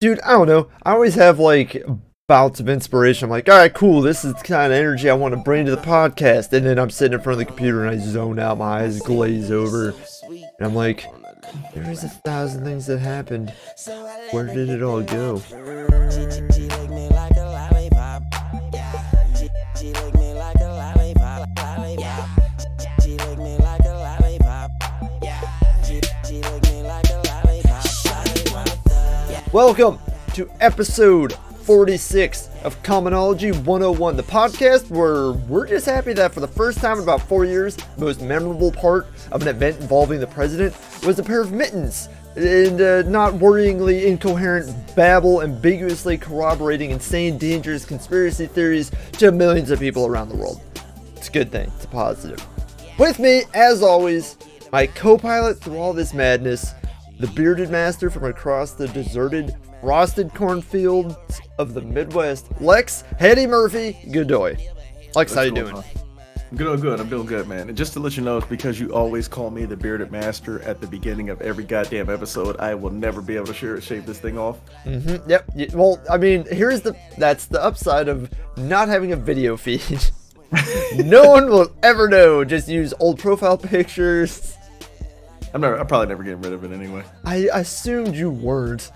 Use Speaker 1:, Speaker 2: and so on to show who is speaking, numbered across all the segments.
Speaker 1: dude, I don't know. I always have like bouts of inspiration. I'm like, all right, cool. This is the kind of energy I want to bring to the podcast. And then I'm sitting in front of the computer and I zone out. My eyes glaze over. And I'm like, there's a thousand things that happened. Where did it all go? Welcome to episode 46 of Commonology 101, the podcast where we're just happy that for the first time in about four years, the most memorable part of an event involving the president was a pair of mittens and uh, not worryingly incoherent babble ambiguously corroborating insane, dangerous conspiracy theories to millions of people around the world. It's a good thing, it's a positive. With me, as always, my co pilot through all this madness, the bearded master from across the deserted, frosted cornfields of the Midwest, Lex Hetty Murphy Godoy. Lex, how you doing?
Speaker 2: I'm doing good. I'm doing good, man. And just to let you know, it's because you always call me the bearded master at the beginning of every goddamn episode. I will never be able to share, shave this thing off.
Speaker 1: Mm-hmm. Yep. Well, I mean, here's the that's the upside of not having a video feed. no one will ever know. Just use old profile pictures.
Speaker 2: I'm never. I'm probably never getting rid of it anyway.
Speaker 1: I assumed you weren't.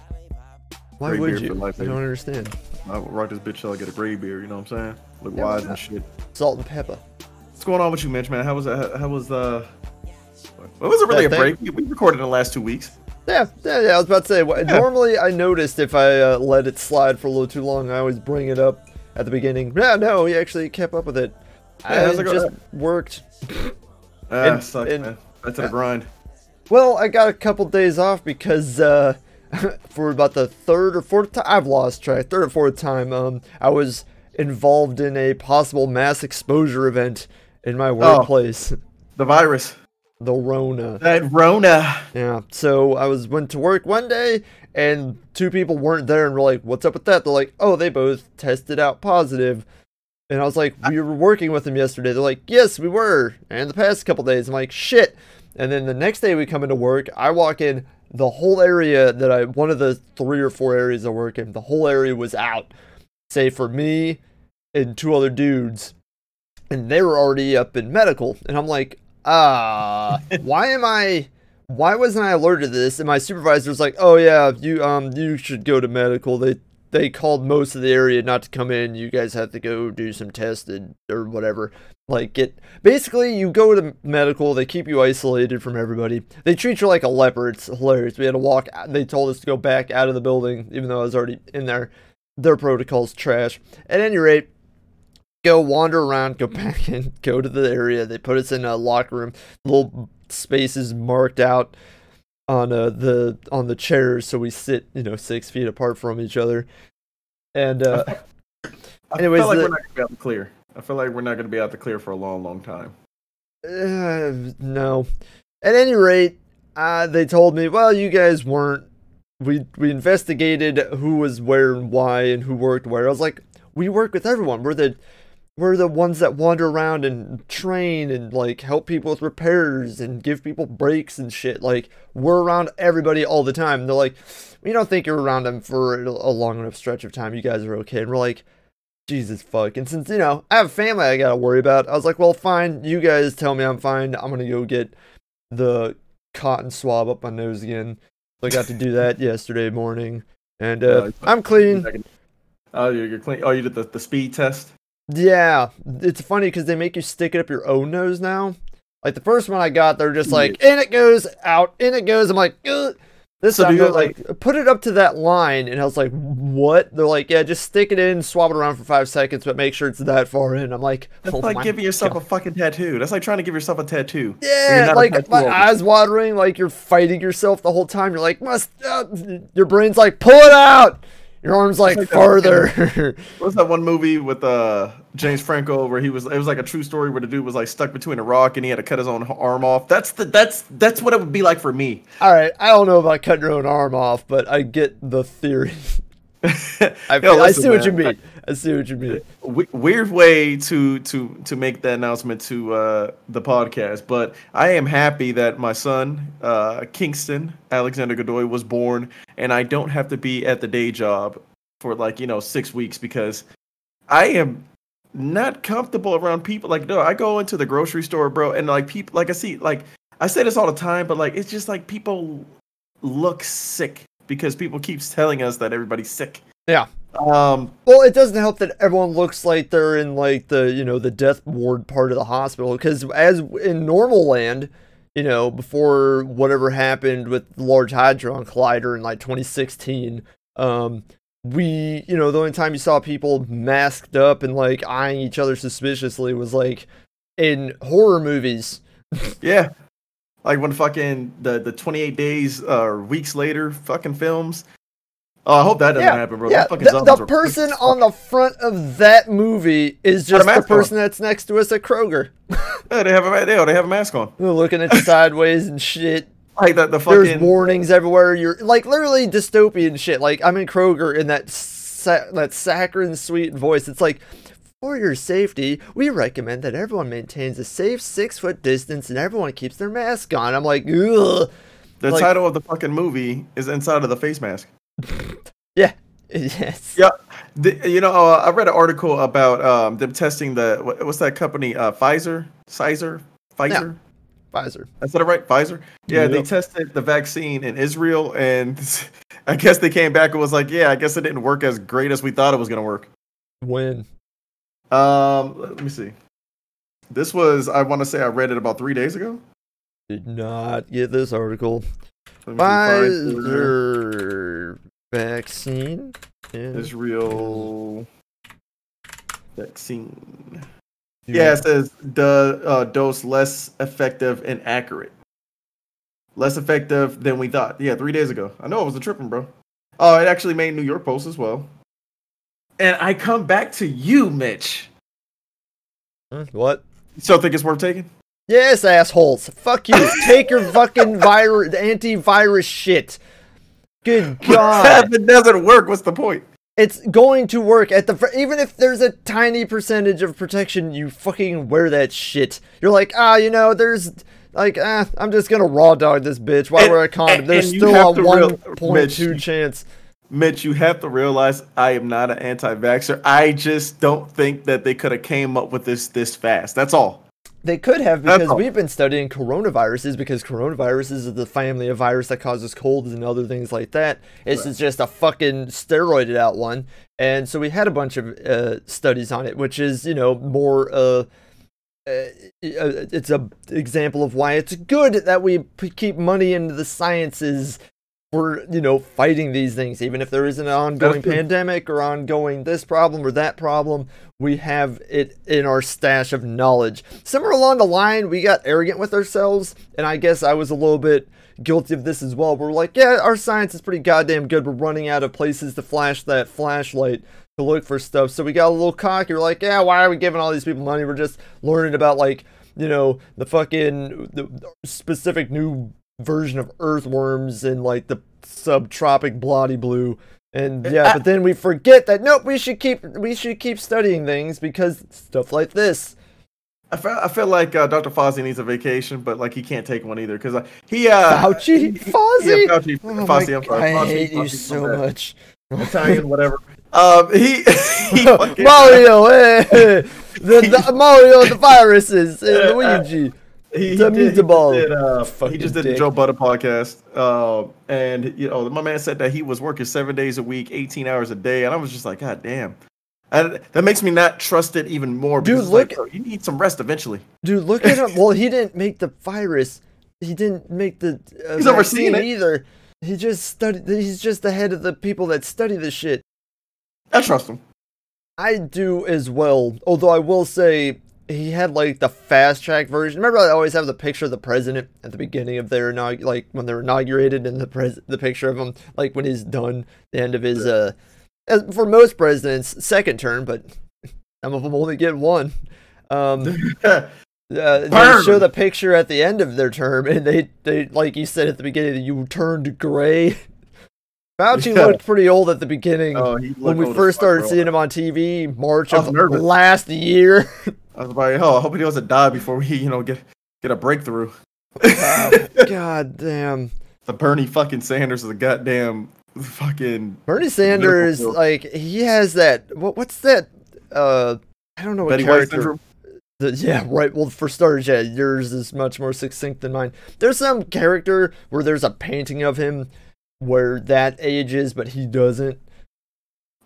Speaker 1: Why
Speaker 2: Gray
Speaker 1: would you?
Speaker 2: life,
Speaker 1: I don't understand.
Speaker 2: I rock this bitch till I get a gray beard. You know what I'm saying? Look
Speaker 1: Yeah,
Speaker 2: wise and shit.
Speaker 1: Salt and pepper.
Speaker 2: What's going on with you, Mitch? Man, how was that? How was uh? Well, was it really a break? We recorded in the last two weeks.
Speaker 1: Yeah, yeah, yeah. I was about to say. wh- Normally, I noticed if I uh, let it slide for a little too long, I always bring it up at the beginning. Yeah, no, he actually kept up with it.
Speaker 2: Yeah,
Speaker 1: I
Speaker 2: it
Speaker 1: just worked.
Speaker 2: Ah,
Speaker 1: And-
Speaker 2: sucks,
Speaker 1: and-
Speaker 2: man. That's a grind.
Speaker 1: Well, I got a couple days off because uh, for about the third or fourth time, I've lost track. Third or fourth time, um, I was involved in a possible mass exposure event in my workplace.
Speaker 2: The virus.
Speaker 1: The Rona.
Speaker 2: That Rona.
Speaker 1: Yeah. So I was went to work one day and two people weren't there and were like, "What's up with that?" They're like, "Oh, they both tested out positive." And I was like, "We were working with them yesterday." They're like, "Yes, we were." And the past couple days, I'm like, "Shit." And then the next day we come into work, I walk in, the whole area that I one of the three or four areas I work in, the whole area was out. Say for me and two other dudes. And they were already up in medical. And I'm like, ah, why am I why wasn't I alerted to this? And my supervisor's like, "Oh yeah, you um you should go to medical. They they called most of the area not to come in. You guys have to go do some tested or whatever. Like get basically you go to medical. They keep you isolated from everybody. They treat you like a leper. It's hilarious. We had to walk. They told us to go back out of the building, even though I was already in there. Their protocol's trash. At any rate, go wander around, go back in, go to the area. They put us in a locker room, little spaces marked out on uh, the on the chairs, so we sit, you know, six feet apart from each other. And uh,
Speaker 2: I
Speaker 1: Anyways,
Speaker 2: feel like
Speaker 1: the-
Speaker 2: we're not gonna be out the clear. I feel like we're not gonna be out the clear for a long, long time.
Speaker 1: uh, no. At any rate, uh, they told me, well, you guys weren't. We we investigated who was where and why and who worked where. I was like, we work with everyone. We're the we're the ones that wander around and train and like help people with repairs and give people breaks and shit. Like we're around everybody all the time. And they're like, we don't think you're around them for a long enough stretch of time. You guys are okay. And we're like, Jesus fuck. And since you know I have a family I gotta worry about, I was like, well, fine. You guys tell me I'm fine. I'm gonna go get the cotton swab up my nose again. So I got to do that yesterday morning, and uh, I'm clean.
Speaker 2: Oh, you're clean. Oh, you did the, the speed test.
Speaker 1: Yeah, it's funny because they make you stick it up your own nose now. Like the first one I got, they're just like, in it goes, out, in it goes. I'm like, Ugh. this
Speaker 2: So
Speaker 1: time they're
Speaker 2: you,
Speaker 1: like, put it up to that line, and I was like, what? They're like, yeah, just stick it in, swab it around for five seconds, but make sure it's that far in. I'm like,
Speaker 2: That's
Speaker 1: oh
Speaker 2: like giving yourself
Speaker 1: God.
Speaker 2: a fucking tattoo. That's like trying to give yourself a tattoo.
Speaker 1: Yeah, like
Speaker 2: tattoo
Speaker 1: my eyes watering, like you're fighting yourself the whole time. You're like, must. Uh, your brain's like, pull it out. Your arms like,
Speaker 2: like
Speaker 1: further.
Speaker 2: What was that one movie with uh James Franco where he was? It was like a true story where the dude was like stuck between a rock and he had to cut his own arm off. That's the that's that's what it would be like for me.
Speaker 1: All right, I don't know about cutting your own arm off, but I get the theory. I,
Speaker 2: Yo,
Speaker 1: I
Speaker 2: listen,
Speaker 1: see what you mean. I see what you mean.
Speaker 2: Weird way to to to make that announcement to uh, the podcast, but I am happy that my son uh, Kingston Alexander Godoy was born, and I don't have to be at the day job for like you know six weeks because I am not comfortable around people. Like no, I go into the grocery store, bro, and like people, like I see, like I say this all the time, but like it's just like people look sick because people keeps telling us that everybody's sick.
Speaker 1: Yeah.
Speaker 2: Um,
Speaker 1: Well, it doesn't help that everyone looks like they're in like the you know the death ward part of the hospital because as in normal land, you know, before whatever happened with the Large Hadron Collider in like 2016, um, we you know the only time you saw people masked up and like eyeing each other suspiciously was like in horror movies.
Speaker 2: Yeah. Like when fucking the the 28 days or weeks later fucking films. Oh, I hope that doesn't
Speaker 1: Yeah,
Speaker 2: happen, bro.
Speaker 1: yeah,
Speaker 2: fucking
Speaker 1: the, the person on the front of that movie is just the
Speaker 2: mask on.
Speaker 1: person that's next to us at Kroger.
Speaker 2: Yeah, they have a they, oh, they have a mask on.
Speaker 1: They're looking at you sideways and shit.
Speaker 2: Like the the
Speaker 1: There's warnings everywhere. You're like literally dystopian shit. Like I'm in Kroger in that sa- that saccharine sweet voice. It's like, for your safety, we recommend that everyone maintains a safe six foot distance and everyone keeps their mask on. I'm like, ugh.
Speaker 2: the
Speaker 1: like-
Speaker 2: title of the fucking movie is inside of the face mask.
Speaker 1: Yeah. Yes.
Speaker 2: Yeah, the, you know, uh, I read an article about um, them testing the what, what's that company? Uh, Pfizer, Pfizer, Pfizer.
Speaker 1: Pfizer.
Speaker 2: I said it right, Pfizer. Yeah, they tested the vaccine in Israel, and I guess they came back and was like, "Yeah, I guess it didn't work as great as we thought it was gonna work."
Speaker 1: When?
Speaker 2: Um, let me see. This was I want to say I read it about three days ago.
Speaker 1: Did not get this article.
Speaker 2: Let me see, Pfizer,
Speaker 1: vaccine. in-
Speaker 2: Israel vaccine. Yeah, it says the uh, dose less effective and accurate. Less effective than we thought. Yeah, three days ago. I know it was a tripping, bro. Oh, it actually made New York Post as well. And I come back to you, Mitch.
Speaker 1: What?
Speaker 2: You still think it's worth taking?
Speaker 1: Yes, assholes. Fuck you. Take your fucking virus, antivirus shit. Good God.
Speaker 2: if it doesn't work, what's the point?
Speaker 1: it's going to work at the fr- even if there's a tiny percentage of protection. You fucking wear that shit. You're like, ah, you know, there's like, ah, I'm just gonna raw dog this bitch. Why
Speaker 2: And-
Speaker 1: wear a condom?
Speaker 2: and-
Speaker 1: There's
Speaker 2: and
Speaker 1: still a one point two
Speaker 2: Mitch,
Speaker 1: chance.
Speaker 2: Mitch, you have to realize I am not an anti-vaxxer. I just don't think that they could have came up with this this fast. That's all.
Speaker 1: They could have because we've been studying coronaviruses because coronaviruses are the family of virus that causes colds and other things like that. This is just a fucking steroided out one, and so we had a bunch of uh, studies on it, which is you know more uh, uh, it's a example of why it's good that we p- keep money into the sciences for you know fighting these things. Even if there is an ongoing pandemic or ongoing this problem or that problem we have it in our stash of knowledge. Somewhere along the line we got arrogant with ourselves and i guess i was a little bit guilty of this as well. We're like yeah our science is pretty goddamn good. We're running out of places to flash that flashlight to look for stuff. So we got a little cocky. We're like yeah why are we giving all these people money? We're just learning about like you know the fucking the specific new version of earthworms and like the subtropic bloody blue and yeah but then we forget that nope we should keep we should keep studying things because stuff like this
Speaker 2: I feel, I feel like uh, Dr. Fauci needs a vacation, but like he can't take one either because uh, he uh
Speaker 1: Fauci Fauci
Speaker 2: yeah, Fauci,
Speaker 1: oh my
Speaker 2: Fauci, I'm
Speaker 1: God,
Speaker 2: sorry,
Speaker 1: I
Speaker 2: Fauci,
Speaker 1: hate you
Speaker 2: Fauci,
Speaker 1: so
Speaker 2: my bad.
Speaker 1: much
Speaker 2: Italian, whatever. Um, he, he
Speaker 1: Mario hey, hey, the, the Mario the viruses and Luigi
Speaker 2: he, he
Speaker 1: The
Speaker 2: did, he did, uh, he just did
Speaker 1: dick.
Speaker 2: the Joe Budden podcast, uh, and you know, my man said that he was working seven days a week, eighteen hours a day, and I was just like, God damn. And that makes me not trust it even more.
Speaker 1: Dude,
Speaker 2: Because like,
Speaker 1: look-
Speaker 2: bro, you need some rest eventually.
Speaker 1: Dude, look at him. Well, he didn't make the virus. He didn't make the uh,
Speaker 2: He's
Speaker 1: vaccine
Speaker 2: it.
Speaker 1: either. He just studied. He's just the head of the people that study this shit.
Speaker 2: I trust him.
Speaker 1: I do as well. Although I will say he had like the fast track version. Remember, I always have the picture of the president at the beginning of their inaug- like when they're inaugurated, and the pres the picture of him like when he's done the end of his uh. as- For most presidents, second term, but some of them only get one. Um, uh, they show the picture at the end of their term, and they, they like you said at the beginning, you turned gray. Fauci
Speaker 2: Yeah.
Speaker 1: looked pretty old at the beginning
Speaker 2: Oh,
Speaker 1: when we first started seeing him on TV, March of
Speaker 2: nervous.
Speaker 1: last year.
Speaker 2: I was like, oh, I hope he doesn't die before we, you know, get get a breakthrough.
Speaker 1: God damn.
Speaker 2: The Bernie fucking Sanders is a goddamn fucking
Speaker 1: Bernie Sanders, like he has that. What, what's that? Uh, I don't know what
Speaker 2: Betty
Speaker 1: character.
Speaker 2: syndrome.
Speaker 1: The- yeah, right. Well, for starters, yeah, yours is much more succinct than mine. There's some character where there's a painting of him where that ages, but he doesn't.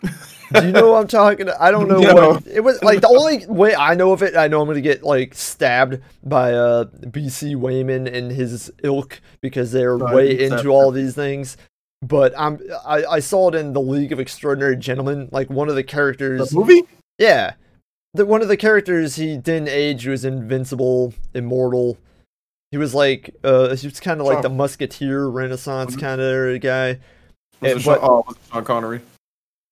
Speaker 1: Do you know what I'm talking? I don't know
Speaker 2: No.
Speaker 1: what it was like. The only way I know of it, I know I'm gonna get like stabbed by uh BC Wayman and his ilk because they're way into
Speaker 2: that-
Speaker 1: all these things. But I'm I, I saw it in the League of Extraordinary Gentlemen. Like one of the characters,
Speaker 2: The movie?
Speaker 1: yeah, the one of the characters he didn't age. He was invincible, immortal. He was like uh he was kind of like
Speaker 2: Sean-
Speaker 1: the musketeer Renaissance
Speaker 2: Mhm.
Speaker 1: kind of guy.
Speaker 2: Was
Speaker 1: Eh,
Speaker 2: it Sean,
Speaker 1: but-
Speaker 2: oh, was it Sean Connery?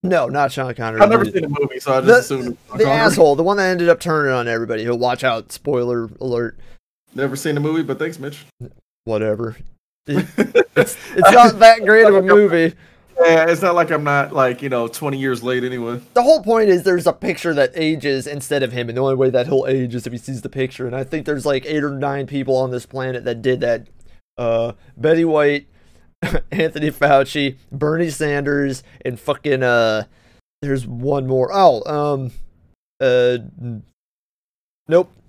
Speaker 1: No, not Sean Connery.
Speaker 2: I've never seen the movie, so I just
Speaker 1: the,
Speaker 2: assumed Sean
Speaker 1: the
Speaker 2: Connery.
Speaker 1: asshole, the one that ended up turning on everybody. He'll watch out. Spoiler alert.
Speaker 2: Never seen the movie, but thanks, Mitch.
Speaker 1: Whatever. It- it's it's not that great of a movie.
Speaker 2: Yeah, it's not like I'm not like you know 20 years late anyway.
Speaker 1: The whole point is there's a picture that ages instead of him, and the only way that he'll age is if he sees the picture. And I think there's like eight or nine people on this planet that did that. Uh, Betty White, Anthony Fauci, Bernie Sanders, and fucking uh, there's one more. Oh, um, uh, nope.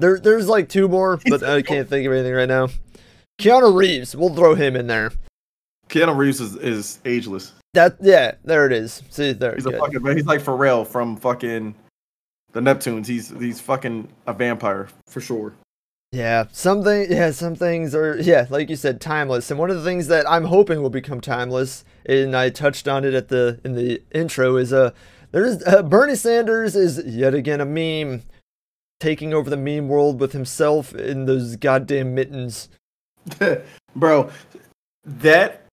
Speaker 1: There, there's like two more, but I can't think of anything right now. Keanu Reeves, we'll throw him in there.
Speaker 2: Keanu Reeves is, is ageless.
Speaker 1: That, yeah, there it is. See, there.
Speaker 2: He's
Speaker 1: good.
Speaker 2: a fucking he's like Pharrell from fucking the Neptunes. He's he's fucking a vampire for sure.
Speaker 1: Yeah, some thing, yeah, some things are, yeah, like you said, timeless. And one of the things that I'm hoping will become timeless, and I touched on it at the in the intro, is uh, there's uh, Bernie Sanders is yet again a meme, taking over the meme world with himself in those goddamn mittens.
Speaker 2: Bro, that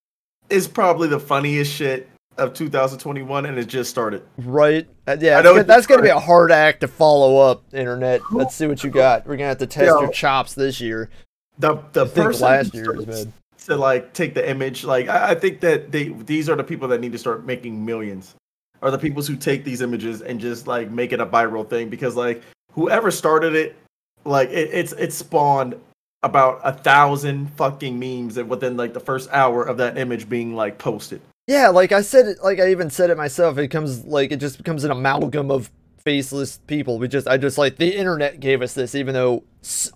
Speaker 2: is probably the funniest shit of 2021, and it just started.
Speaker 1: Right? Uh, yeah, that's, that's gonna be a hard act to follow up. Internet. Let's see what you got. We're gonna have to test
Speaker 2: Yo.
Speaker 1: your chops this year.
Speaker 2: The the
Speaker 1: I
Speaker 2: person
Speaker 1: last year was
Speaker 2: starts
Speaker 1: bad.
Speaker 2: to like take the image, like I, I think that they these are the people that need to start making millions. Are the people who take these images and just like make it a viral thing because like whoever started it, like it, it's it spawned about a thousand fucking memes within like the first hour of that image being like posted.
Speaker 1: Yeah, like I said it, like I even said it myself. It comes like it just becomes an amalgam of faceless people. We just, I just like the internet gave us this, even though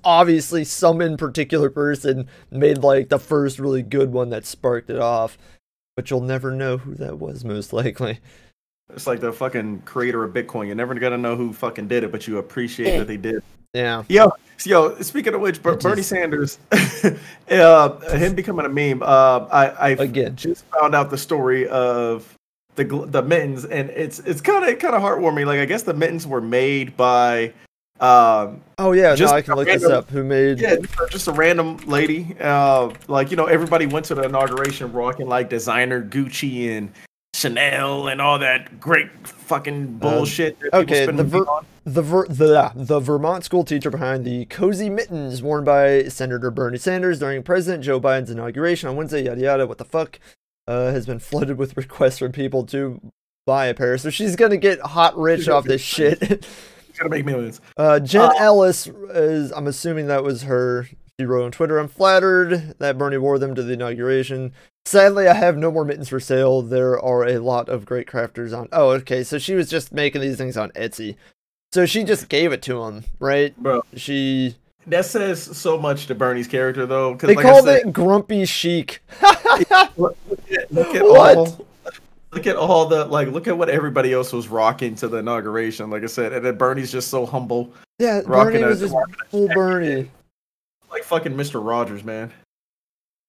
Speaker 1: obviously some in particular person made like the first really good one that sparked it off. But you'll never know who that was, most likely.
Speaker 2: It's like the fucking creator of Bitcoin. You're never gonna know who fucking did it, but you appreciate that they did.
Speaker 1: Yeah.
Speaker 2: Yo, yo. Speaking of which, Ber- Bernie Sanders, uh, him becoming a meme. Uh, I I
Speaker 1: Again.
Speaker 2: just found out the story of the the mittens, and it's it's kind of kind of heartwarming. Like I guess the mittens were made by, um,
Speaker 1: Oh yeah,
Speaker 2: Just
Speaker 1: no, I can
Speaker 2: a
Speaker 1: look this
Speaker 2: random-
Speaker 1: up. Who made?
Speaker 2: yeah, just a random lady. Uh, like you know, everybody went to the inauguration rocking like designer Gucci and Chanel and all that great fucking bullshit. that
Speaker 1: okay, the ver- The Ver- the the Vermont school teacher behind the cozy mittens worn by Senator Bernie Sanders during President Joe Biden's inauguration on Wednesday. Yada yada. What the fuck? Uh, has been flooded with requests from people to buy a pair. So she's gonna get hot rich off this shit.
Speaker 2: It's gonna make millions.
Speaker 1: Uh, Jen
Speaker 2: Uh,
Speaker 1: Ellis is. I'm assuming that was her. She wrote on Twitter, "I'm flattered that Bernie wore them to the inauguration. Sadly, I have no more mittens for sale. There are a lot of great crafters on. Oh, okay. So she was just making these things on Etsy. So she just gave it to him, right?
Speaker 2: Bro,
Speaker 1: She.
Speaker 2: that says so much to Bernie's character, though.
Speaker 1: They
Speaker 2: like
Speaker 1: called
Speaker 2: said,
Speaker 1: it grumpy chic.
Speaker 2: Look, at, look at
Speaker 1: What?
Speaker 2: all. Look at all the like. Look at what everybody else was rocking to the inauguration. Like I said, and then Bernie's just so humble,
Speaker 1: Yeah,
Speaker 2: Rocking
Speaker 1: Bernie
Speaker 2: a-
Speaker 1: was just full Bernie.
Speaker 2: Like fucking Mr. Rogers, man.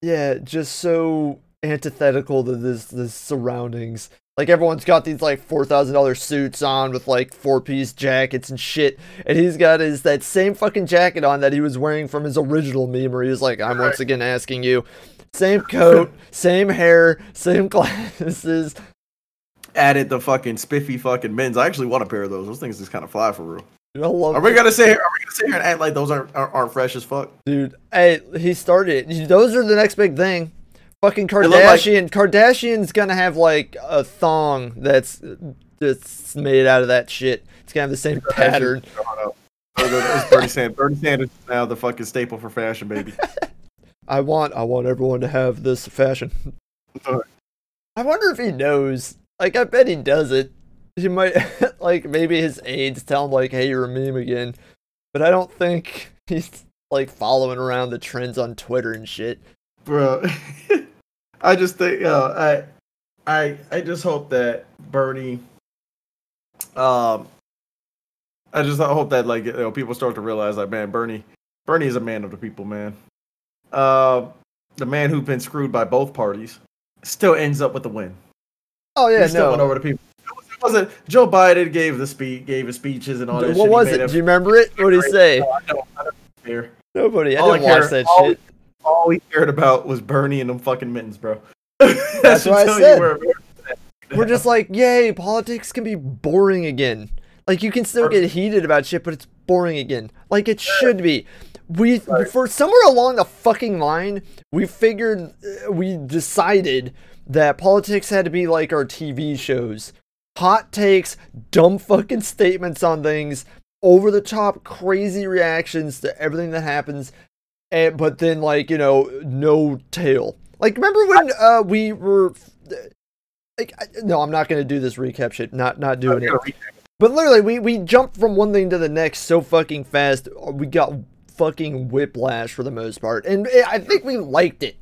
Speaker 1: Yeah, just so antithetical to this the surroundings. Like everyone's got these like four thousand dollar suits on with like four piece jackets and shit, and he's got his that same fucking jacket on that he was wearing from his original meme, where he was like, "I'm once again asking you." Same coat, same hair, same glasses.
Speaker 2: Added the fucking spiffy fucking men's. I actually want a pair of those. Those things just kind of fly for real.
Speaker 1: I love
Speaker 2: Are we gonna sit here? Are we gonna sit here and act like those aren't aren't, aren't fresh as fuck?
Speaker 1: Dude, hey, he started it. Those are the next big thing. Fucking
Speaker 2: looked like-
Speaker 1: Kardashian. Kardashian's gonna have like a thong that's that's made out of that shit. It's gonna have the same pattern.
Speaker 2: It's Bernie Sanders. Bernie Sanders is now the fucking staple for fashion, baby.
Speaker 1: I want I want everyone to have this fashion. I wonder if he knows. Like I bet he does it. He might like maybe his aides tell him like, "Hey, you're a meme again," but I don't think he's like following around the trends on Twitter and shit.
Speaker 2: bro. I just think, uh, I, I, I just hope that Bernie, um, I just hope that like you know people start to realize like man, Bernie, Bernie is a man of the people, man. Uh, the man who's been screwed by both parties still ends up with the win.
Speaker 1: Oh yeah,
Speaker 2: he still went
Speaker 1: no.
Speaker 2: over the people. Wasn't Joe Biden gave the speech, gave his speeches and all that.
Speaker 1: What was it? Do you remember it? What did he say?
Speaker 2: I don't, I don't care.
Speaker 1: Nobody. I
Speaker 2: All
Speaker 1: didn't watch that
Speaker 2: all-
Speaker 1: shit.
Speaker 2: All we cared about was Bernie and them fucking mittens, bro.
Speaker 1: That's what I said.
Speaker 2: Where
Speaker 1: We're just like, yay, politics can be boring again. Like you can still get heated about shit, but it's boring again. Like it should be. We for somewhere along the fucking line, we figured uh, we decided that politics had to be like our TV shows. Hot takes, dumb fucking statements on things, over the top crazy reactions to everything that happens. And but then like, you know, no tail. Like remember when uh we were like I, no, I'm not going to do this recap shit. Not not doing it. But literally, we we jumped from one thing to the next so fucking fast. uh, We got fucking whiplash for the most part, and eh, I think we liked it.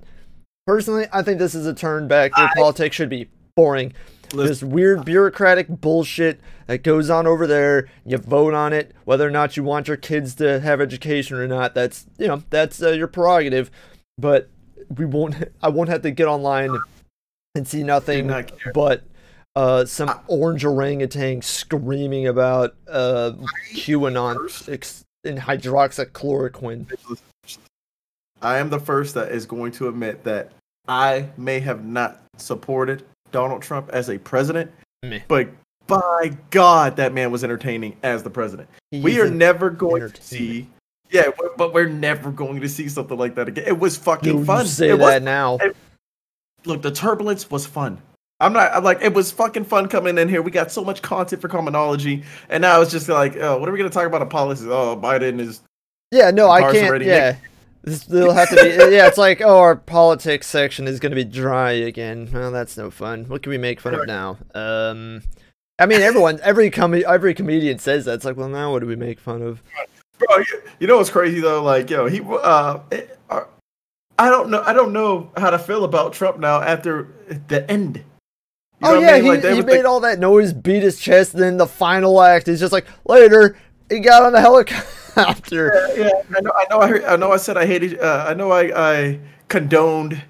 Speaker 1: Personally, I think this is a turn back. Where
Speaker 2: I-
Speaker 1: politics should be boring.
Speaker 2: Listen,
Speaker 1: This weird bureaucratic bullshit that goes on over there. You vote on it, whether or not you want your kids to have education or not. That's you know that's uh, your prerogative. But we won't. I won't have to get online and see nothing
Speaker 2: not
Speaker 1: but uh, some orange orangutan screaming about uh, QAnon ex- and hydroxychloroquine.
Speaker 2: I am the first that is going to admit that I may have not supported Donald Trump as a president,
Speaker 1: Meh.
Speaker 2: but by God, that man was entertaining as the president. we are never going to see. Yeah, but- we're never going to see something like that again. It was fucking
Speaker 1: You,
Speaker 2: fun.
Speaker 1: say
Speaker 2: it
Speaker 1: that
Speaker 2: was,
Speaker 1: now.
Speaker 2: it- look, the turbulence was fun. I'm not I'm like it was fucking fun coming in here. We got so much content for commonology, and now it's just like, oh, what are we gonna talk about in policies? Oh, Biden is
Speaker 1: Yeah, no, I can't. Yeah, this will have to be. yeah, it's like, oh, our politics section is going to be dry again. Well, that's no fun. What can we make fun of now? Um, I mean, everyone, every com- every comedian says that. It's like, well, now what do we make fun of?
Speaker 2: Bro, you, you know what's crazy though? Like, yo, he uh, it- uh, I don't know, I don't know how to feel about Trump now after the end. You know
Speaker 1: oh
Speaker 2: what I
Speaker 1: yeah,
Speaker 2: mean?
Speaker 1: he,
Speaker 2: Like,
Speaker 1: he made
Speaker 2: like-
Speaker 1: all that noise, beat his chest, and then the final act is just like later he got on the helicopter.
Speaker 2: yeah, I know, I know, I, I know. I said I hated. Uh, I know I, I condoned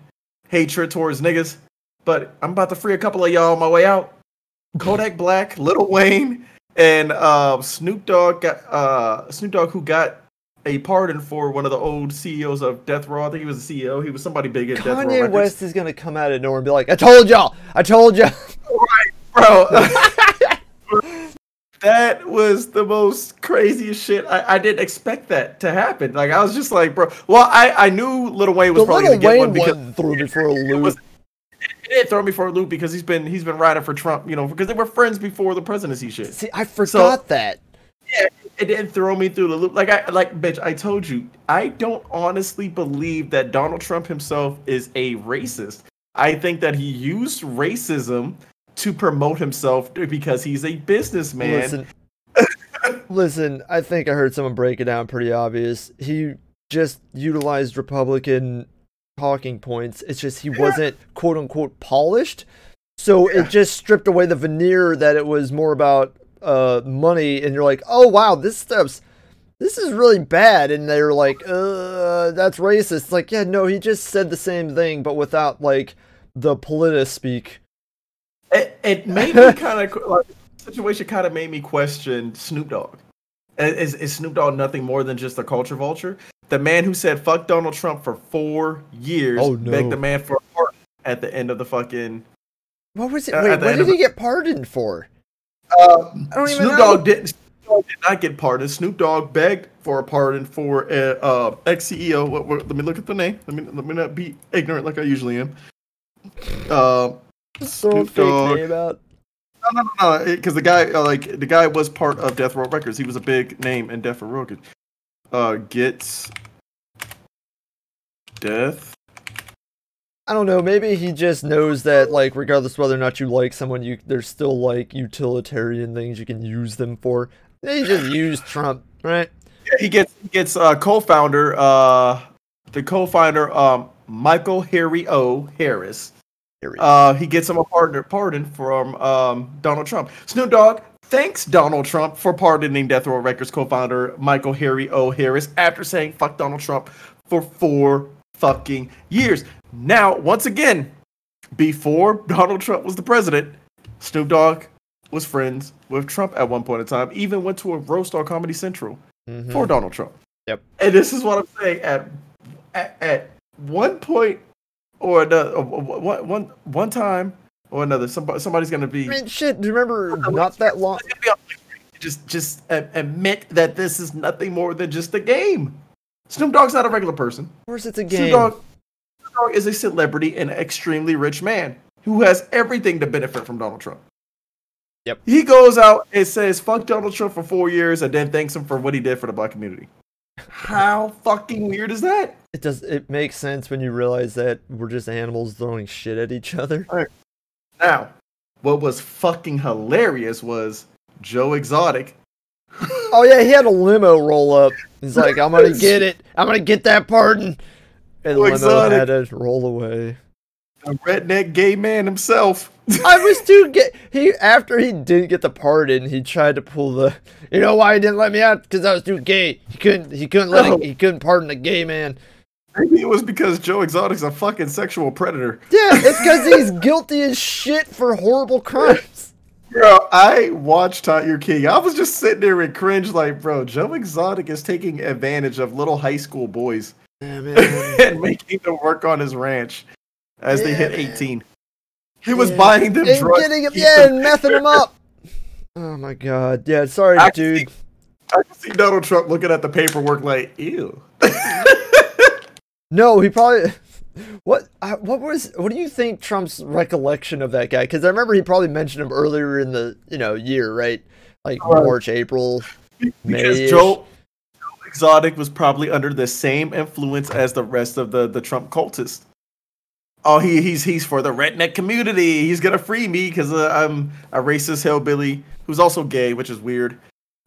Speaker 2: hatred towards niggas, but I'm about to free a couple of y'all on my way out. Kodak Black, Lil Wayne, and uh, Snoop Dogg got uh, Snoop Dogg who got a pardon for one of the old CEOs of Death Row. I think he was a CEO. He was somebody big at Death Row.
Speaker 1: Kanye West is gonna come out of nowhere and be like, "I told y'all, I told y'all,
Speaker 2: bro. that was the most craziest shit. I, I didn't expect that to happen. Like I was just like, bro. Well, I, I knew Lil Wayne was
Speaker 1: The
Speaker 2: probably
Speaker 1: little
Speaker 2: gonna get one
Speaker 1: Wayne
Speaker 2: because
Speaker 1: threw me for a
Speaker 2: it
Speaker 1: loop.
Speaker 2: was. It didn't throw me for a loop because he's been he's been riding for Trump, you know, because they were friends before the presidency shit.
Speaker 1: See, I forgot that.
Speaker 2: Yeah, it didn't throw me through the loop. Like I like, bitch. I told you, I don't honestly believe that Donald Trump himself is a racist. I think that he used racism to promote himself because he's a businessman.
Speaker 1: Listen, listen. I think I heard someone break it down pretty obvious. He just utilized Republican talking points. It's just he wasn't quote unquote polished. So it just stripped away the veneer that it was more about uh money and you're like, "Oh wow, this stuff's this is really bad." And they're like, "Uh, that's racist." It's like, "Yeah, no, he just said the same thing but without like the politis speak."
Speaker 2: It, it made me kind of like situation kind of made me question Snoop Dogg. Is, is Snoop Dogg nothing more than just a culture vulture? The man who said "fuck Donald Trump" for four years
Speaker 1: Oh, no.
Speaker 2: begged the man for a pardon at the end of the fucking.
Speaker 1: What was it?
Speaker 2: Uh,
Speaker 1: Wait, what did he get pardoned for?
Speaker 2: Uh,
Speaker 1: I don't even
Speaker 2: Snoop
Speaker 1: know.
Speaker 2: Dogg didn't. Snoop Dogg did not get pardoned. Snoop Dogg begged for a pardon for uh, uh, ex CEO. Let me look at the name. Let me let me not be ignorant like I usually am. Uh,
Speaker 1: A
Speaker 2: Snoop
Speaker 1: fake
Speaker 2: Dogg.
Speaker 1: name out.
Speaker 2: No, no, no, no, because the guy, uh, like, the guy was part of Death Row Records. He was a big name in Death Row Records. Uh, gets death.
Speaker 1: I don't know. Maybe he just knows that, like, regardless whether or not you like someone, you there's still like utilitarian things you can use them for. They just use Trump, right?
Speaker 2: Yeah, he gets he gets uh, co-founder, uh, the co-founder, um, Michael Harry O. Harris. Uh, he gets him a pardon, pardon from um, Donald Trump. Snoop Dogg thanks Donald Trump for pardoning Death Row Records co-founder Michael Harry O. Harris after saying "fuck Donald Trump" for four fucking years. Now, once again, before Donald Trump was the president, Snoop Dogg was friends with Trump at one point in time. Even went to a roast on Comedy Central
Speaker 1: Mhm.
Speaker 2: for Donald Trump.
Speaker 1: Yep.
Speaker 2: And this is what I'm saying. At at, at one point or another, one one one time or another, somebody, somebody's gonna be
Speaker 1: I mean, shit. Do you remember not that long?
Speaker 2: gonna be on- just just admit that this is nothing more than just a game. Snoop Dogg's not a regular person.
Speaker 1: Of course, it's a
Speaker 2: Snoop
Speaker 1: game.
Speaker 2: Dogg, Snoop Dogg is a celebrity and an extremely rich man who has everything to benefit from Donald Trump.
Speaker 1: Yep.
Speaker 2: He goes out and says "fuck Donald Trump" for four years, and then thanks him for what he did for the black community. How fucking weird is that?
Speaker 1: It does. It makes sense when you realize that we're just animals throwing shit at each other.
Speaker 2: Now, what was fucking hilarious was Joe Exotic.
Speaker 1: Oh yeah, he had a limo roll up. He's like, I'm gonna get it. I'm gonna get that pardon. And the limo
Speaker 2: exotic.
Speaker 1: had to roll away.
Speaker 2: The redneck gay man himself.
Speaker 1: I was too get he after he didn't get the pardon, he tried to pull the you know why he didn't let me out because I was too gay. He couldn't he couldn't let oh.
Speaker 2: No.
Speaker 1: it, he couldn't pardon a gay man.
Speaker 2: Maybe it was because Joe Exotic's a fucking sexual predator.
Speaker 1: Yeah, it's because he's guilty as shit for horrible crimes.
Speaker 2: Bro, I watched Tiger King. I was just sitting there and cringe like, bro, Joe Exotic is taking advantage of little high school boys
Speaker 1: Yeah, man.
Speaker 2: and making them work on his ranch as they
Speaker 1: Yeah,
Speaker 2: hit
Speaker 1: man.
Speaker 2: 18. He was
Speaker 1: Yeah.
Speaker 2: buying them
Speaker 1: and
Speaker 2: drugs.
Speaker 1: getting him, yeah,
Speaker 2: them-
Speaker 1: and messing him up. Oh my god. Yeah, sorry,
Speaker 2: I
Speaker 1: dude.
Speaker 2: I can see Donald Trump looking at the paperwork like, ew.
Speaker 1: No, he probably. What? What was? What do you think Trump's recollection of that guy? Because I remember he probably mentioned him earlier in the you know year, right? Like
Speaker 2: Right.
Speaker 1: March, April.
Speaker 2: because
Speaker 1: May-ish.
Speaker 2: Joe, Joe Exotic was probably under the same influence as the rest of the, the Trump cultists. Oh, he he's he's for the redneck community. He's gonna free me because uh, I'm a racist hillbilly who's also gay, which is weird.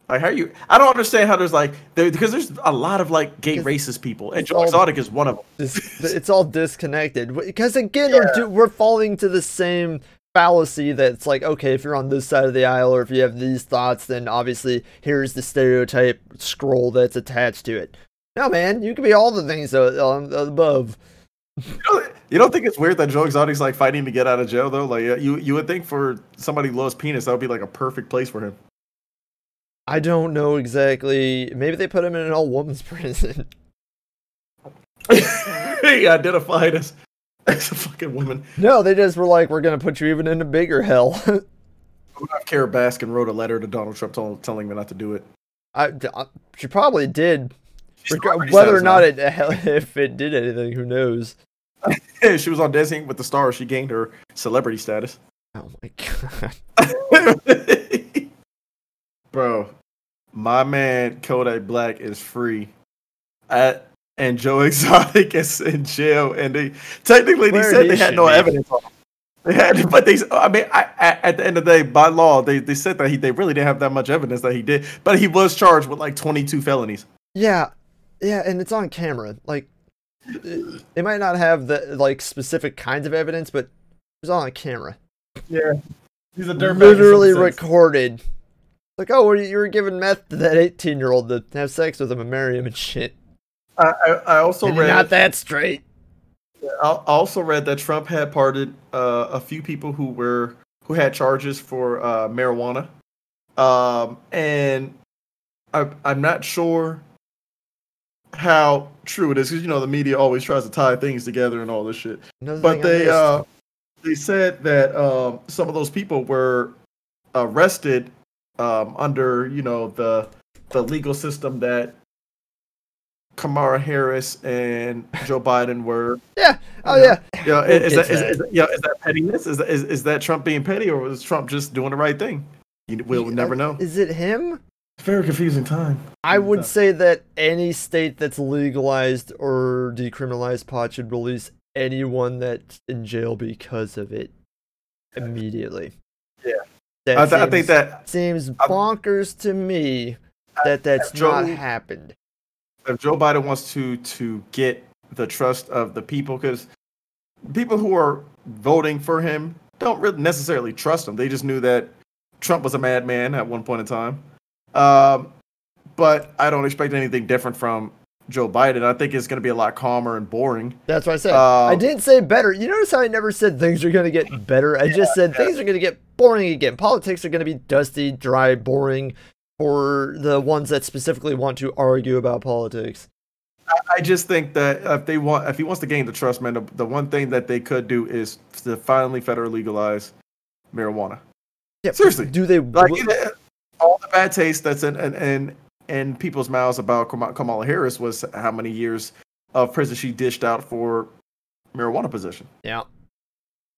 Speaker 2: Like, how are you? I don't understand how there's like there because there's a lot of like gay racist people, and Joe
Speaker 1: all-
Speaker 2: Exotic is one of them.
Speaker 1: This, it's all disconnected because again, we're, we're falling to the same fallacy that's like, okay, if you're on this side of the aisle or if you have these thoughts, then obviously here's the stereotype scroll that's attached to it. No, man, you can be all the things uh, um, above.
Speaker 2: You don't, you don't think it's weird that Joe Exotic's like fighting to get out of jail though? Like uh, you you would think for somebody who loves penis that would be like a perfect place for him.
Speaker 1: I don't know exactly. Maybe they put him in an all woman's prison.
Speaker 2: he identified as as a fucking woman.
Speaker 1: No, they just were like, we're gonna put you even in a bigger hell.
Speaker 2: Carole Baskin wrote a letter to Donald Trump tell, telling him not to do it.
Speaker 1: I, I- she probably did. Reg- whether or not it, if it did anything, who knows?
Speaker 2: she was on Dancing with the Stars. She gained her celebrity status.
Speaker 1: Oh my god.
Speaker 2: Bro, my man Kodak Black is free. At and Joe Exotic is in jail, and they technically they
Speaker 1: Where
Speaker 2: said they had no
Speaker 1: be.
Speaker 2: evidence on him. They had, but they, I mean, I, I, at the end of the day, by law, they, they said that he, they really didn't have that much evidence that he did, but he was charged with like 22 felonies.
Speaker 1: Yeah, yeah, and it's on camera. Like, it, it might not have the like specific kinds of evidence, but it's on camera.
Speaker 2: Yeah, he's a dirtbag.
Speaker 1: Literally recorded. Like, oh, well, you were giving meth to that eighteen-year-old to have sex with him and marry him and shit.
Speaker 2: I, I, I also
Speaker 1: and
Speaker 2: read.
Speaker 1: not that straight.
Speaker 2: I I also read that Trump had pardoned uh, a few people who were who had charges for uh, marijuana, um, and I, I'm not sure how true it is because you know the media always tries to tie things together and all this shit.
Speaker 1: Another
Speaker 2: But they uh, they said that um, some of those people were arrested um, under you know the the legal system that Kamala Harris and Joe Biden were.
Speaker 1: Yeah. Oh
Speaker 2: Yeah.
Speaker 1: yeah.
Speaker 2: Yeah,
Speaker 1: We'll
Speaker 2: is, that, is,
Speaker 1: to
Speaker 2: is, yeah, is that pettiness? Is that, is, is that Trump being petty, or was Trump just doing the right thing? You, we'll never know.
Speaker 1: Is it him?
Speaker 2: It's a very confusing time.
Speaker 1: I would
Speaker 2: Yeah.
Speaker 1: say that any state that's legalized or decriminalized pot should release anyone that's in jail because of it immediately.
Speaker 2: Yeah.
Speaker 1: That
Speaker 2: I, th- I think that
Speaker 1: seems bonkers to me that that's
Speaker 2: Joe-
Speaker 1: not happened.
Speaker 2: if Joe Biden wants to to get the trust of the people, because people who are voting for him don't really necessarily trust him. They just knew that Trump was a madman at one point in time. Um, but I don't expect anything different from Joe Biden. I think it's going to be a lot calmer and boring.
Speaker 1: That's what I said.
Speaker 2: Uh,
Speaker 1: I didn't say better. You notice how I never said things are going to get better. I just said things are going to get boring again. Politics are going to be dusty, dry, boring for the ones that specifically want to argue about politics.
Speaker 2: I just think that if they want, if he wants to gain the trust, man, the, the one thing that they could do is to finally federally legalize marijuana.
Speaker 1: Yeah,
Speaker 2: Seriously.
Speaker 1: do they?
Speaker 2: Like
Speaker 1: w-
Speaker 2: it- all the bad taste that's in in, in, in people's mouths about Kamala Harris was how many years of prison she dished out for marijuana possession.
Speaker 1: yeah,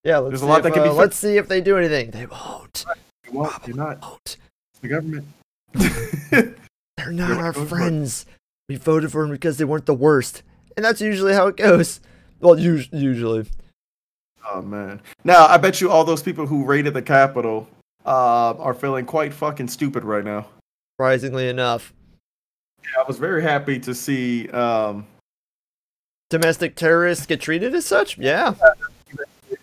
Speaker 1: yeah. Let's
Speaker 2: There's
Speaker 1: see
Speaker 2: a lot
Speaker 1: if,
Speaker 2: that can be
Speaker 1: uh,
Speaker 2: fi-
Speaker 1: let's see if they do anything. They won't.
Speaker 2: You won't, you're not
Speaker 1: Won't.
Speaker 2: the government.
Speaker 1: They're not
Speaker 2: They're
Speaker 1: our
Speaker 2: not voting for it.
Speaker 1: friends. We voted for them because they weren't the worst, and that's usually how it goes. Well, us- usually.
Speaker 2: oh man! Now I bet you all those people who raided the Capitol uh, are feeling quite fucking stupid right now.
Speaker 1: Surprisingly enough, Yeah,
Speaker 2: I was very happy to see um,
Speaker 1: domestic terrorists get treated as such. Yeah.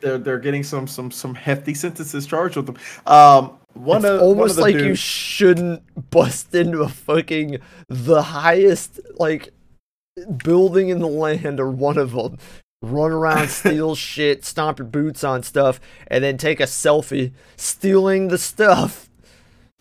Speaker 2: they're they're getting some some some hefty sentences charged with them. Um, one
Speaker 1: it's
Speaker 2: of
Speaker 1: almost
Speaker 2: one of
Speaker 1: like you shouldn't bust into a fucking the highest like building in the land or one of them run around steal shit stomp your boots on stuff and then take a selfie stealing the stuff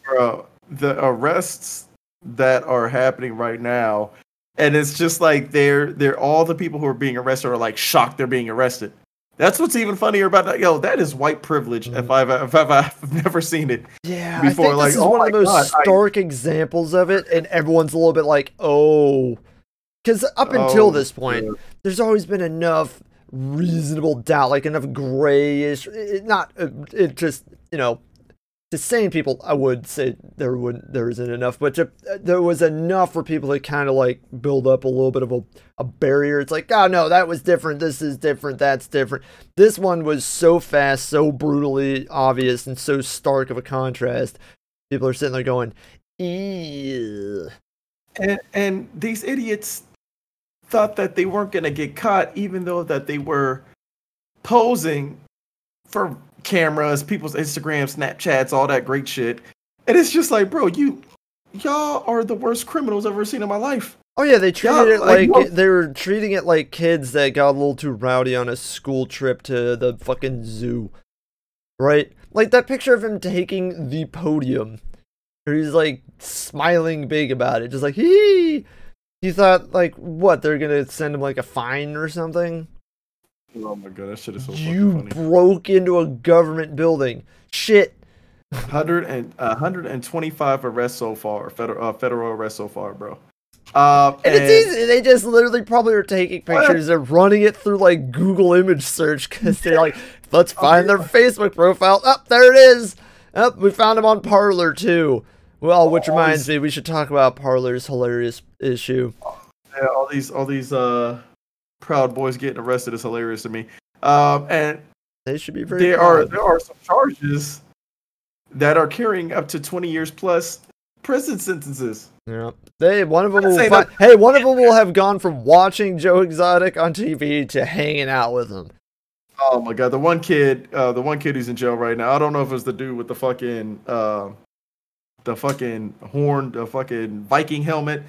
Speaker 2: bro, the arrests that are happening right now, and it's just like they're they're all the people who are being arrested are like shocked they're being arrested. That's what's even funnier about that. Yo, that is white privilege. If mm-hmm. I've if I've, I've never seen it.
Speaker 1: yeah
Speaker 2: Before,
Speaker 1: i think
Speaker 2: like,
Speaker 1: this is
Speaker 2: oh
Speaker 1: one of the most
Speaker 2: God, I-
Speaker 1: stark examples of it and everyone's a little bit like oh because up until
Speaker 2: Oh,
Speaker 1: this point
Speaker 2: yeah.
Speaker 1: There's always been enough reasonable doubt, like enough grayish, it, not uh, it just you know, to sane people, I would say there would there isn't enough, but to, uh, there was enough for people to kind of like build up a little bit of a, a barrier. It's like, oh no, that was different. This is different. That's different. This one was so fast, so brutally obvious, and so stark of a contrast. People are sitting there going, ew.
Speaker 2: And and these idiots thought that they weren't gonna get caught, even though that they were posing for cameras, people's Instagram, Snapchats, all that great shit. And it's just like, bro, you y'all are the worst criminals I've ever seen in my life.
Speaker 1: Oh yeah, they treated
Speaker 2: Yeah,
Speaker 1: it
Speaker 2: like,
Speaker 1: like they were treating it like kids that got a little too rowdy on a school trip to the fucking zoo. Right? Like that picture of him taking the podium. Where he's like smiling big about it, just like hee. You thought like what, they're gonna send him like a fine or something?
Speaker 2: Oh my god, that shit is so
Speaker 1: you broke into a government building. Shit.
Speaker 2: Hundred and uh, hundred and twenty-five arrests so far, federal uh, federal arrests so far, bro. Um,
Speaker 1: And it's easy. They just literally probably are taking pictures and running it through like Google image search because they're like, let's find their Facebook profile. Up oh, there it is. Up, we found him on Parler too. Well, which reminds me, we should talk about Parler's hilarious issue.
Speaker 2: Yeah, all these all these uh proud boys getting arrested is hilarious to me. Um, and
Speaker 1: They should be very.
Speaker 2: there are there are some charges that are carrying up to twenty years plus prison sentences.
Speaker 1: Yeah. They one of them will
Speaker 2: that-
Speaker 1: hey one of them will have gone from watching Joe Exotic on TV to hanging out with him.
Speaker 2: Oh my god, the one kid, uh, the one kid who's in jail right now. I don't know if it's the dude with the fucking, uh, the fucking horn, the fucking Viking helmet.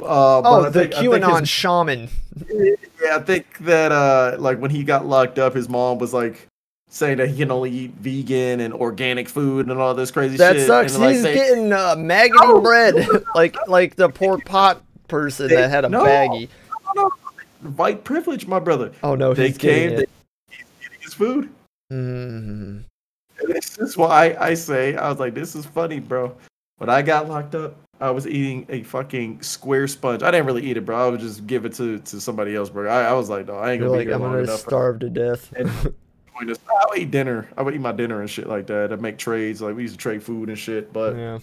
Speaker 2: Uh,
Speaker 1: Oh, the
Speaker 2: think-
Speaker 1: QAnon
Speaker 2: his-
Speaker 1: shaman.
Speaker 2: Yeah, I think that uh, like when he got locked up, his mom was like saying that he can only eat vegan and organic food and all this crazy
Speaker 1: That
Speaker 2: shit.
Speaker 1: sucks.
Speaker 2: And, like,
Speaker 1: He's
Speaker 2: they-
Speaker 1: getting uh, maggoty
Speaker 2: No.
Speaker 1: bread, like like the poor pot person
Speaker 2: They-
Speaker 1: that had a
Speaker 2: no.
Speaker 1: baggie.
Speaker 2: No, no, white privilege, my brother.
Speaker 1: Oh no,
Speaker 2: they
Speaker 1: he's getting
Speaker 2: came, they, he's eating his food.
Speaker 1: Mhm.
Speaker 2: This is why I say I was like, this is funny, bro. When I got locked up, I was eating a fucking square sponge. I didn't really eat it, bro. I would just give it to, to somebody else, bro. I, I was like, no, I ain't
Speaker 1: You're
Speaker 2: gonna
Speaker 1: like,
Speaker 2: be
Speaker 1: I'm gonna
Speaker 2: enough.
Speaker 1: starve to death.
Speaker 2: I would eat dinner. I would eat my dinner and shit like that. I'd make trades. Like we used to trade food and shit. But
Speaker 1: yeah.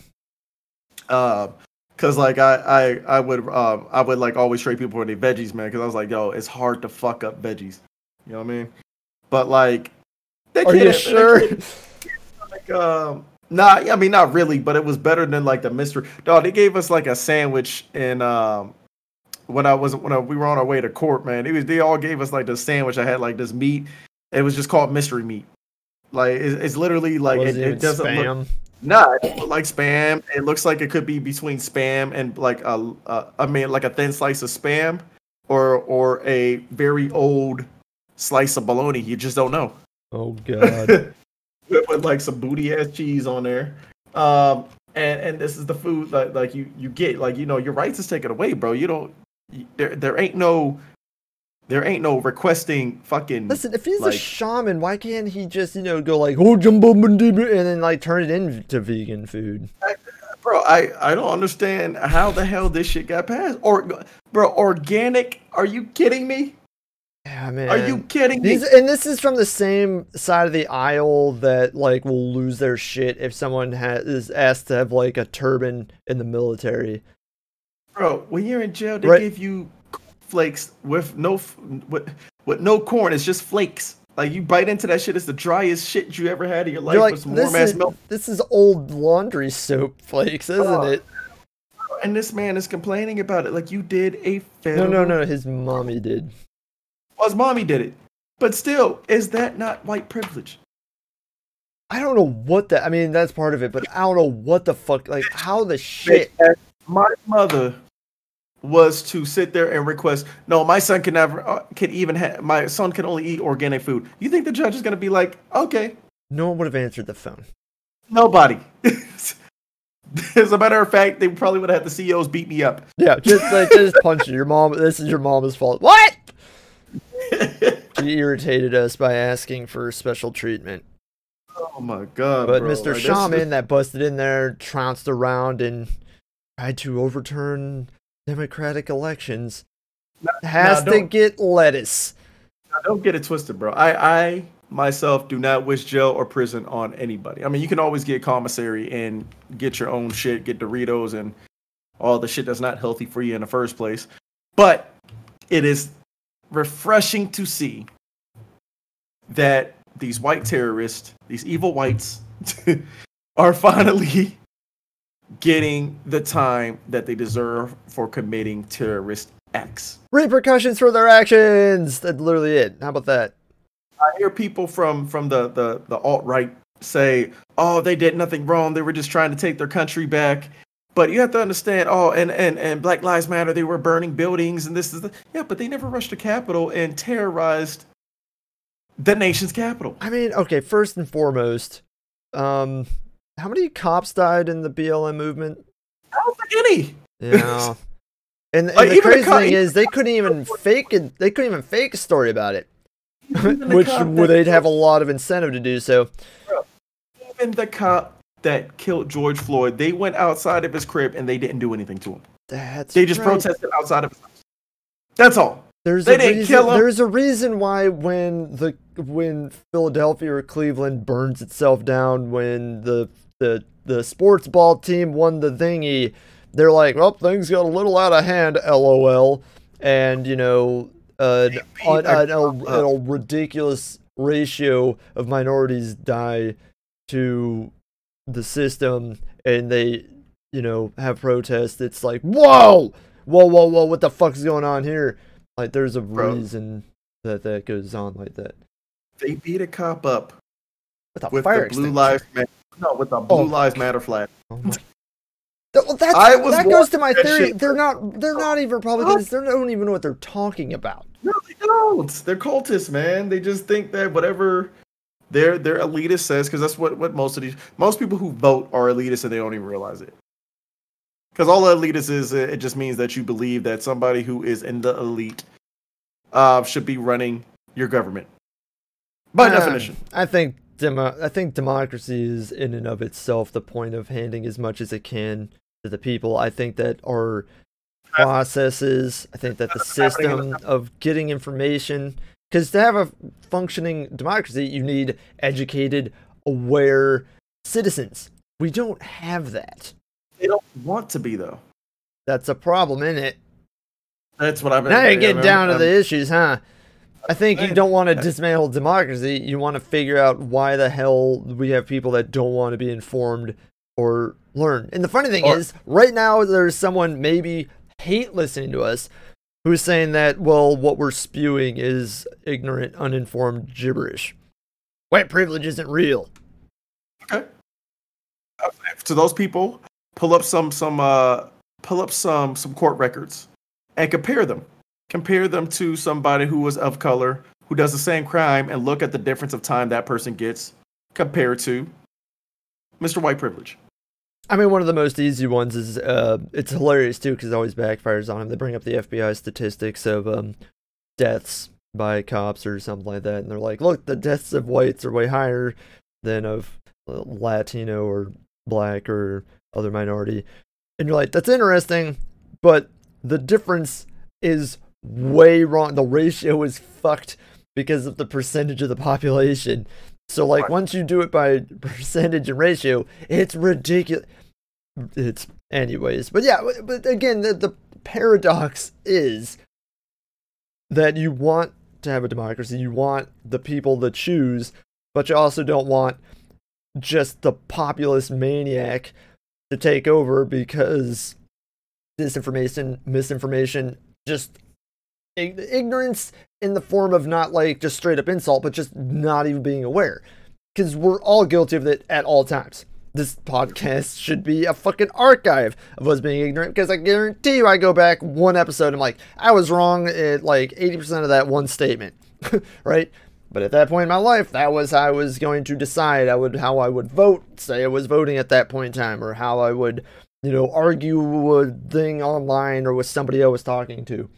Speaker 2: um, cause like I I I would um I would like always trade people for their veggies, man. Cause I was like, yo, it's hard to fuck up veggies. You know what I mean? But like, they
Speaker 1: Are you sure?
Speaker 2: Like um nah I mean not really but it was better than like the mystery. Dog they gave us like a sandwich and um when I was when I, we were on our way to court man. It was they all gave us like the sandwich. I had like this meat. It was just called mystery meat. Like it's, it's literally like it,
Speaker 1: it,
Speaker 2: it doesn't look
Speaker 1: spam?
Speaker 2: nah look like spam. It looks like it could be between spam and like a, a I mean like a thin slice of spam or or a very old slice of bologna. You just don't know.
Speaker 1: Oh god.
Speaker 2: with, like some booty ass cheese on there. Um, and and this is the food that like you you get like you know your rights is taken away, bro. You don't you- there there ain't no there ain't no requesting fucking
Speaker 1: Listen, if he's a shaman, why can't he just, you know, go like, oh, jumbo and then like turn it into vegan food?
Speaker 2: bro. I I don't understand how the hell this shit got passed. Or bro, organic? Are you kidding me?
Speaker 1: Yeah, man.
Speaker 2: Are you kidding me?
Speaker 1: And this is from the same side of the aisle that like will lose their shit if someone ha- is asked to have like a turban in the military.
Speaker 2: Bro, when you're in jail, they
Speaker 1: Right.
Speaker 2: give you flakes with no with, with no corn. It's just flakes. Like you bite into that shit, it's the driest shit you ever had in your life
Speaker 1: You're like,
Speaker 2: with some
Speaker 1: this
Speaker 2: warm ass
Speaker 1: is,
Speaker 2: milk.
Speaker 1: this is old laundry soap flakes, isn't
Speaker 2: Oh,
Speaker 1: it?
Speaker 2: And this man is complaining about it like you did a
Speaker 1: No,
Speaker 2: federal.
Speaker 1: no, no. His mommy did.
Speaker 2: Well, his mommy did it, but still, is that not white privilege?
Speaker 1: I don't know what that. I mean, that's part of it, but I don't know what the fuck. Like, how the shit.
Speaker 2: My mother was to sit there and request. No, my son can never uh, can even have. My son can only eat organic food. You think the judge is gonna be like, okay,
Speaker 1: No one would have answered the phone.
Speaker 2: nobody. As a matter of fact, they probably would have had the CEOs beat me up.
Speaker 1: Yeah, just like just punch your mom. This is your mom's fault. What? She irritated us by asking for special treatment.
Speaker 2: oh my god!
Speaker 1: But
Speaker 2: bro.
Speaker 1: Mr.
Speaker 2: Like,
Speaker 1: Shaman
Speaker 2: just-
Speaker 1: that busted in there, trounced around, and tried to overturn democratic elections has
Speaker 2: now
Speaker 1: to get lettuce.
Speaker 2: Now, don't get it twisted, bro. I, I myself do not wish jail or prison on anybody. I mean, you can always get commissary and get your own shit, get Doritos and all the shit that's not healthy for you in the first place. But it is refreshing to see that these white terrorists, these evil whites, are finally getting the time that they deserve for committing terrorist acts.
Speaker 1: Repercussions for their actions. That's literally it. How about that?
Speaker 2: I hear people from from the the, the alt right say, "Oh, they did nothing wrong. They were just trying to take their country back." But you have to understand, oh, and and and Black Lives Matter. They were burning buildings, and this is the yeah. But they never rushed the Capitol and terrorized the nation's capital.
Speaker 1: I mean, okay, first and foremost, um, how many cops died in the BLM movement?
Speaker 2: I don't think any.
Speaker 1: Yeah. And, and
Speaker 2: Like,
Speaker 1: the
Speaker 2: the
Speaker 1: crazy thing is, they couldn't even fake it. They couldn't even fake a story about it,
Speaker 2: the
Speaker 1: which would they'd have a lot of incentive to do so.
Speaker 2: even the cop that killed George Floyd. They went outside of his crib and they didn't do anything to him.
Speaker 1: That's
Speaker 2: They just
Speaker 1: right.
Speaker 2: protested outside of his house. That's all.
Speaker 1: There's
Speaker 2: They
Speaker 1: a
Speaker 2: didn't
Speaker 1: reason,
Speaker 2: kill him.
Speaker 1: There's a reason why when the when Philadelphia or Cleveland burns itself down when the the the sports ball team won the thingy, they're like, well, things got a little out of hand, lol, and you know, uh, an, an, a, a ridiculous ratio of minorities die to the system, and they, you know, have protests. It's like, whoa, whoa, whoa, whoa, what the fuck's going on here? Like, there's a
Speaker 2: Bro.
Speaker 1: reason that that goes on like that.
Speaker 2: They beat a cop up
Speaker 1: With a
Speaker 2: with
Speaker 1: fire
Speaker 2: the Blue. Lives Matter. No, with the oh Blue
Speaker 1: Oh.
Speaker 2: Lives Matter flag.
Speaker 1: Oh my- well, that's,
Speaker 2: I was
Speaker 1: that goes to my theory.
Speaker 2: shit.
Speaker 1: They're not. They're not even Republicans. They don't even know what they're talking about.
Speaker 2: No, they don't. They're cultists, man. They just think that whatever their their elitist says, because that's what what most of these most people who vote are elitists and they don't even realize it. Because all elitist is, it it just means that you believe that somebody who is in the elite uh, should be running your government. By
Speaker 1: Uh,
Speaker 2: definition.
Speaker 1: I think demo- I think democracy is in and of itself the point of handing as much as it can to the people. I think that our processes, I think that the system of getting information, because to have a functioning democracy, you need educated, aware citizens. We don't have that.
Speaker 2: They don't want to be though.
Speaker 1: That's a problem, isn't it?
Speaker 2: That's what I've been.
Speaker 1: Now you
Speaker 2: yeah,
Speaker 1: get
Speaker 2: I'm-
Speaker 1: down to the um, issues, huh? I think you don't want to dismantle democracy. You want to figure out why the hell we have people that don't want to be informed or learn. And the funny thing
Speaker 2: Or-
Speaker 1: is, right now there's someone maybe hate listening to us who's saying that well, what we're spewing is ignorant, uninformed gibberish. White privilege isn't real.
Speaker 2: Okay. Uh, To those people, pull up some some uh pull up some some court records and compare them. Compare them to somebody who was of color who does the same crime and look at the difference of time that person gets compared to Mr. White Privilege.
Speaker 1: I mean, one of the most easy ones is uh, it's hilarious too because it always backfires on him. They bring up the FBI statistics of um, deaths by cops or something like that, and they're like, "Look, the deaths of whites are way higher than of uh, Latino or black or other minority," and you're like, "That's interesting," but the difference is way wrong. The ratio is fucked because of the percentage of the population. So like
Speaker 2: Right.
Speaker 1: once you do it by percentage and ratio, it's ridiculous. It's anyways, but yeah, but- but again, the, the paradox is that you want to have a democracy, you want the people to choose, but you also don't want just the populist maniac to take over because disinformation, misinformation, just ignorance in the form of not like just straight up insult, but just not even being aware. Because we're all guilty of it at all times. This podcast should be a fucking archive of us being ignorant because I guarantee you I go back one episode and I'm like, I was wrong at like 80% of that one statement, right? But at that point in my life, that was how I was going to decide I would how I would vote, say I was voting at that point in time, or how I would, you know, argue a thing online or with somebody I was talking to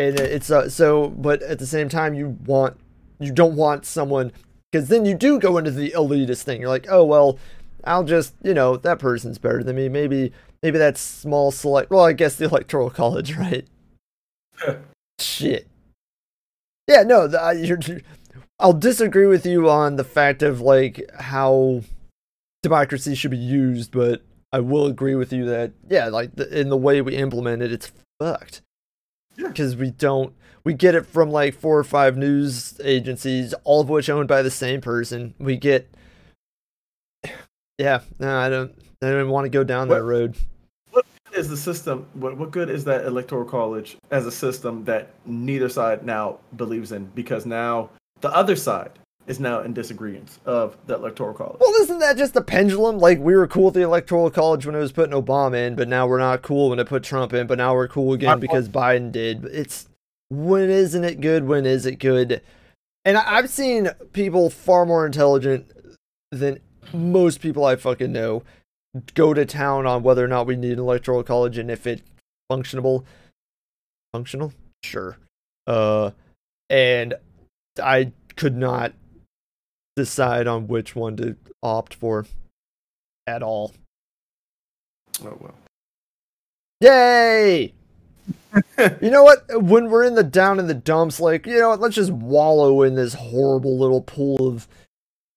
Speaker 1: and it's uh, so but at the same time you want you don't want someone because then you do go into the elitist thing. You're like oh well i'll just you know that person's better than me. Maybe maybe that small select well i guess the electoral college right? Shit. Yeah no the, I- you're, i'll disagree with you on the fact of like how democracy should be used but i will agree with you that yeah like the, in the way we implement it it's fucked because we don't we get it from like four or five news agencies all of which owned by the same person. We get yeah no i don't i don't even want to go down that road.
Speaker 2: Is the system what what good is that electoral college as a system that neither side now believes in? Because now the other side is now in disagreement of the electoral college.
Speaker 1: well isn't that just a pendulum? Like we were cool with the electoral college when it was putting obama in but now we're not cool when it put trump in but now we're cool again
Speaker 2: point-
Speaker 1: because biden did. It's when isn't it good? When is it good? And I- i've seen people far more intelligent than most people i fucking know go to town on whether or not we need an electoral college and if it's functionable. Functional? Sure. Uh and i could not decide on which one to opt for at all.
Speaker 2: Oh well.
Speaker 1: yay! You know what? When we're in the down in the dumps like you know what? Let's just wallow in this horrible little pool of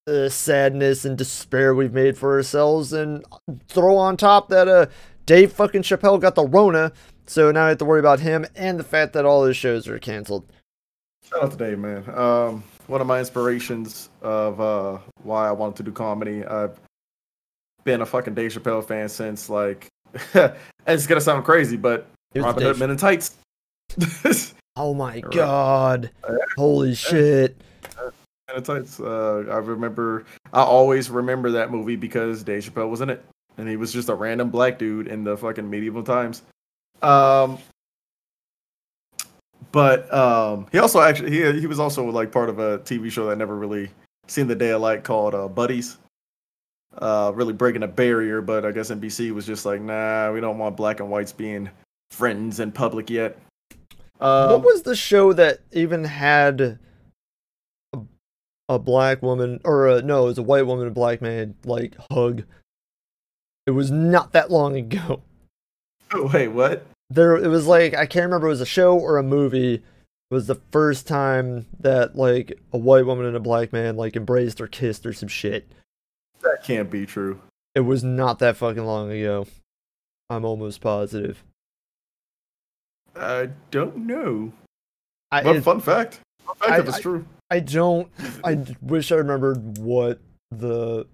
Speaker 1: uh, sadness and despair we've made for ourselves and throw on top that uh dave fucking chappelle got the rona so now i have to worry about him and the fact that all his shows are canceled.
Speaker 2: Shout out to Dave, man. Um, one of my inspirations of uh, why I wanted to do comedy. I've been a fucking Dave Chappelle fan since like, it's gonna sound crazy, but
Speaker 1: He was
Speaker 2: Robin Hood Men in Tights.
Speaker 1: oh my
Speaker 2: Right.
Speaker 1: god holy shit
Speaker 2: Men in Tights. Uh, I remember. I always remember that movie because Dave Chappelle was in it, and he was just a random black dude in the fucking medieval times. Um, but um, he also actually he he was also like part of a TV show that never really seen the day of light called uh, Buddies. Uh, really breaking a barrier, but I guess NBC was just like, nah, we don't want black and whites being friends in public yet. Um,
Speaker 1: what was the show that even had a, a black woman or a, no it was a white woman and a black man like hug It was not that long ago.
Speaker 2: Oh, wait, what?
Speaker 1: There, it was like I can't remember. It was a show or a movie. It was the first time that like a white woman and a black man like embraced or kissed or some shit.
Speaker 2: That can't be true.
Speaker 1: It was not that fucking long ago. I'm almost positive.
Speaker 2: I don't know.
Speaker 1: I,
Speaker 2: But
Speaker 1: it-
Speaker 2: fun fact. Fun fact
Speaker 1: I-
Speaker 2: if it's
Speaker 1: I-
Speaker 2: true.
Speaker 1: I don't. I wish I remembered what the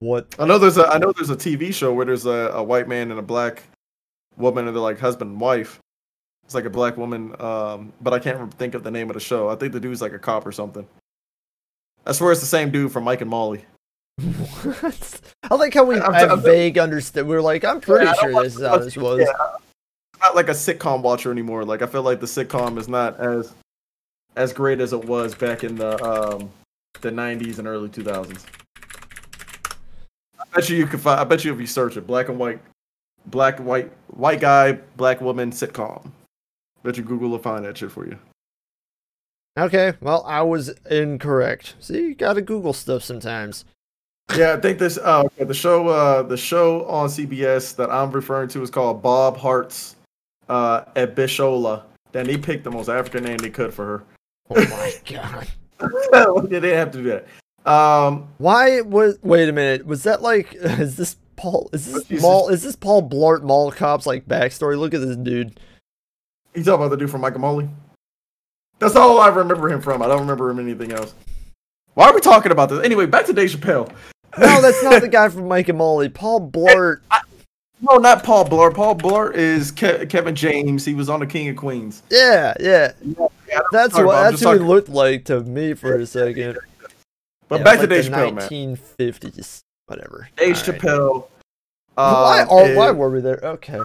Speaker 1: what.
Speaker 2: I know there's a I know there's a TV show where there's a, a white man and a black woman and they're like husband and wife. It's like a black woman, um, but I can't think of the name of the show. I think the dude's like a cop or something. I swear it's the same dude from Mike and Molly.
Speaker 1: What? I like how we
Speaker 2: I'm-
Speaker 1: have
Speaker 2: I'm-
Speaker 1: vague understand. We're like, I'm pretty
Speaker 2: Yeah,
Speaker 1: sure this is how this was.
Speaker 2: yeah. I'm not like a sitcom watcher anymore. Like I feel like the sitcom is not as as great as it was back in the um the 90s and early 2000s. I bet you you could find. I bet you if you search it, black and white, black white, white guy, black woman sitcom. Bet you Google will find that shit for you.
Speaker 1: Okay, well, I was incorrect. See, you gotta Google stuff sometimes.
Speaker 2: Yeah, I think this. Uh, the show. Uh, the show on CBS that I'm referring to is called Bob Hearts uh, Abishola. Then he picked the most African name they could for her.
Speaker 1: Oh my god.
Speaker 2: they didn't have to do that. Um,
Speaker 1: Why was? Wait a minute. Was that like? Is this Paul? Is this
Speaker 2: Jesus.
Speaker 1: Mall? Is this Paul Blart Mall Cop's like backstory? Look at this dude.
Speaker 2: you talking about the dude from Mike and Molly? That's all I remember him from. I don't remember him anything else. Why are we talking about this? Anyway, back to Dave Chappelle.
Speaker 1: No, that's not the guy from Mike and Molly. Paul Blart.
Speaker 2: No, not Paul Blart. Paul Blart is Ke- Kevin James. He was on the King of Queens.
Speaker 1: Yeah, yeah.
Speaker 2: Yeah,
Speaker 1: That's what. That's who he looked like to me for a second.
Speaker 2: But
Speaker 1: Yeah,
Speaker 2: back
Speaker 1: like
Speaker 2: to Dave Chappelle, man.
Speaker 1: 1950s, whatever.
Speaker 2: Dave
Speaker 1: All right.
Speaker 2: Chappelle.
Speaker 1: why?
Speaker 2: uh,
Speaker 1: Are, why were we there? Okay,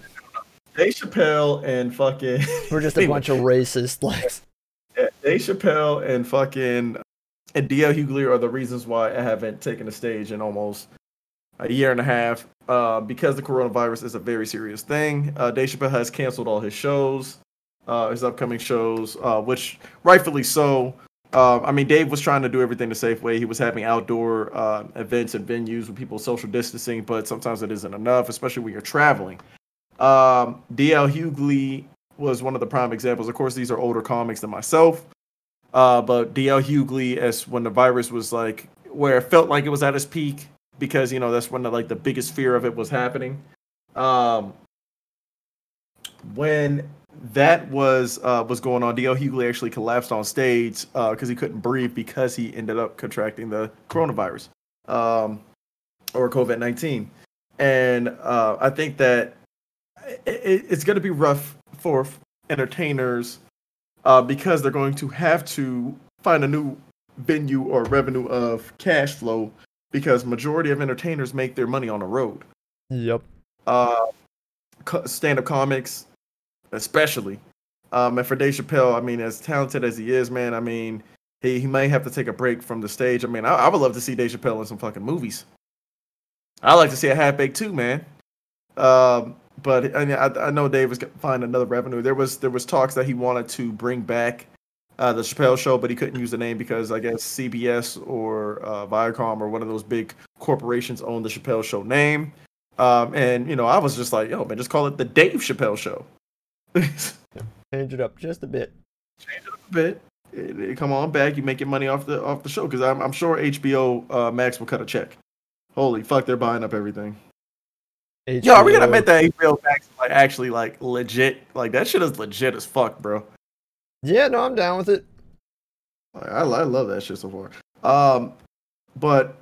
Speaker 2: Dave Chappelle and fucking
Speaker 1: we're just a bunch of racist. Like,
Speaker 2: Dave Chappelle and fucking and DL Hughley are the reasons why I haven't taken the stage in almost a year and a half. Uh, because the coronavirus is a very serious thing. Uh, Dave Chappelle has canceled all his shows, uh, his upcoming shows, uh, which rightfully so. Uh, I mean, Dave was trying to do everything the safe way. He was having outdoor uh, events and venues with people social distancing, but sometimes it isn't enough, especially when you're traveling. Um, DL Hughley was one of the prime examples. Of course, these are older comics than myself. Uh, but DL Hughley, as when the virus was like where it felt like it was at its peak, because you know that's when the, like the biggest fear of it was happening. Um, when that was uh, was going on, DL Hughley actually collapsed on stage because he couldn't breathe because he ended up contracting the coronavirus um, or COVID nineteen, and uh, I think that it, it's going to be rough for entertainers uh, because they're going to have to find a new venue or revenue of cash flow because majority of entertainers make their money on the road.
Speaker 1: yep.
Speaker 2: Uh, stand-up comics, especially. Um, and for Dave Chappelle, I mean, as talented as he is, man, I mean, he, he may have to take a break from the stage. I mean, I, I would love to see Dave Chappelle in some fucking movies. I like to see a half baked too, man. Um, but I, mean, I, I know Dave was gonna find another revenue. There was there was talks that he wanted to bring back uh, the Chappelle Show, but he couldn't use the name because I guess CBS or uh, Viacom or one of those big corporations own the Chappelle Show name. Um, and you know, I was just like, yo, man, just call it the Dave Chappelle Show.
Speaker 1: Change it up just a bit.
Speaker 2: Change it up a bit. It- it- come on back, You're making money off the off the show because I'm I'm sure HBO uh, Max will cut a check. Holy fuck, they're buying up everything. Yo, are we gonna
Speaker 1: HBO.
Speaker 2: admit that HBO Max is like actually like legit? Like that shit is legit as fuck, bro.
Speaker 1: Yeah, no, I'm down with it.
Speaker 2: Like, I, I love that shit so far. Um, but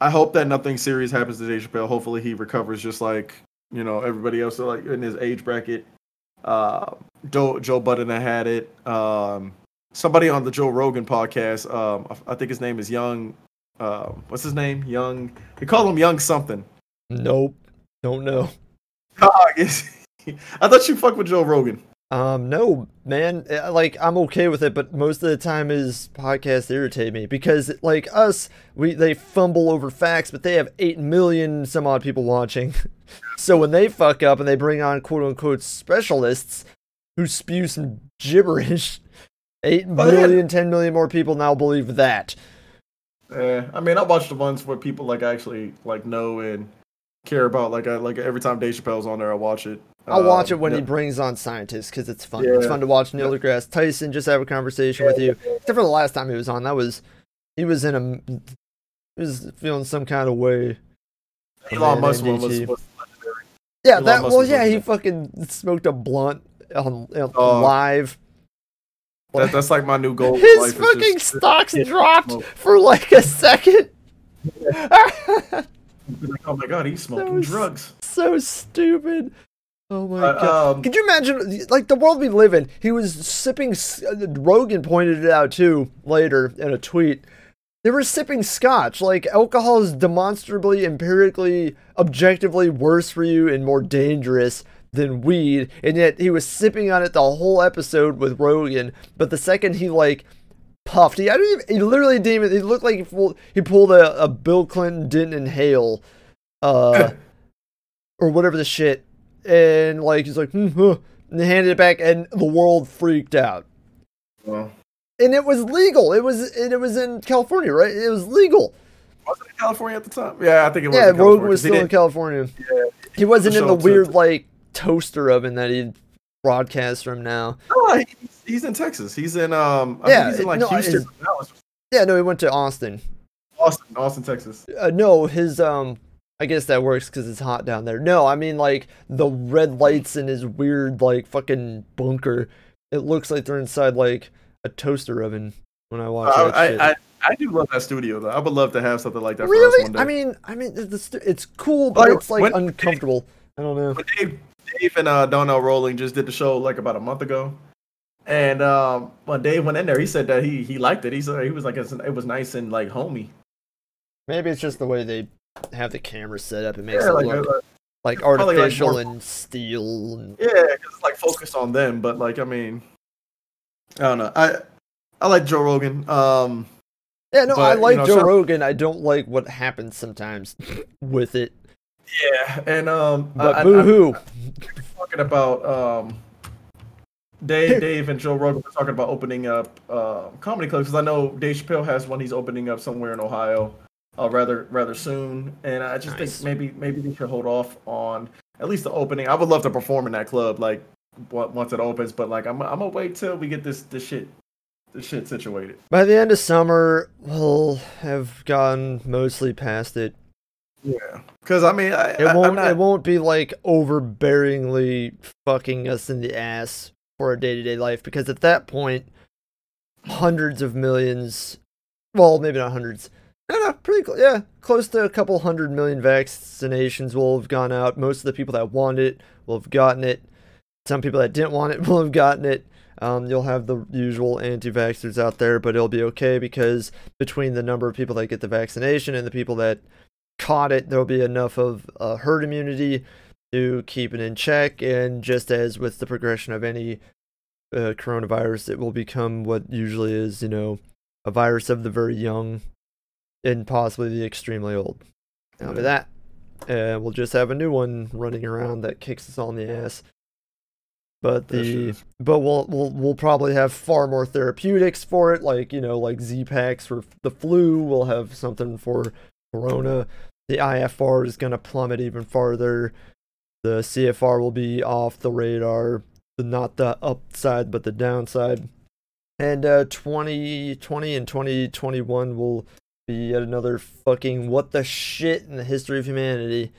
Speaker 2: I hope that nothing serious happens to Dave Chappelle. Hopefully he recovers just like you know everybody else like in his age bracket. Uh, Joe Joe Budden had it. Um, somebody on the Joe Rogan podcast. Um, I, think his name is Young. Uh, what's his name? Young. They call him Young something.
Speaker 1: Nope. Don't know.
Speaker 2: I thought you fucked with Joe Rogan.
Speaker 1: Um, no, man. uh, Like, I'm okay with it, but most of the time his podcasts irritate me because, like us, we they fumble over facts, but they have eight million some odd people watching. so when they fuck up and they bring on quote unquote specialists who spew some gibberish, eight
Speaker 2: Oh, yeah.
Speaker 1: million, ten million more people now believe that.
Speaker 2: Yeah, I mean, I watched the ones where people like actually like know and care about. Like I like every time Dave Chappelle's on there, I watch it.
Speaker 1: I'll watch it
Speaker 2: Um,
Speaker 1: when
Speaker 2: yeah.
Speaker 1: he brings on scientists because it's fun. It's fun to watch Neil deGrasse Tyson just have a conversation with you. Except for the last time he was on, that was he was in a he was feeling some kind of way.
Speaker 2: Elon Musk one was, was legendary.
Speaker 1: Yeah,
Speaker 2: Elon
Speaker 1: that
Speaker 2: Musk
Speaker 1: well,
Speaker 2: was
Speaker 1: yeah, he fucking smoked a blunt on, on
Speaker 2: Oh.
Speaker 1: live.
Speaker 2: That, that's like my new goal.
Speaker 1: His fucking
Speaker 2: just-
Speaker 1: stocks dropped for like a second.
Speaker 2: Like, oh my god, he's smoking
Speaker 1: was-
Speaker 2: drugs.
Speaker 1: so stupid. Oh my
Speaker 2: But,
Speaker 1: god!
Speaker 2: um,
Speaker 1: Could you imagine, like the world we live in? He was sipping. uh, Rogan pointed it out too later in a tweet. They were sipping scotch. Like alcohol is demonstrably, empirically, objectively worse for you and more dangerous than weed, and yet he was sipping on it the whole episode with Rogan. But the second he like puffed, he I don't even. He literally didn't even. He looked like he pulled, he pulled a, a Bill Clinton didn't inhale, uh, or whatever the shit, and like he's like, hmm, huh, and handed it back, and the world freaked out.
Speaker 2: Well,
Speaker 1: And it was legal. It was and it was in California, right? It was legal.
Speaker 2: was it in California at the time? Yeah, I think it was.
Speaker 1: Yeah,
Speaker 2: in California,
Speaker 1: Rogan was
Speaker 2: he
Speaker 1: still in California.
Speaker 2: Yeah,
Speaker 1: He wasn't in the weird like toaster oven that he broadcasts from now.
Speaker 2: No, he's, he's in Texas. He's in um. I
Speaker 1: Yeah,
Speaker 2: he's in like
Speaker 1: no,
Speaker 2: Houston,
Speaker 1: his- Yeah, no, he went to Austin.
Speaker 2: Austin, Austin, Texas.
Speaker 1: Uh, no, his um. I guess that works because it's hot down there. No, I mean like the red lights in his weird like fucking bunker. It looks like they're inside like a toaster oven when I watch
Speaker 2: Uh,
Speaker 1: shit.
Speaker 2: I, I I do love that studio though. I would love to have something like that
Speaker 1: really?
Speaker 2: one day.
Speaker 1: I mean, I mean, the, the, stu- it's cool, but
Speaker 2: Like,
Speaker 1: it's like uncomfortable. I don't know.
Speaker 2: Dave, Dave and uh, Donnell Rawlings just did the show like about a month ago, and um, when Dave went in there, he said that he he liked it. He said he was like it was nice and like homey.
Speaker 1: Maybe it's just the way they have the camera set up. It makes
Speaker 2: Yeah,
Speaker 1: it
Speaker 2: like,
Speaker 1: look
Speaker 2: uh,
Speaker 1: like
Speaker 2: probably, like,
Speaker 1: artificial
Speaker 2: more-
Speaker 1: and steel. And,
Speaker 2: yeah, 'cause it's like focused on them. But like I mean, I don't know. I I like Joe Rogan. Um,
Speaker 1: yeah, no,
Speaker 2: But,
Speaker 1: I
Speaker 2: you
Speaker 1: like
Speaker 2: know,
Speaker 1: Joe
Speaker 2: some-
Speaker 1: Rogan. I don't like what happens sometimes with it.
Speaker 2: yeah, and um,
Speaker 1: But
Speaker 2: I, I,
Speaker 1: boo
Speaker 2: I'm talking about um. Dave, Dave, and Joe Rogan were talking about opening up uh, comedy clubs because I know Dave Chappelle has one. He's opening up somewhere in Ohio, uh, rather rather soon. And I just
Speaker 1: Nice.
Speaker 2: think maybe maybe they should hold off on at least the opening. I would love to perform in that club like wa- once it opens, but like I'm I'm gonna wait till we get this this shit this shit situated.
Speaker 1: By the end of summer, we'll have gone mostly past it.
Speaker 2: Yeah, because I mean I,
Speaker 1: It won't.
Speaker 2: I'm not,
Speaker 1: It won't be like overbearingly fucking us in the ass for a day to day life because at that point, hundreds of millions, well, maybe not hundreds. I don't pretty cl- yeah, close to a couple hundred million vaccinations will have gone out. Most of the people that want it will have gotten it. Some people that didn't want it will have gotten it. Um, you'll have the usual anti-vaxxers out there, but it'll be okay because between the number of people that get the vaccination and the people that caught it, there'll be enough of uh, herd immunity to keep it in check. And just as with the progression of any uh, coronavirus, it will become what usually is, you know, a virus of the very young and possibly the extremely old. Now, with that, uh, we'll just have a new one running around that kicks us all in the ass. But the but we'll we'll we'll probably have far more therapeutics for it, like you know, like Z packs for the flu. We'll have something for Corona. The IFR is gonna plummet even farther. The CFR will be off the radar. The not the upside, but the downside. And uh, 2020 and 2021 will be yet another fucking what the shit in the history of humanity.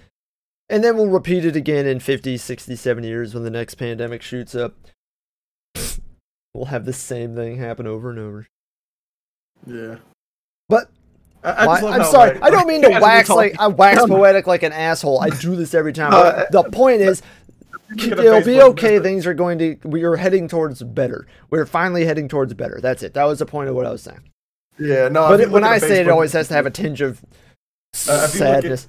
Speaker 1: And then we'll repeat it again in 50, 60, 70 years when the next pandemic shoots up. we'll have the same thing happen over and over.
Speaker 2: yeah.
Speaker 1: But
Speaker 2: I, I
Speaker 1: Why-
Speaker 2: just love
Speaker 1: I'm sorry. I don't mean to wax like I wax poetic like an asshole. I do this every time.
Speaker 2: Uh,
Speaker 1: the point is,
Speaker 2: Look at the
Speaker 1: it'll be okay. Things are going to. We are heading towards better. We're finally heading towards better. That's it. That was the point of what I was saying.
Speaker 2: Yeah, no.
Speaker 1: But it,
Speaker 2: you
Speaker 1: when I say it, it always has to have a tinge of
Speaker 2: Uh, if look at-
Speaker 1: sadness.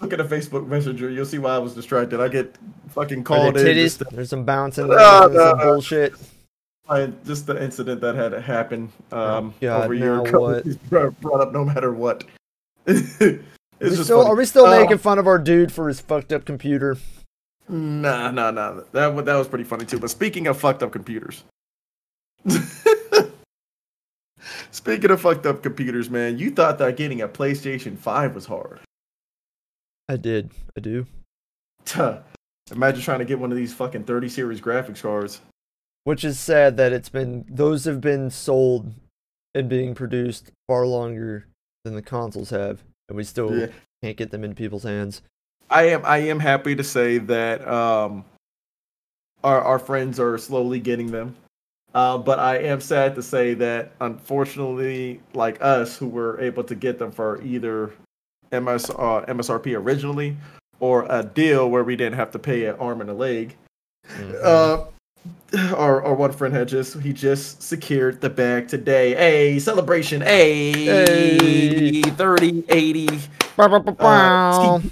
Speaker 2: Look at the Facebook Messenger. You'll see why I was distracted. I get fucking called
Speaker 1: there
Speaker 2: in.
Speaker 1: There's some bouncing.
Speaker 2: No,
Speaker 1: there's
Speaker 2: no,
Speaker 1: some bullshit.
Speaker 2: Just the incident that had happened um,
Speaker 1: Oh, God,
Speaker 2: over a year ago. is brought up no matter what. it's
Speaker 1: Are we still,
Speaker 2: funny.
Speaker 1: are we still
Speaker 2: Uh,
Speaker 1: making fun of our dude for his fucked up computer?
Speaker 2: Nah, nah, nah. That that was pretty funny too. But speaking of fucked up computers, speaking of fucked up computers, man, you thought that getting a PlayStation Five was hard.
Speaker 1: I did. I do.
Speaker 2: Tuh. Imagine trying to get one of these fucking 30 series graphics cards.
Speaker 1: Which is sad that it's been those have been sold and being produced far longer than the consoles have, and we still
Speaker 2: Yeah.
Speaker 1: can't get them in people's hands.
Speaker 2: I am I am happy to say that um our our friends are slowly getting them. Uh, but I am sad to say that unfortunately, like us who were able to get them for either MS uh, MSRP originally or a deal where we didn't have to pay an arm and a leg.
Speaker 1: Mhm.
Speaker 2: Uh, our, our one friend had just he just secured the bag today. Hey, celebration! Hey,
Speaker 1: Hey.
Speaker 2: 30, 80,
Speaker 1: Bow, bow, bow, bow.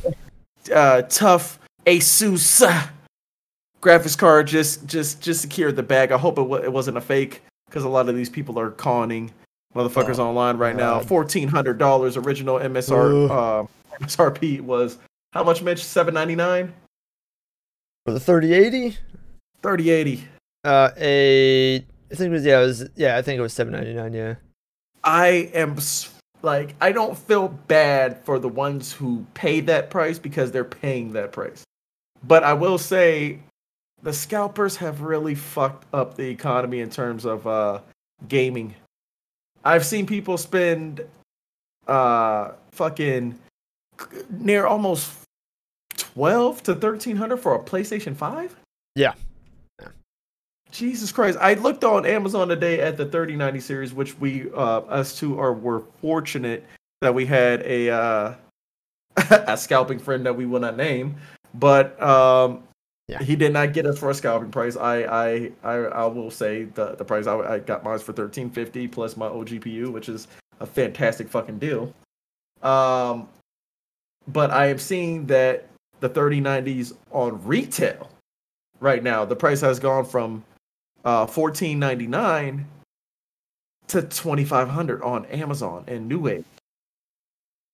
Speaker 2: uh, tough Asus uh, graphics card just just just secured the bag. I hope it, wa- it wasn't a fake because a lot of these people are conning motherfuckers
Speaker 1: Oh,
Speaker 2: online right now. Fourteen hundred dollars original MSR uh, MSRP was how much? Mitch seven ninety nine.
Speaker 1: For the 3080,
Speaker 2: 3080.
Speaker 1: Uh, a I think it was yeah, it was yeah, I think it was 799. Yeah.
Speaker 2: I am like I don't feel bad for the ones who pay that price because they're paying that price. But I will say the scalpers have really fucked up the economy in terms of uh gaming. I've seen people spend uh fucking near almost 12 to 1300 for a PlayStation 5?
Speaker 1: Yeah. Yeah.
Speaker 2: Jesus Christ. I looked on Amazon today at the 3090 series, which we, uh, us two are, were fortunate that we had a, uh, a scalping friend that we will not name, but, um,
Speaker 1: Yeah.
Speaker 2: he did not get us for a scalping price. I, I, I, I will say the, the price I, I got mine for 1350 plus my OGPU, which is a fantastic fucking deal. Um, but I am seeing that the 3090s on retail right now, the price has gone from uh 14.99 to 2500 on Amazon and Newegg.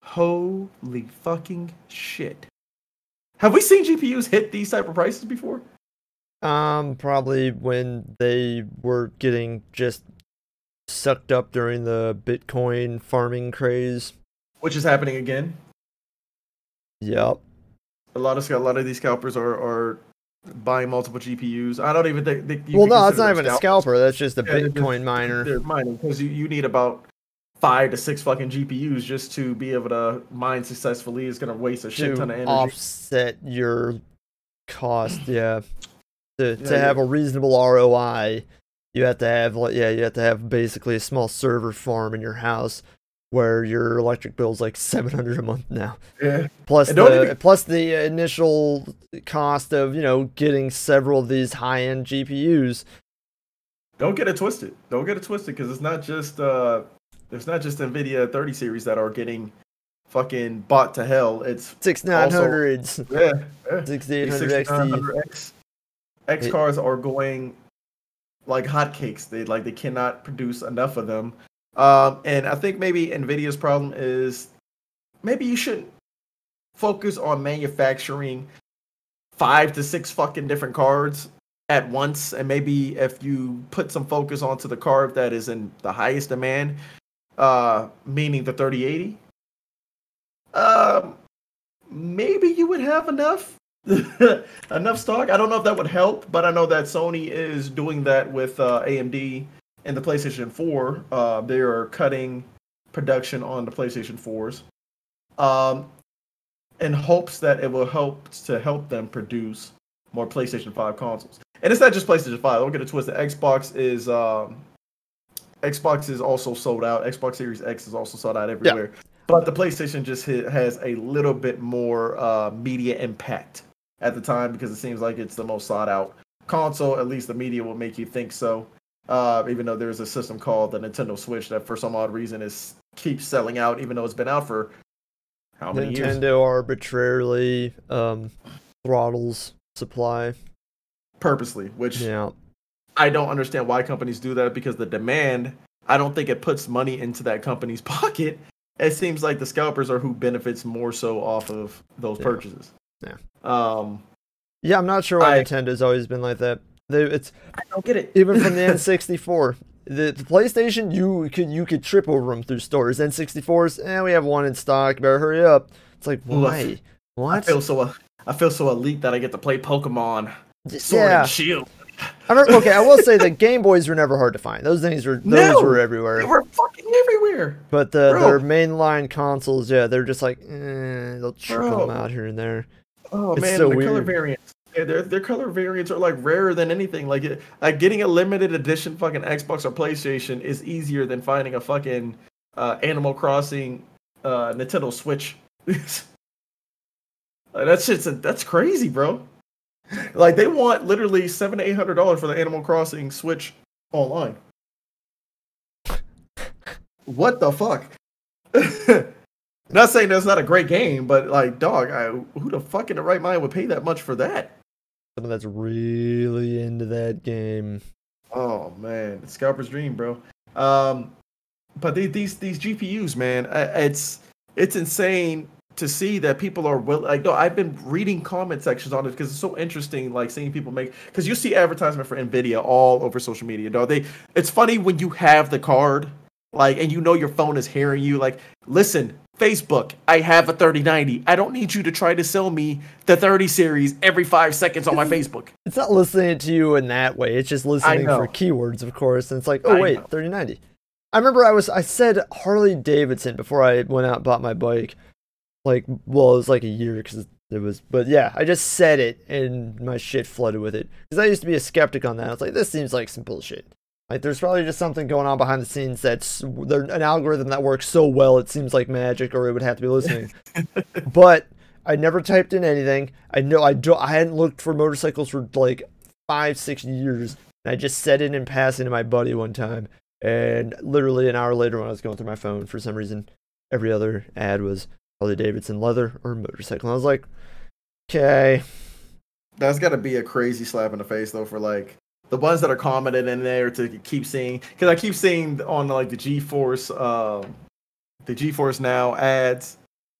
Speaker 2: Holy fucking shit. Have we seen GPUs hit these type of prices before?
Speaker 1: Um, probably when they were getting just sucked up during the Bitcoin farming craze.
Speaker 2: Which is happening again.
Speaker 1: Yep.
Speaker 2: A lot of a lot of these scalpers are are buying multiple GPUs. I don't even think. think
Speaker 1: Well, no, that's not even a scalper. That's just a
Speaker 2: Yeah, they're
Speaker 1: Bitcoin miner.
Speaker 2: They're mining because you, you need about five to six fucking GPUs just to be able to mine successfully. It's gonna waste a shit ton of energy.
Speaker 1: offset your cost. Yeah. To to
Speaker 2: Yeah,
Speaker 1: have
Speaker 2: yeah.
Speaker 1: a reasonable ROI, you have to have like yeah, you have to have basically a small server farm in your house where your electric bill is like 700 a month now.
Speaker 2: Yeah.
Speaker 1: Plus the
Speaker 2: even-
Speaker 1: plus the initial cost of, you know, getting several of these high-end GPUs.
Speaker 2: Don't get it twisted. Don't get it twisted because it's not just uh, it's not just Nvidia 30 series that are getting fucking bought to hell. It's
Speaker 1: 6900s,
Speaker 2: yeah, yeah.
Speaker 1: 6800 XT.
Speaker 2: 6900X X cars are going like hotcakes. They like they cannot produce enough of them. Um, and I think maybe Nvidia's problem is maybe you shouldn't focus on manufacturing five to six fucking different cards at once. And maybe if you put some focus onto the card that is in the highest demand, uh, meaning the 3080, um, maybe you would have enough enough stock. I don't know if that would help, but I know that Sony is doing that with uh, AMD and the PlayStation 4. Uh, they are cutting production on the PlayStation 4s um, in hopes that it will help to help them produce more PlayStation 5 consoles. And it's not just PlayStation 5. Don't get it twisted. Xbox is um, Xbox is also sold out. Xbox Series X is also sold out everywhere. But the PlayStation just hit, has a little bit more uh, media impact at the time because it seems like it's the most sought out console. At least the media will make you think so. Uh, even though there's a system called the Nintendo Switch that, for some odd reason, is keeps selling out, even though it's been out for how many years?
Speaker 1: Nintendo arbitrarily um, throttles supply.
Speaker 2: Purposely, which
Speaker 1: Yeah.
Speaker 2: I don't understand why companies do that because the demand, I don't think it puts money into that company's pocket. It seems like the scalpers are who benefits more so off of those
Speaker 1: Yeah.
Speaker 2: purchases.
Speaker 1: Yeah.
Speaker 2: Um,
Speaker 1: Yeah, I'm not sure why
Speaker 2: I-
Speaker 1: Nintendo's always been like that. They, it's
Speaker 2: I don't get it.
Speaker 1: even from the N64. The, the PlayStation, you could you could trip over them through stores. N64s, eh, we have one in stock. Better hurry up. It's like
Speaker 2: Look,
Speaker 1: why?
Speaker 2: I
Speaker 1: What?
Speaker 2: feel so I feel so elite that I get to play Pokemon Sword
Speaker 1: yeah.
Speaker 2: and Shield.
Speaker 1: I remember, okay, I will say the Game Boys were never hard to find. Those things were those
Speaker 2: No!
Speaker 1: were everywhere.
Speaker 2: They were fucking everywhere.
Speaker 1: But the
Speaker 2: Bro.
Speaker 1: their mainline consoles, yeah, they're just like eh, they'll trickle
Speaker 2: Bro.
Speaker 1: them out here and there.
Speaker 2: Oh
Speaker 1: It's
Speaker 2: man,
Speaker 1: so
Speaker 2: the color variants. Yeah, their their color variants are like rarer than anything. Like like getting a limited edition fucking Xbox or PlayStation is easier than finding a fucking uh, Animal Crossing uh, Nintendo Switch. like that's just that's crazy, bro. Like they want literally seven to eight hundred dollars for the Animal Crossing Switch online. What the fuck? not saying that's not a great game, but like, dog, I, who the fuck in the right mind would pay that much for that?
Speaker 1: Someone that's really into that game.
Speaker 2: Oh man, scalper's dream, bro. Um, but these these these GPUs, man, it's it's insane to see that people are will like. No, I've been reading comment sections on it because it's so interesting, like seeing people make because you see advertisement for Nvidia all over social media. Dog, they it's funny when you have the card, like, and you know your phone is hearing you. Like, listen, Facebook, I have a 3090. I don't need you to try to sell me the 30 series every five seconds on my Facebook.
Speaker 1: It's not listening to you in that way. It's just listening for keywords, of course. And it's like, oh
Speaker 2: I
Speaker 1: wait,
Speaker 2: know.
Speaker 1: 3090. I remember I was I said Harley Davidson before I went out and bought my bike. Like, well, it was like a year because it was, but yeah, I just said it and my shit flooded with it. Because I used to be a skeptic on that. I was like, this seems like some bullshit. Like, there's probably just something going on behind the scenes that's there, an algorithm that works so well it seems like magic, or it would have to be listening. but I never typed in anything. I know I do. I hadn't looked for motorcycles for like five, six years. And I just said it in passing to my buddy one time, and literally an hour later, when I was going through my phone, for some reason, every other ad was Harley Davidson leather or motorcycle. And I was like, okay,
Speaker 2: That's got to be a crazy slap in the face, though, for like the ones that are commented in there to keep seeing. Because I keep seeing on like the GeForce, um, the GeForce Now ads,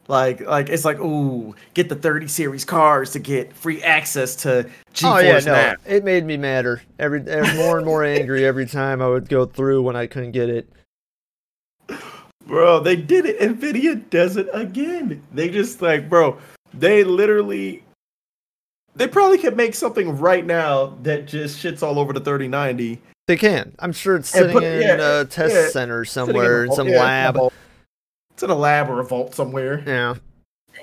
Speaker 2: like like it's like, ooh, get the 30 series cars to get free access to GeForce
Speaker 1: oh yeah, no,
Speaker 2: Now.
Speaker 1: it made me madder. Every, every more and more angry every time I would go through when I couldn't get it.
Speaker 2: Bro, they did it. Nvidia does it again. They just like, bro, they literally. They probably could make something right now that just shits all over the 3090.
Speaker 1: They can. I'm sure it's sitting
Speaker 2: put-
Speaker 1: in
Speaker 2: yeah,
Speaker 1: a test
Speaker 2: yeah,
Speaker 1: center
Speaker 2: Sitting in
Speaker 1: somewhere in some
Speaker 2: yeah,
Speaker 1: lab.
Speaker 2: a. It's in a lab or a vault somewhere.
Speaker 1: Yeah.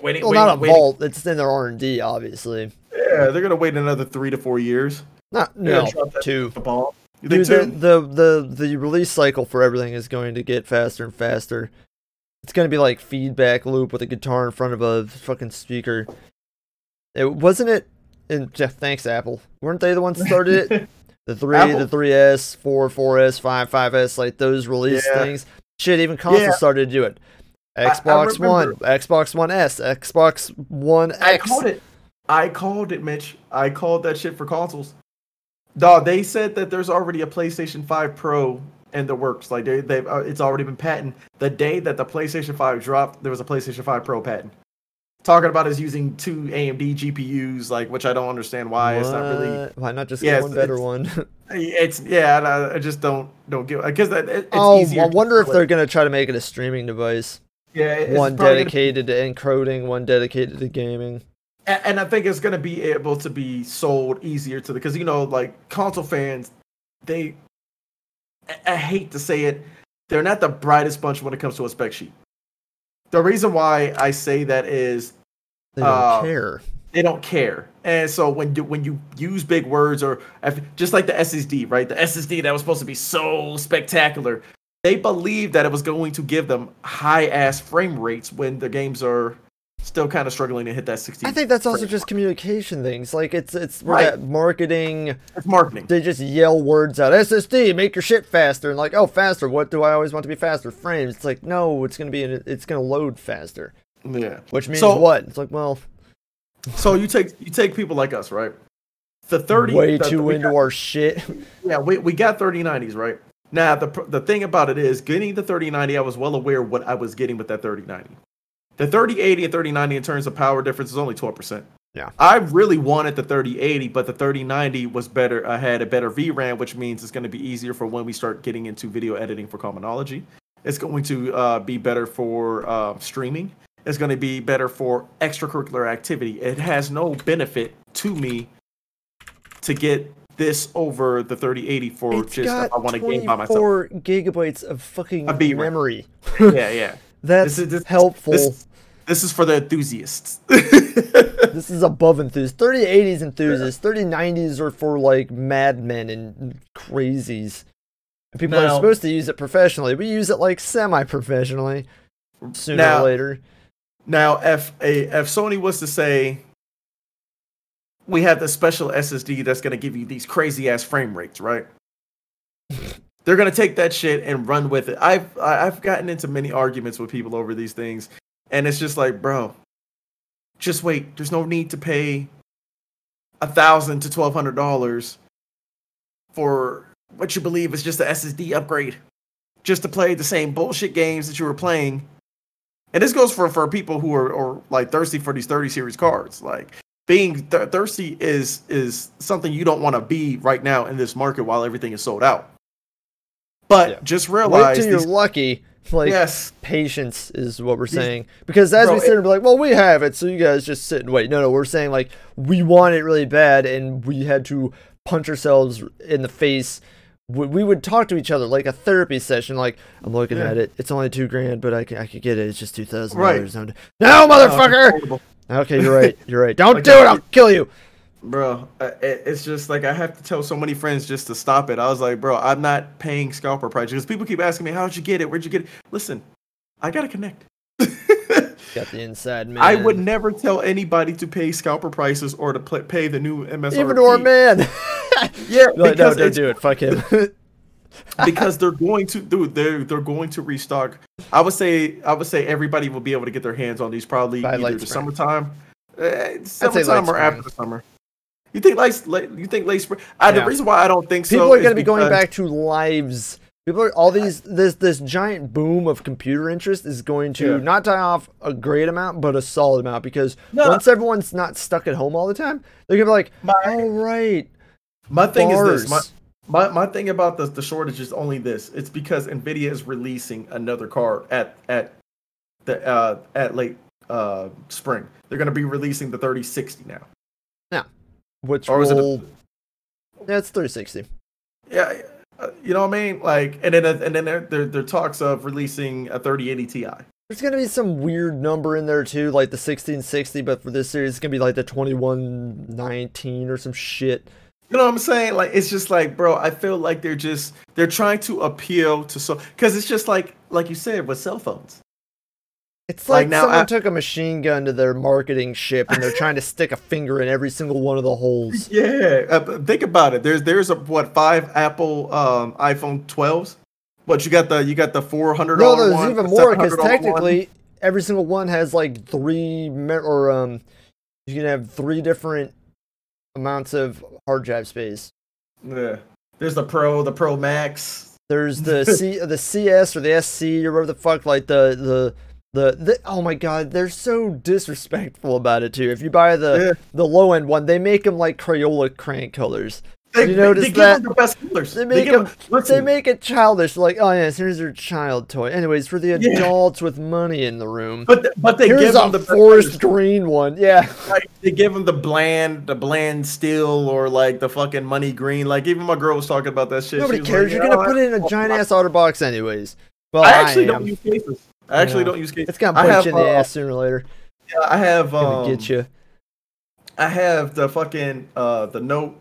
Speaker 2: Waiting,
Speaker 1: Well,
Speaker 2: waiting,
Speaker 1: not a
Speaker 2: waiting.
Speaker 1: vault. It's in their R and D, obviously.
Speaker 2: Yeah, they're gonna wait another three to four years.
Speaker 1: Not no
Speaker 2: gonna drop that
Speaker 1: two.
Speaker 2: The ball. You
Speaker 1: Dude,
Speaker 2: think
Speaker 1: the,
Speaker 2: two?
Speaker 1: the the the release cycle for everything is going to get faster and faster. It's going to be like feedback loop with a guitar in front of a fucking speaker. It wasn't it. And Jeff, thanks Apple. Weren't they the ones that started it? The three,
Speaker 2: Apple?
Speaker 1: the 3S, 4, 4S, 5, 5S, like those release
Speaker 2: Yeah.
Speaker 1: things. Shit, even consoles
Speaker 2: Yeah.
Speaker 1: started to do it.
Speaker 2: I- I
Speaker 1: Xbox One, Xbox One S, Xbox One
Speaker 2: I
Speaker 1: X.
Speaker 2: called it. I called it, Mitch. I called that shit for consoles. Dog, they said that there's already a PlayStation 5 Pro in the works. Like they, they've, uh, it's already been patented. The day that the PlayStation 5 dropped, there was a PlayStation 5 Pro patent. Talking about is using two AMD GPUs, like which I don't understand why. It's not really.
Speaker 1: Why not just
Speaker 2: Yeah,
Speaker 1: get one better one?
Speaker 2: It's yeah. and I, I just don't don't give because that it, it's
Speaker 1: oh. I wonder if they're gonna try to make it a streaming device.
Speaker 2: yeah it's
Speaker 1: one
Speaker 2: probably gonna-
Speaker 1: dedicated to encoding, one dedicated to gaming.
Speaker 2: A- and I think it's going to be able to be sold easier to the because you know like console fans, they I- I hate to say it, they're not the brightest bunch when it comes to a spec sheet. The reason why I say that is
Speaker 1: They don't
Speaker 2: Uh,
Speaker 1: care.
Speaker 2: they don't care, and so when you when you use big words or if, just like the SSD, right? The SSD that was supposed to be so spectacular, they believed that it was going to give them high ass frame rates when the games are still kind of struggling to hit that 60.
Speaker 1: I think that's also just communication things. Like it's it's
Speaker 2: Right.
Speaker 1: that marketing.
Speaker 2: It's marketing.
Speaker 1: They just yell words out. SSD, make your shit faster, and like, oh, faster. What do I always want to be faster? Frames. It's like, no, it's gonna be. In, it's gonna load faster.
Speaker 2: Yeah.
Speaker 1: Which means
Speaker 2: So-
Speaker 1: what? It's like, well,
Speaker 2: So you take you take people like us, right? The 30
Speaker 1: way
Speaker 2: the-
Speaker 1: too
Speaker 2: we
Speaker 1: into
Speaker 2: got-
Speaker 1: our shit.
Speaker 2: Yeah, we, we got 3090s, right? Now the the thing about it is getting the 3090, I was well aware what I was getting with that 3090. The 3080 and 3090 in terms of power difference is only 12%.
Speaker 1: Yeah.
Speaker 2: I really wanted the 3080, but the 3090 was better. I had a better VRAM, which means it's going to be easier for when we start getting into video editing for Commonology. It's going to uh, be better for uh, streaming. It's going to be better for extracurricular activity. It has no benefit to me to get this over the 3080 for
Speaker 1: It's
Speaker 2: just if I want to game by myself.
Speaker 1: 24 gigabytes of fucking memory.
Speaker 2: Yeah, yeah.
Speaker 1: That's
Speaker 2: This is- this-
Speaker 1: helpful.
Speaker 2: This, this is for the enthusiasts.
Speaker 1: This is above enthusiast. 3080s enthusiasts. 3090s are for like madmen and crazies. And People are supposed to use it professionally. We use it like semi-professionally. Sooner
Speaker 2: Now-
Speaker 1: or later.
Speaker 2: Now, if a if Sony was to say, we have this special SSD that's going to give you these crazy ass frame rates, right? They're going to take that shit and run with it. I've I've gotten into many arguments with people over these things, and it's just like, bro, just wait. There's no need to pay a thousand to twelve hundred dollars for what you believe is just a SSD upgrade, just to play the same bullshit games that you were playing and this goes for for people who are or like thirsty for these 30 series cards like being th- thirsty is is something you don't want to be right now in this market while everything is sold out but
Speaker 1: Yeah.
Speaker 2: just
Speaker 1: Wait
Speaker 2: realize
Speaker 1: till you're lucky. Like
Speaker 2: yes
Speaker 1: patience is what we're saying. Because as
Speaker 2: Bro,
Speaker 1: we sit and be like, well, we have it, so you guys just sit and wait. No, no, we're saying like we want it really bad, and we had to punch ourselves in the face. We, we would talk to each other like a therapy session. Like I'm looking
Speaker 2: Yeah.
Speaker 1: at it, it's only two grand, but I can I could get it. It's just two thousand
Speaker 2: Right.
Speaker 1: dollars. No, motherfucker. Okay, you're right. You're right. Don't do it. I'll kill you.
Speaker 2: Bro it's just like i have to tell so many friends just to stop it i was like bro i'm not paying scalper price because people keep asking me how'd you get it where'd you get it listen i gotta connect
Speaker 1: Got the inside man.
Speaker 2: I would never tell anybody to pay scalper prices or to pay the new MSRP.
Speaker 1: even our man.
Speaker 2: Yeah,
Speaker 1: Like, no, don't do it. Fuck him.
Speaker 2: because they're going to dude they're they're going to restock i would say i would say everybody will be able to get their hands on these probably
Speaker 1: By
Speaker 2: either the
Speaker 1: spring.
Speaker 2: summertime uh, summertime or after the summer you think late, late you think late spring I, the
Speaker 1: Yeah.
Speaker 2: reason why i don't think so
Speaker 1: People are going to be going back to lives. People are all these this this giant boom of computer interest is going to
Speaker 2: Yeah.
Speaker 1: not die off a great amount, but a solid amount because
Speaker 2: No.
Speaker 1: once everyone's not stuck at home all the time, they're gonna be like,
Speaker 2: My-
Speaker 1: all right,
Speaker 2: my thing is this my, my, my thing about the, the shortage is only this it's because nvidia is releasing another card at at the uh at late uh spring they're going to be releasing the 3060 now
Speaker 1: which
Speaker 2: Or was it a-
Speaker 1: yeah, it's 360.
Speaker 2: Yeah, uh, you know what I mean. Like, and then and then there there, there talks of releasing a 3080 Ti.
Speaker 1: There's gonna be some weird number in there too, like the 1660, but for this series, it's gonna be like the 2119 or some shit.
Speaker 2: You know what I'm saying? Like, it's just like, bro, I feel like they're just they're trying to appeal to so because it's just like like you said with cell phones.
Speaker 1: It's
Speaker 2: Like,
Speaker 1: like,
Speaker 2: now
Speaker 1: someone
Speaker 2: I-
Speaker 1: took a machine gun to their marketing ship and they're trying to stick a finger in every single one of the holes.
Speaker 2: Yeah, uh, think about it. There's there's a what five Apple um, iPhone 12s. But you got the you got the 400
Speaker 1: No, there's
Speaker 2: one,
Speaker 1: even more because
Speaker 2: $700 one.
Speaker 1: technically every single one has like three or um, you can have three different amounts of hard drive space.
Speaker 2: yeah. There's the Pro, the Pro Max.
Speaker 1: There's the C, the CS or the SC or whatever the fuck, like the the. The, the oh my god they're so disrespectful about it too if you buy the
Speaker 2: Yeah.
Speaker 1: the low end one they make them like Crayola crank colors
Speaker 2: They,
Speaker 1: you
Speaker 2: they-
Speaker 1: notice
Speaker 2: they give
Speaker 1: that?
Speaker 2: them the best colors.
Speaker 1: They make
Speaker 2: give
Speaker 1: them.
Speaker 2: them-
Speaker 1: They make it childish. Like, oh yes, here's your child toy. Anyways, for the
Speaker 2: Yeah.
Speaker 1: adults with money in the room,
Speaker 2: but but they
Speaker 1: here's
Speaker 2: give them the
Speaker 1: forest green one. Yeah,
Speaker 2: like they give them the bland, the bland steel, or like the fucking money green. Like even my girl was talking about that shit.
Speaker 1: nobody cares.
Speaker 2: like,
Speaker 1: You're
Speaker 2: "Yeah,
Speaker 1: gonna put it in a giant ass outer box anyways. Well,
Speaker 2: I
Speaker 1: I,
Speaker 2: actually
Speaker 1: am.
Speaker 2: don't use cases. I actually
Speaker 1: Yeah.
Speaker 2: don't use cases.
Speaker 1: It's gonna
Speaker 2: I
Speaker 1: punch
Speaker 2: have,
Speaker 1: you in the
Speaker 2: uh,
Speaker 1: ass sooner or later.
Speaker 2: Yeah, I have
Speaker 1: Gonna
Speaker 2: um,
Speaker 1: get you.
Speaker 2: I have the fucking uh the Note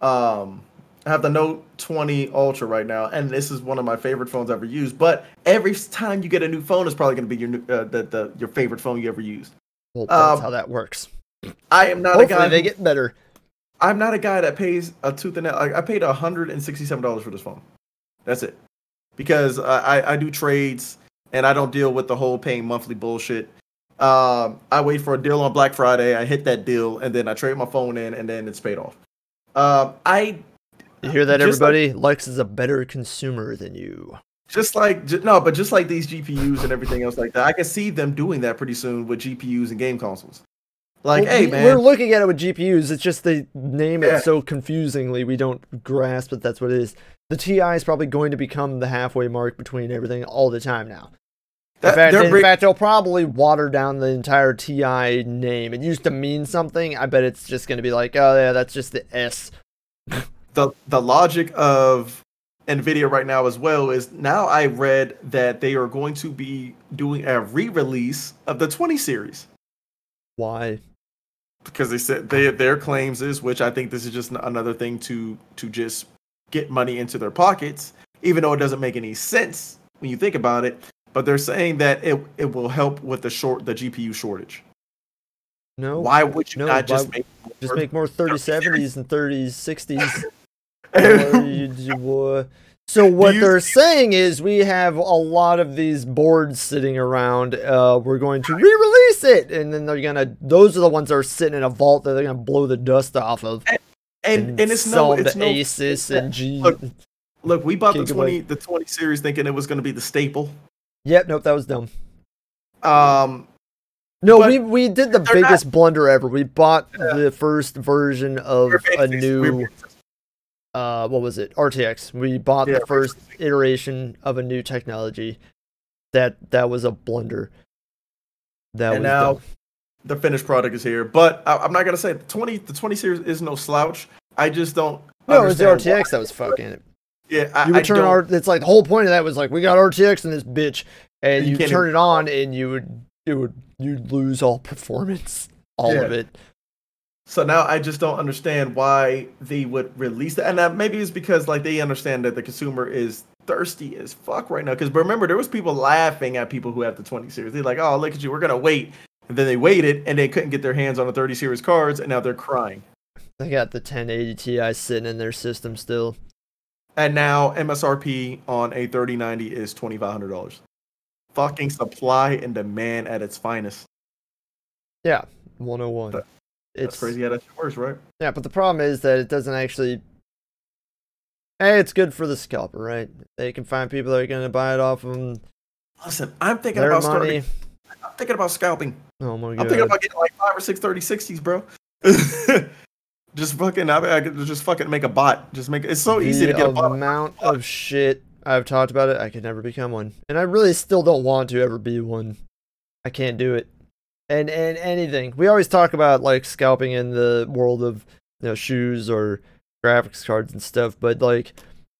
Speaker 2: um I have the Note 20 Ultra right now, and this is one of my favorite phones I've ever used. But every time you get a new phone, it's probably going to be your new, uh, the, the your favorite phone you ever used.
Speaker 1: Well, that's
Speaker 2: um,
Speaker 1: how that works.
Speaker 2: I am not a guy.
Speaker 1: they get better.
Speaker 2: I'm not a guy that pays a tooth and nail. Like, I paid hundred and sixty-seven dollars for this phone. That's it, because I, I I do trades and I don't deal with the whole paying monthly bullshit. Um, I wait for a deal on Black Friday. I hit that deal and then I trade my phone in and then it's paid off. Um, I
Speaker 1: You hear that,
Speaker 2: just like-
Speaker 1: everybody? Lex is a better consumer than you.
Speaker 2: just like ju- no, but just like these GPUs and everything else like that, I can see them doing that pretty soon with GPUs and game consoles. Like,
Speaker 1: Well,
Speaker 2: hey man,
Speaker 1: we're looking at it with GPUs. It's just they name
Speaker 2: Yeah.
Speaker 1: it so confusingly. We don't grasp that that's what it is. The TI is probably going to become the halfway mark between everything all the time now. In fact,
Speaker 2: they're
Speaker 1: in
Speaker 2: bring-
Speaker 1: fact, they'll probably water down the entire TI name. It used to mean something. I bet it's just going to be like, oh yeah, that's just the S.
Speaker 2: the the logic of Nvidia right now as well is now I read that they are going to be doing a re-release of the 20 series
Speaker 1: Why?
Speaker 2: because they said they, their claims is which I think this is just another thing to to just get money into their pockets even though it doesn't make any sense when you think about it but they're saying that it it will help with the short the GPU shortage.
Speaker 1: No.
Speaker 2: Why would you
Speaker 1: no,
Speaker 2: not just make
Speaker 1: Just
Speaker 2: more-
Speaker 1: make more 3070s and 3060s. Or you do, uh, so what
Speaker 2: you
Speaker 1: they're saying is we have a lot of these boards sitting around. Uh, we're going to re-release it, and then they're gonna. Those are the ones that are sitting in a vault that they're gonna blow the dust off of
Speaker 2: and and it's
Speaker 1: sell
Speaker 2: no it's
Speaker 1: to
Speaker 2: no
Speaker 1: Asus and G.
Speaker 2: Look, Look, we bought the 20 the 20 series thinking it was going to be the staple.
Speaker 1: Yep, nope, that was dumb.
Speaker 2: Um
Speaker 1: No, we we did the biggest blunder ever. We bought the first version of a new uh what was it RTX. We bought
Speaker 2: Yeah,
Speaker 1: the first iteration of a new technology. That that was a blunder. That
Speaker 2: And
Speaker 1: was
Speaker 2: now-
Speaker 1: dumb.
Speaker 2: the finished product is here. But I, I'm not gonna say the 20 the 20 series is no slouch. I just don't.
Speaker 1: No, it was the RTX
Speaker 2: why-
Speaker 1: that was fucking it.
Speaker 2: Yeah, I,
Speaker 1: You would turn our it's like the whole point of that was like we got RTX in this bitch and
Speaker 2: You
Speaker 1: you, turn
Speaker 2: even-
Speaker 1: it on and you would it would you'd lose all performance. All of it.
Speaker 2: So now I just don't understand why they would release that. And uh, maybe it's because like they understand that the consumer is thirsty as fuck right now. Because remember, there was people laughing at people who have the 20 series. They're like, "Oh, look at you, we're gonna wait." And then they waited, and they couldn't get their hands on the 30 series cards, and now they're crying.
Speaker 1: They got the 1080 Ti sitting in their system still.
Speaker 2: And now MSRP on a 3090 is twenty five hundred dollars. Fucking supply and demand at its finest.
Speaker 1: Yeah, 101.
Speaker 2: That-
Speaker 1: it's
Speaker 2: crazy how that works, right?
Speaker 1: Yeah, but the problem is that it doesn't actually. Hey, it's good for the scalper, right? They can find people that are going to buy it off them.
Speaker 2: Listen, I'm thinking about
Speaker 1: money.
Speaker 2: starting. I'm thinking about scalping.
Speaker 1: Oh my
Speaker 2: I'm thinking about getting like five or six 3060s, bro. just fucking, I, I could just fucking make a bot. Just make it's so easy to get a bot.
Speaker 1: amount of shit I've talked about it, I could never become one, and I really still don't want to ever be one. I can't do it. And and anything we always talk about like scalping in the world of you know shoes or graphics cards and stuff, but like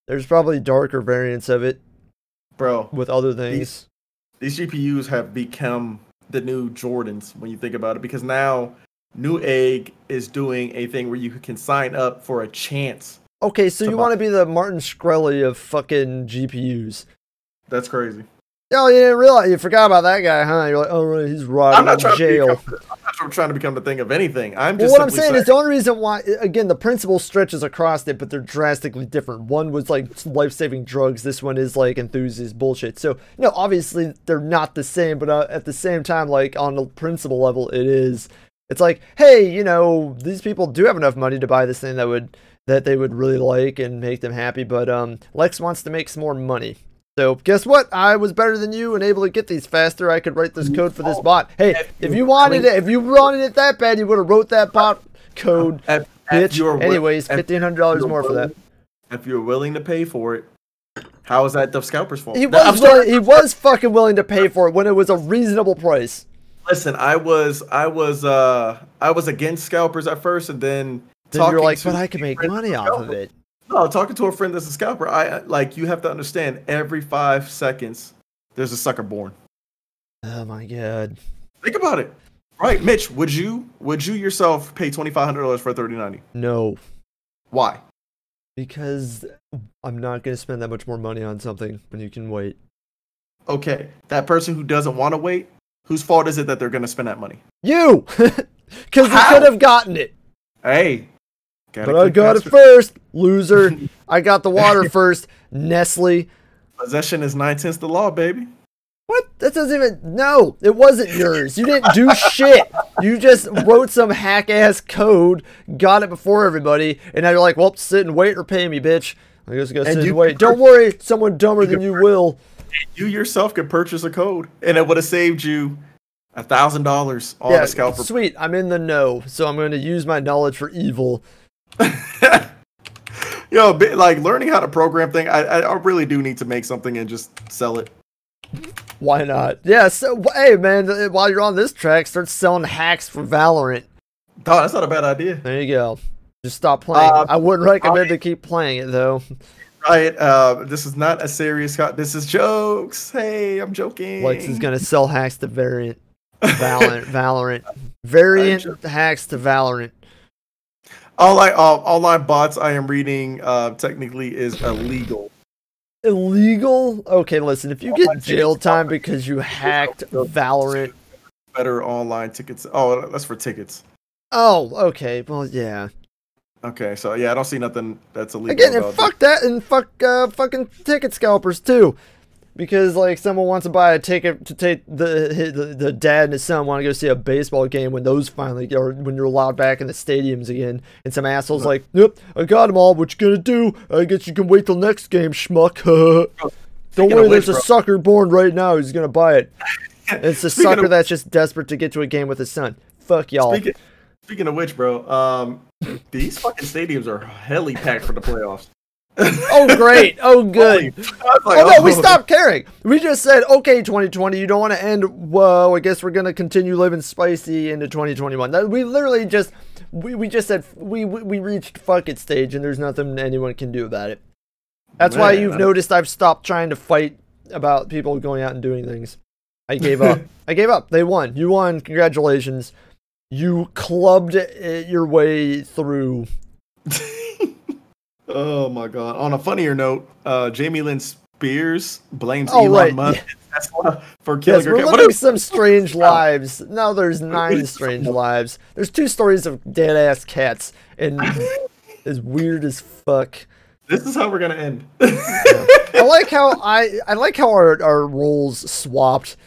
Speaker 1: there's probably darker variants of it
Speaker 2: Bro,
Speaker 1: with other things.
Speaker 2: these GPUs have become the new Jordans when you think about it, because now Newegg is doing a thing where you can sign up for a chance.
Speaker 1: Okay, so you want to be the Martin Shkreli of fucking GPUs.
Speaker 2: That's crazy.
Speaker 1: Oh, you didn't realize you forgot about that guy, huh? You're like, oh, right, he's
Speaker 2: I'm
Speaker 1: rotting
Speaker 2: not
Speaker 1: in jail.
Speaker 2: become, I'm not trying to become the thing of anything. I'm
Speaker 1: Well,
Speaker 2: just
Speaker 1: what I'm
Speaker 2: simply
Speaker 1: saying is the only reason why, again, the principle stretches across it, but they're drastically different. One was like life saving drugs. This one is like enthusiast bullshit. So, no, obviously they're not the same, but uh, at the same time, like on the principle level, it is. It's like, hey, you know, these people do have enough money to buy this thing that would that they would really like and make them happy, but um, Lex wants to make some more money. So guess what? I was better than you and able to get these faster. I could write this code for this bot. Hey, if you wanted it, if you wanted it that bad, you would have wrote that bot code,
Speaker 2: If- if
Speaker 1: bitch.
Speaker 2: you're
Speaker 1: Anyways, fifteen hundred dollars more for that.
Speaker 2: If you're willing to pay for it, how is that the scalper's fault?
Speaker 1: He was willing, he was fucking willing to pay for it when it was a reasonable price.
Speaker 2: Listen, I was I was uh I was against scalpers at first, and then
Speaker 1: Then you're like, but I can make money off of it.
Speaker 2: No, talking to a friend that's a scalper, I I- like you have to understand. Every five seconds, there's a sucker born.
Speaker 1: Oh my god.
Speaker 2: Think about it, right, Mitch? Would you would you yourself pay twenty five hundred dollars for a thirty ninety?
Speaker 1: No.
Speaker 2: Why?
Speaker 1: Because I'm not gonna spend that much more money on something when you can wait.
Speaker 2: Okay, that person who doesn't want to wait, whose fault is it that they're going to spend that money?
Speaker 1: You! Because you could have gotten it.
Speaker 2: Hey,
Speaker 1: But I got it first, loser. I got the water first. Nestle.
Speaker 2: Possession is nine tenths the law, baby.
Speaker 1: What? That doesn't even. No, it wasn't yours. You didn't do shit. You just wrote some hack ass code, got it before everybody, and now you're like, well, sit and wait or pay me, bitch. I guess I gotta sit
Speaker 2: you
Speaker 1: and wait. Don't worry, someone dumber than you will.
Speaker 2: You yourself could purchase a code, and it would have saved you a thousand dollars on
Speaker 1: yeah,
Speaker 2: a scalper.
Speaker 1: sweet. I'm in the know, so I'm going to use my knowledge for evil.
Speaker 2: Yo, bi- like learning how to program thing, I, I really do need to make something and just sell it.
Speaker 1: Why not? Yeah. So hey, man, while you're on this track, start selling hacks for Valorant.
Speaker 2: Oh, that's not a bad idea.
Speaker 1: There you go. Just stop playing.
Speaker 2: Uh,
Speaker 1: I wouldn't recommend
Speaker 2: I-
Speaker 1: to keep playing it though.
Speaker 2: Right. Uh, this is not a serious. Co- this is jokes. Hey, I'm joking.
Speaker 1: Lex is gonna sell hacks to Variant. Valorant. Valorant. Variant hacks to Valorant.
Speaker 2: All I all online bots I am reading uh, technically is illegal.
Speaker 1: Illegal? Okay, listen. If you get jail time because you hacked Valorant.
Speaker 2: Better online tickets. Oh, that's for tickets.
Speaker 1: Oh, okay. Well, yeah.
Speaker 2: Okay, so yeah, I don't see nothing that's illegal.
Speaker 1: Again, and fuck that, and fuck uh, fucking ticket scalpers too, because like someone wants to buy a ticket to take the the, the dad and his son want to go see a baseball game when those finally or when you're allowed back in the stadiums again, and some assholes like, nope, I got them all. What you gonna do? I guess you can wait till next game, schmuck. Don't worry, there's a sucker born right now who's gonna buy it. It's a sucker that's just desperate to get to a game with his son. Fuck y'all.
Speaker 2: Speaking, speaking of which, bro, um, these fucking stadiums are helly packed for the playoffs.
Speaker 1: oh great! Oh good.
Speaker 2: Like,
Speaker 1: oh no, we stopped caring. We just said, okay, 2020, you don't want to end. Whoa, I guess we're gonna continue living spicy into 2021. That, we literally just, we, we just said we, we we reached fuck it stage, and there's nothing anyone can do about it. That's why you've
Speaker 2: I-
Speaker 1: noticed I've stopped trying to fight about people going out and doing things. I gave up. I gave up. They won. You won. Congratulations. You clubbed it your way through.
Speaker 2: Oh my god. On a funnier note, uh, Jamie Lynn Spears blames
Speaker 1: Oh,
Speaker 2: Elon
Speaker 1: right,
Speaker 2: Musk Tesla for killing
Speaker 1: Yes,
Speaker 2: her
Speaker 1: we're
Speaker 2: cat.
Speaker 1: Living some strange lives. Now there's nine strange lives. There's two stories of dead ass cats, and as weird as fuck.
Speaker 2: This is how we're gonna end.
Speaker 1: I like how I I like how our our roles swapped.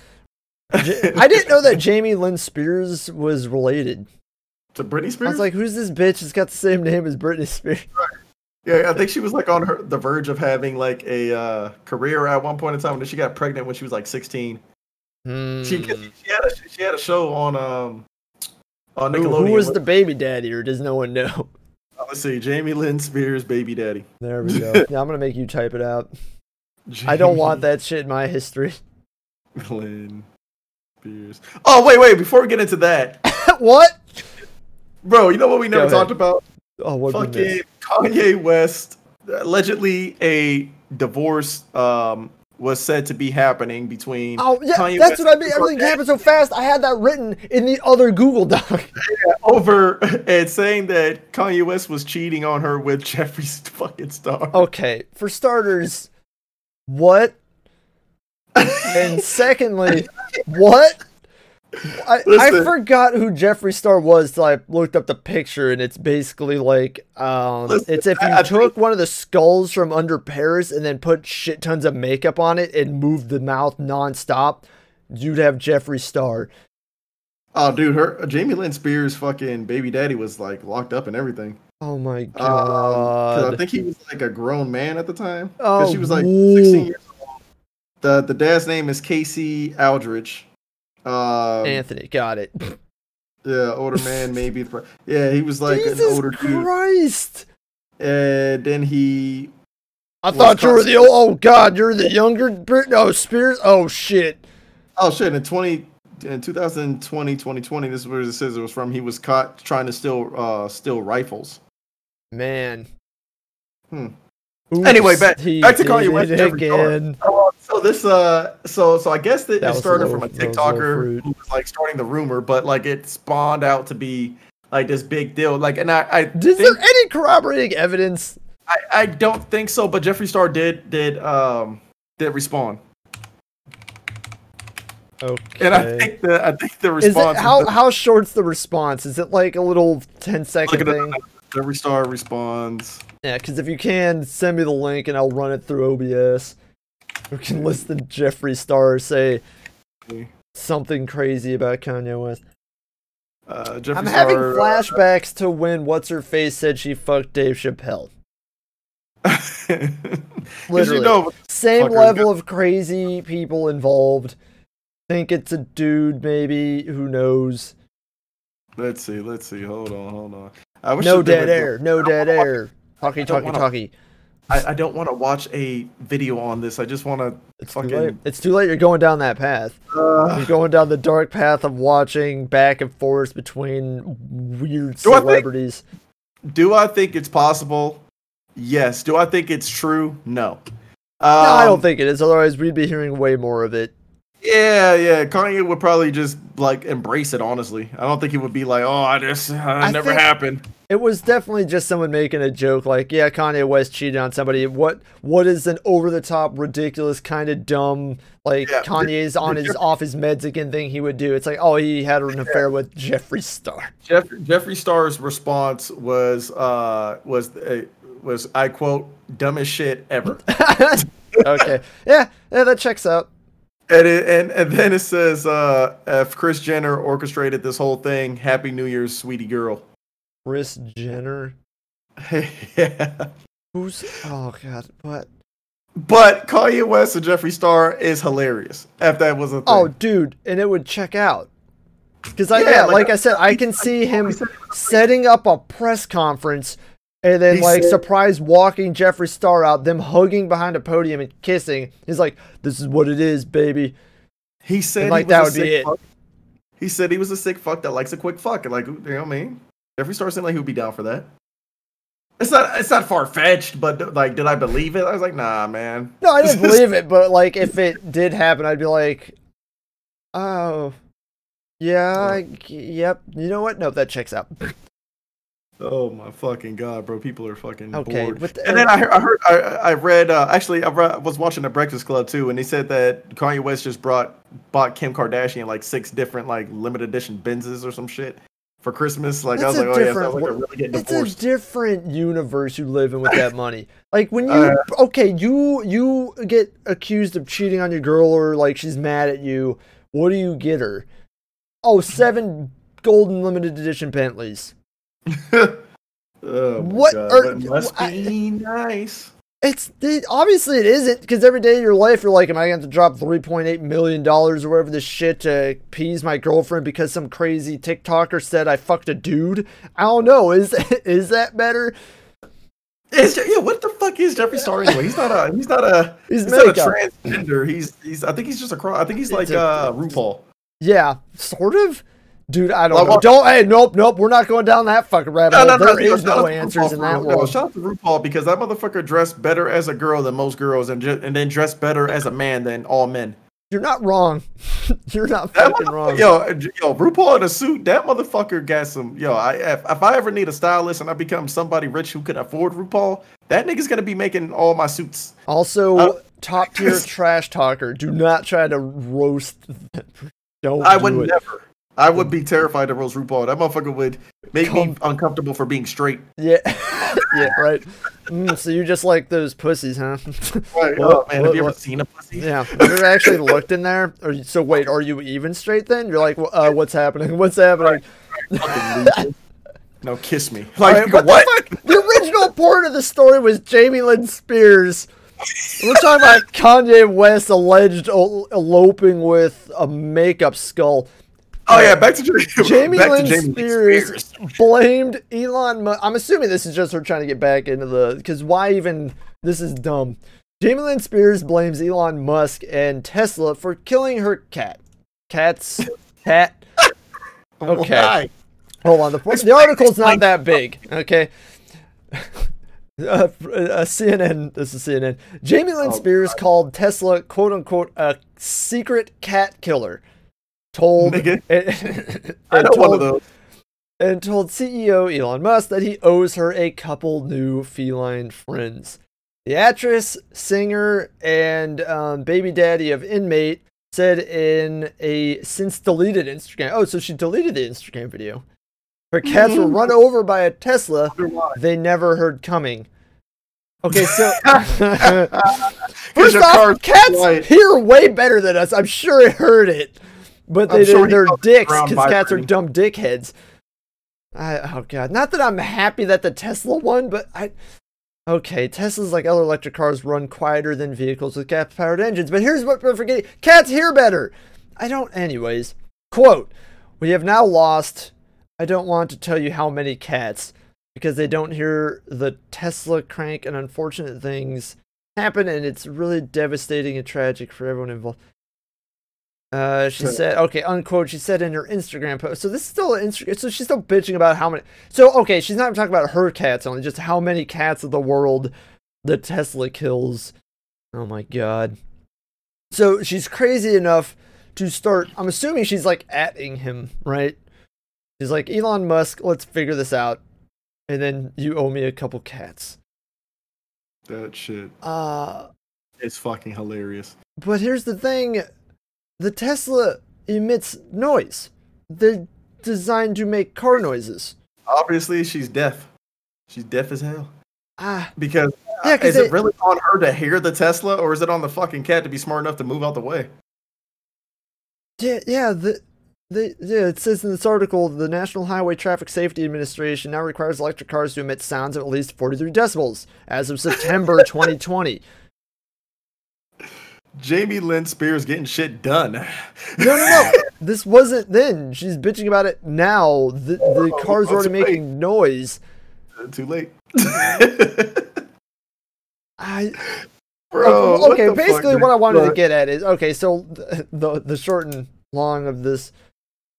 Speaker 1: I didn't know that Jamie Lynn Spears was related.
Speaker 2: to Britney Spears.
Speaker 1: I was like, who's this bitch? It's got the same name as Britney Spears.
Speaker 2: yeah, I think she was like on her the verge of having like a uh, career at one point in time, and then she got pregnant when she was like 16.
Speaker 1: Hmm.
Speaker 2: She, she had a she had a show on um on
Speaker 1: Who,
Speaker 2: Nickelodeon.
Speaker 1: who was the baby daddy, or does no one know?
Speaker 2: Let's see, Jamie Lynn Spears, baby daddy.
Speaker 1: There we go. Yeah, I'm gonna make you type it out. I don't want that shit in my history.
Speaker 2: Lynn Spears. Oh wait, wait! Before we get into that,
Speaker 1: what?
Speaker 2: bro, you know what we never talked about?
Speaker 1: Oh, what?
Speaker 2: Fucking Kanye West. Allegedly, a divorce um was said to be happening between.
Speaker 1: Oh yeah,
Speaker 2: Kanye
Speaker 1: that's
Speaker 2: West
Speaker 1: what I mean.
Speaker 2: and
Speaker 1: Everything
Speaker 2: Kanye
Speaker 1: happened so fast. I had that written in the other Google Doc.
Speaker 2: over and saying that Kanye West was cheating on her with Jeffree fucking Star.
Speaker 1: Okay, for starters, what? And secondly, what? I, I forgot who Jeffree Star was till I looked up the picture, and it's basically like um,
Speaker 2: Listen,
Speaker 1: it's if you
Speaker 2: I- I
Speaker 1: took one of the skulls from under Paris and then put shit tons of makeup on it and moved the mouth nonstop, you'd have Jeffree Star.
Speaker 2: Oh, dude, her Jamie Lynn Spears fucking baby daddy was like locked up and everything.
Speaker 1: Oh my
Speaker 2: Um, 'cause I think he was like a grown man at the time. Because
Speaker 1: Oh,
Speaker 2: she was like. 16 years old. The the dad's name is Casey Aldridge. Um,
Speaker 1: Anthony, got it.
Speaker 2: yeah, older man, maybe. Yeah, he was like an
Speaker 1: Jesus
Speaker 2: older dude.
Speaker 1: Christ!
Speaker 2: And then he
Speaker 1: I thought you were the old. Oh God, you're the younger Brit. Oh Spears. Oh shit.
Speaker 2: Oh shit! In twenty, in 2020, 2020, this is where it says it was from. He was caught trying to steal, uh, steal rifles.
Speaker 1: Man.
Speaker 2: Hmm.
Speaker 1: Oops,
Speaker 2: Anyway, back- back to Kanye West
Speaker 1: it
Speaker 2: and Jeffree Star.
Speaker 1: again.
Speaker 2: This, uh, so so I guess that,
Speaker 1: That
Speaker 2: it started
Speaker 1: low-
Speaker 2: from a
Speaker 1: that was low
Speaker 2: TikToker who was like starting the rumor, but like it spawned out to be like this big deal. Like, and I, I
Speaker 1: Is
Speaker 2: think,
Speaker 1: there any corroborating evidence?
Speaker 2: I, I don't think so, but Jeffree Star did did um did respond,
Speaker 1: Okay.
Speaker 2: and I think the I think the
Speaker 1: is
Speaker 2: response
Speaker 1: it how
Speaker 2: the,
Speaker 1: how short's the response? Is it like a little 10 second thing?
Speaker 2: Jeffree Star responds.
Speaker 1: Yeah, because if you can, send me the link and I'll run it through OBS. We can listen to Jeffree Star say something crazy about Kanye West.
Speaker 2: Uh, Jeffree
Speaker 1: I'm having
Speaker 2: Star,
Speaker 1: flashbacks to when what's her face said she fucked Dave Chappelle.
Speaker 2: Literally.
Speaker 1: Literally.
Speaker 2: You know,
Speaker 1: Same
Speaker 2: Fuckers
Speaker 1: level of crazy people involved. Think it's a dude, maybe. Who knows?
Speaker 2: let's see, let's see. Hold on, hold on. I wish
Speaker 1: No dead air. No dead air. Talkie,
Speaker 2: don't
Speaker 1: talkie, talkie.
Speaker 2: I, I don't want to watch a video on this. I just want to
Speaker 1: It's
Speaker 2: fucking.
Speaker 1: too late. It's too late. You're going down that path.
Speaker 2: Uh,
Speaker 1: You're going down the dark path of watching back and forth between weird
Speaker 2: Do I think-
Speaker 1: celebrities.
Speaker 2: do I think it's possible? Yes. Do I think it's true? No.
Speaker 1: no, I don't
Speaker 2: Um,
Speaker 1: think it is. Otherwise, we'd be hearing way more of it.
Speaker 2: Yeah, yeah. Kanye would probably just like embrace it. Honestly, I don't think he would be like, "Oh, I just uh,
Speaker 1: I
Speaker 2: never happened."
Speaker 1: It was definitely just someone making a joke, like, "Yeah, Kanye West cheated on somebody." What? What is an over-the-top, ridiculous, kind of dumb, like
Speaker 2: Yeah,
Speaker 1: Kanye's on his off his meds again thing he would do? It's like, oh, he had an affair with Jeffree Star.
Speaker 2: Jeff, Jeffree Star's response was uh was uh, was I quote dumbest shit ever.
Speaker 1: okay, yeah, yeah, that checks out.
Speaker 2: And, it, and and then it says uh if Kris Jenner orchestrated this whole thing, Happy New Year's, sweetie girl.
Speaker 1: Kris Jenner,
Speaker 2: yeah.
Speaker 1: who's? Oh God, what?
Speaker 2: But Kanye West and Jeffree Star is hilarious. If that was a thing.
Speaker 1: Oh, dude, and it would check out. Because I,
Speaker 2: Yeah,
Speaker 1: yeah,
Speaker 2: like,
Speaker 1: like, I said, I can see him setting up a press conference and then
Speaker 2: He
Speaker 1: like
Speaker 2: said-
Speaker 1: surprise walking Jeffree Star out, them hugging behind a podium and kissing. He's like, "This is what it is, baby."
Speaker 2: he said
Speaker 1: and, like,
Speaker 2: he was
Speaker 1: that would be
Speaker 2: sick
Speaker 1: it.
Speaker 2: He said he was a sick fuck that likes a quick fuck. And like you know what I mean? Jeffree Star seemed like he would be down for that. It's not it's not far fetched, but like did I believe it? I was like, nah, man.
Speaker 1: No, I didn't believe it, but like if it did happen, I'd be like, "Oh, yeah, I, yep." You know what? Nope, that checks out.
Speaker 2: Oh my fucking god, bro! People are fucking
Speaker 1: Okay,
Speaker 2: bored.
Speaker 1: but the-
Speaker 2: and then I heard, I heard, I, I read. Uh, actually, I re- was watching the Breakfast Club too, and they said that Kanye West just brought bought Kim Kardashian like six different like limited edition Benzes or some shit for Christmas. Like I was like, oh yeah,
Speaker 1: different
Speaker 2: sounds like they're really getting
Speaker 1: It's a different universe you live in with that money. Like when you
Speaker 2: Uh,
Speaker 1: okay, you you get accused of cheating on your girl or like she's mad at you. What do you get her? Oh, seven golden limited edition Bentleys.
Speaker 2: oh
Speaker 1: What
Speaker 2: god,
Speaker 1: are-
Speaker 2: it must
Speaker 1: I-
Speaker 2: be nice.
Speaker 1: It's it, obviously it isn't because every day of your life you're like, am I going to drop three point eight million dollars or whatever this shit to appease my girlfriend because some crazy TikToker said I fucked a dude? I don't know. Is is that better?
Speaker 2: Is, yeah, what the fuck is Jeffree Star anyway? He's not a he's not a
Speaker 1: He's
Speaker 2: he's not a transgender. He's he's I think he's just a cross. I think he's
Speaker 1: It's
Speaker 2: like
Speaker 1: a-
Speaker 2: uh RuPaul.
Speaker 1: Yeah, sort of. Dude, I don't know. Don't. Hey, nope, nope. We're not going down that fucking rabbit hole.
Speaker 2: no, no,
Speaker 1: There
Speaker 2: no,
Speaker 1: is
Speaker 2: shout
Speaker 1: no answers in that.
Speaker 2: No, shout out to RuPaul because that motherfucker dressed better as a girl than most girls, and ju- and then dressed better as a man than all men.
Speaker 1: You're not wrong. You're not
Speaker 2: That
Speaker 1: fucking wrong.
Speaker 2: Yo, yo, RuPaul in a suit. That motherfucker got some. Yo, I if, if I ever need a stylist and I become somebody rich who can afford RuPaul, that nigga's gonna be making all my suits.
Speaker 1: Also,
Speaker 2: Uh,
Speaker 1: top tier trash talker. Do not try to roast. Don't.
Speaker 2: I
Speaker 1: do
Speaker 2: would
Speaker 1: it.
Speaker 2: never. I would be terrified of Rose RuPaul. That motherfucker would make me uncomfortable for being straight.
Speaker 1: Yeah. yeah. Right. Mm, so you just like those pussies, huh?
Speaker 2: Right. Oh man, have you ever seen a pussy?
Speaker 1: yeah. Have you ever actually looked in there? Or so wait, are you even straight then? You're like, uh, what's happening? What's happening?
Speaker 2: No, kiss me. Like
Speaker 1: right, what,
Speaker 2: what?
Speaker 1: the fuck? The original part of the story was Jamie Lynn Spears. We're talking about Kanye West alleged el- eloping with a makeup skull.
Speaker 2: Oh yeah, back to Jamie. Back
Speaker 1: Lynn
Speaker 2: to Jamie
Speaker 1: Spears, blamed Elon Musk. I'm assuming this is just her trying to get back into the. Because why even. This is dumb. Jamie Lynn Spears blames Elon Musk and Tesla for killing her cat. Cats. Cat. Okay.
Speaker 2: Why?
Speaker 1: Hold on, the, the article's not that big, okay? Uh, uh, CNN, this is CNN. Jamie Lynn
Speaker 2: Oh,
Speaker 1: Spears called Tesla "quote unquote" a secret cat killer. Told
Speaker 2: Nigga.
Speaker 1: and,
Speaker 2: I know
Speaker 1: told,
Speaker 2: one of those.
Speaker 1: and told CEO Elon Musk that he owes her a couple new feline friends. The actress, singer, and um, baby daddy of Inmate said in a since deleted Instagram. Oh, so she deleted the Instagram video. Her cats were run over by a Tesla they never heard coming. Okay, so first off, cats
Speaker 2: quiet.
Speaker 1: hear way better than us. I'm sure it heard it, but they,
Speaker 2: sure
Speaker 1: they're dicks because cats are dumb dickheads. I, oh god, not that I'm happy that the Tesla won, but I. Okay, Teslas like other electric cars run quieter than vehicles with gas-powered engines, but here's what we're forgetting: cats hear better. I don't, anyways. Quote: We have now lost. I don't want to tell you how many cats. because they don't hear the Tesla crank and unfortunate things happen, and it's really devastating and tragic for everyone involved. Uh, she said, okay, unquote. She said in her Instagram post. So this is still an Instagram. So she's still bitching about how many. So okay, she's not even talking about her cats only, just how many cats of the world the Tesla kills. Oh my god. So she's crazy enough to start. I'm assuming she's like atting him, right? She's like Elon Musk. Let's figure this out, and then you owe me a couple cats.
Speaker 2: That shit
Speaker 1: Uh,
Speaker 2: it's fucking hilarious.
Speaker 1: But here's the thing the Tesla emits noise. They're designed to make car noises.
Speaker 2: Obviously, she's deaf. She's deaf as hell.
Speaker 1: Ah,
Speaker 2: Because
Speaker 1: yeah, because
Speaker 2: is it really on her to hear the Tesla, or is it on the fucking cat to be smart enough to move out the way?
Speaker 1: yeah, yeah, the, the, yeah, it says in this article the National Highway Traffic Safety Administration now requires electric cars to emit sounds of at least 43 decibels as of September 2020.
Speaker 2: Jamie Lynn Spears getting shit done.
Speaker 1: No, no, no. this wasn't then. She's bitching about it now. The, the oh, car's
Speaker 2: oh,
Speaker 1: already
Speaker 2: it's late.
Speaker 1: making noise.
Speaker 2: Uh, too late.
Speaker 1: I,
Speaker 2: Bro,
Speaker 1: okay,
Speaker 2: what fuck,
Speaker 1: basically
Speaker 2: dude?
Speaker 1: what I wanted to get at is okay, so the, the the short and long of this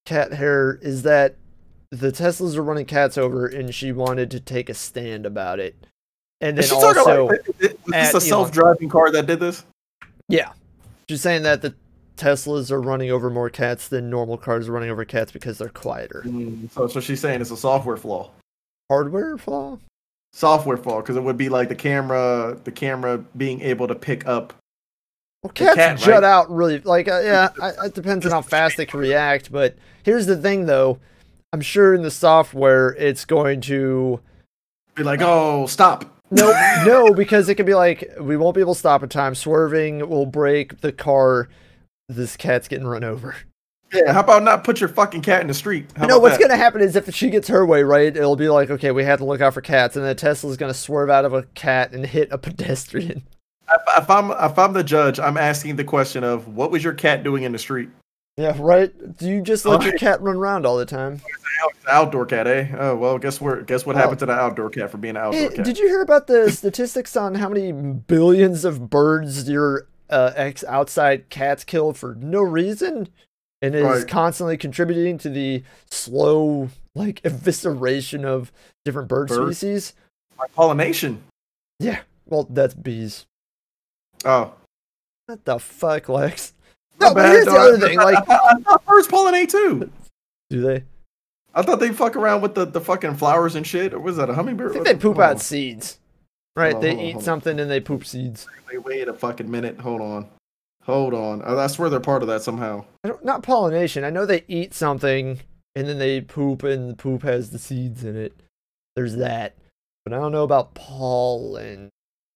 Speaker 1: cat hair is that the Teslas are running cats over and she wanted to take a stand about it. And then
Speaker 2: Is
Speaker 1: also
Speaker 2: about, was this a self-driving car that did this?
Speaker 1: Yeah. She's saying that the Teslas are running over more cats than normal cars are running over cats because they're quieter.
Speaker 2: Mm, so, so she's saying it's a software flaw.
Speaker 1: Hardware flaw?
Speaker 2: Software flaw, because it would be like the camera, the camera being able to pick up.
Speaker 1: Well, cats
Speaker 2: cat,
Speaker 1: jut
Speaker 2: right?
Speaker 1: out really like uh, yeah. I, it depends on how fast they can react. But here's the thing, though. I'm sure in the software it's going to
Speaker 2: Be like, oh, stop.
Speaker 1: No no because it could be like we won't be able to stop in time. Swerving will break the car. This cat's getting run over.
Speaker 2: Yeah, how about not put your fucking cat in the street? How about
Speaker 1: what's
Speaker 2: that?
Speaker 1: gonna happen is if she gets her way right, it'll be like okay, we have to look out for cats, and then Tesla's gonna swerve out of a cat and hit a pedestrian.
Speaker 2: If, if I'm if I'm the judge, I'm asking the question of what was your cat doing in the street?
Speaker 1: Yeah, right. Do you just let your cat run around all the time?
Speaker 2: Outdoor cat, eh? Oh well, guess where? Guess what
Speaker 1: Well-
Speaker 2: happened to the outdoor cat for being an outdoor
Speaker 1: Hey,
Speaker 2: cat?
Speaker 1: did you hear about the statistics on how many billions of birds your uh, ex outside cats kill for no reason, and is
Speaker 2: Right.
Speaker 1: constantly contributing to the slow like evisceration of different bird
Speaker 2: Birds?
Speaker 1: species?
Speaker 2: Like pollination.
Speaker 1: Yeah, well, that's bees.
Speaker 2: Oh,
Speaker 1: What the fuck, Lex?
Speaker 2: My
Speaker 1: No, but
Speaker 2: bad,
Speaker 1: here's the other thing. Like,
Speaker 2: I, thought- I thought birds pollinate too.
Speaker 1: do they?
Speaker 2: I thought they fuck around with the, the fucking flowers and shit. Or was that a hummingbird?
Speaker 1: I think they poop
Speaker 2: Hold
Speaker 1: out seeds. Right?
Speaker 2: Hold
Speaker 1: they
Speaker 2: hold on,
Speaker 1: eat
Speaker 2: hold on.
Speaker 1: something and they poop seeds.
Speaker 2: Wait, wait a fucking minute. Hold on. Hold on. I, I swear they're part of that somehow.
Speaker 1: I don't, not pollination. I know they eat something and then they poop, and the poop has the seeds in it. There's that, but I don't know about pollen.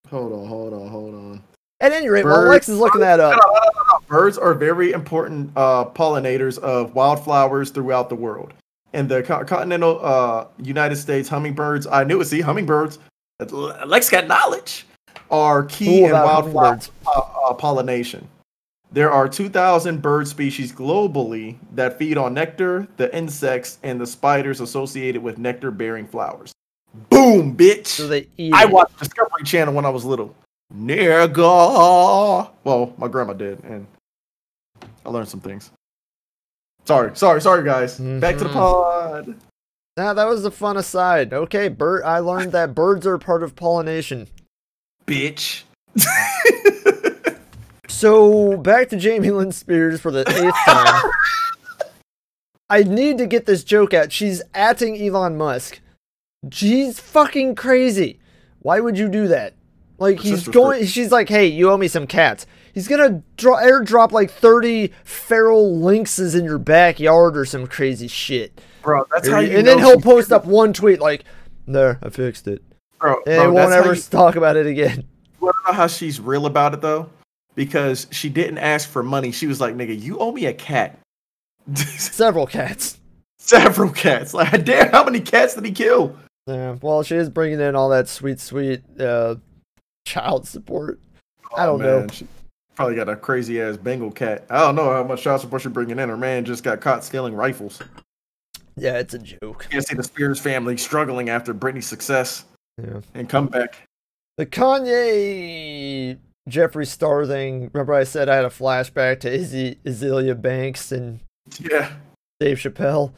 Speaker 2: Hold on, hold on, hold on.
Speaker 1: At any rate, while Lex is looking that up,
Speaker 2: Birds are very important uh, pollinators of wildflowers throughout the world. In the co- continental uh, United States, hummingbirds, I knew it, see, hummingbirds, Lex got knowledge, are key
Speaker 1: Ooh,
Speaker 2: in wildflower uh, uh, pollination. There are 2,000 bird species globally that feed on nectar, the insects, and the spiders associated with nectar bearing flowers. Boom, bitch!
Speaker 1: so.
Speaker 2: I watched Discovery Channel when I was little. Nigga. Well, my grandma did, and I learned some things. Sorry, sorry, sorry, guys. Back to the
Speaker 1: Mhm.
Speaker 2: pod.
Speaker 1: Nah, that was a fun aside. Okay, bird. I learned that birds are part of pollination.
Speaker 2: Bitch.
Speaker 1: So back to Jamie Lynn Spears for the eighth time. I need to get this joke out. She's atting Elon Musk. She's fucking crazy. Why would you do that? Like he's
Speaker 2: sister's
Speaker 1: going. She's like, "Hey, you owe me some cats." He's gonna draw, airdrop like thirty feral lynxes in your backyard or some crazy shit.
Speaker 2: Bro, that's how you.
Speaker 1: and
Speaker 2: then
Speaker 1: he'll post up one tweet like, "There, I fixed it,"
Speaker 2: Bro,
Speaker 1: and
Speaker 2: bro,
Speaker 1: won't ever
Speaker 2: you-
Speaker 1: talk about it again.
Speaker 2: You know how she's real about it though? Because she didn't ask for money. She was like, "Nigga, you owe me a cat."
Speaker 1: Several cats.
Speaker 2: Several cats. Like, damn, how many cats did he kill?
Speaker 1: Yeah, well, she is bringing in all that sweet, sweet uh, child support. I oh, don't know.
Speaker 2: Oh, She probably got a crazy ass Bengal cat. I don't know how much child support she's bringing in. Her man just got caught stealing rifles.
Speaker 1: Yeah, it's a joke.
Speaker 2: You can see the Spears family struggling after Britney's success
Speaker 1: Yeah.
Speaker 2: and comeback.
Speaker 1: The Kanye Jeffree Star thing. Remember, I said I had a flashback to Izzy, Azealia Banks and
Speaker 2: Yeah.
Speaker 1: Dave Chappelle.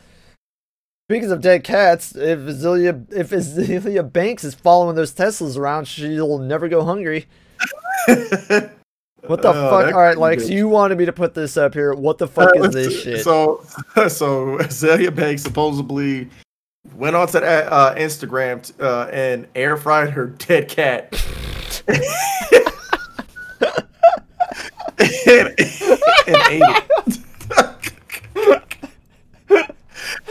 Speaker 1: Speaking of dead cats, if Azealia if Azealia Banks is following those Teslas around, she'll never go hungry. What the
Speaker 2: Oh,
Speaker 1: fuck? All right, Lex,
Speaker 2: good.
Speaker 1: you wanted me to put this up here. What the fuck
Speaker 2: Uh,
Speaker 1: is this shit?
Speaker 2: So, so Azealia Banks supposedly went onto that, uh, Instagram t- uh, and air fried her dead cat. and, and ate it.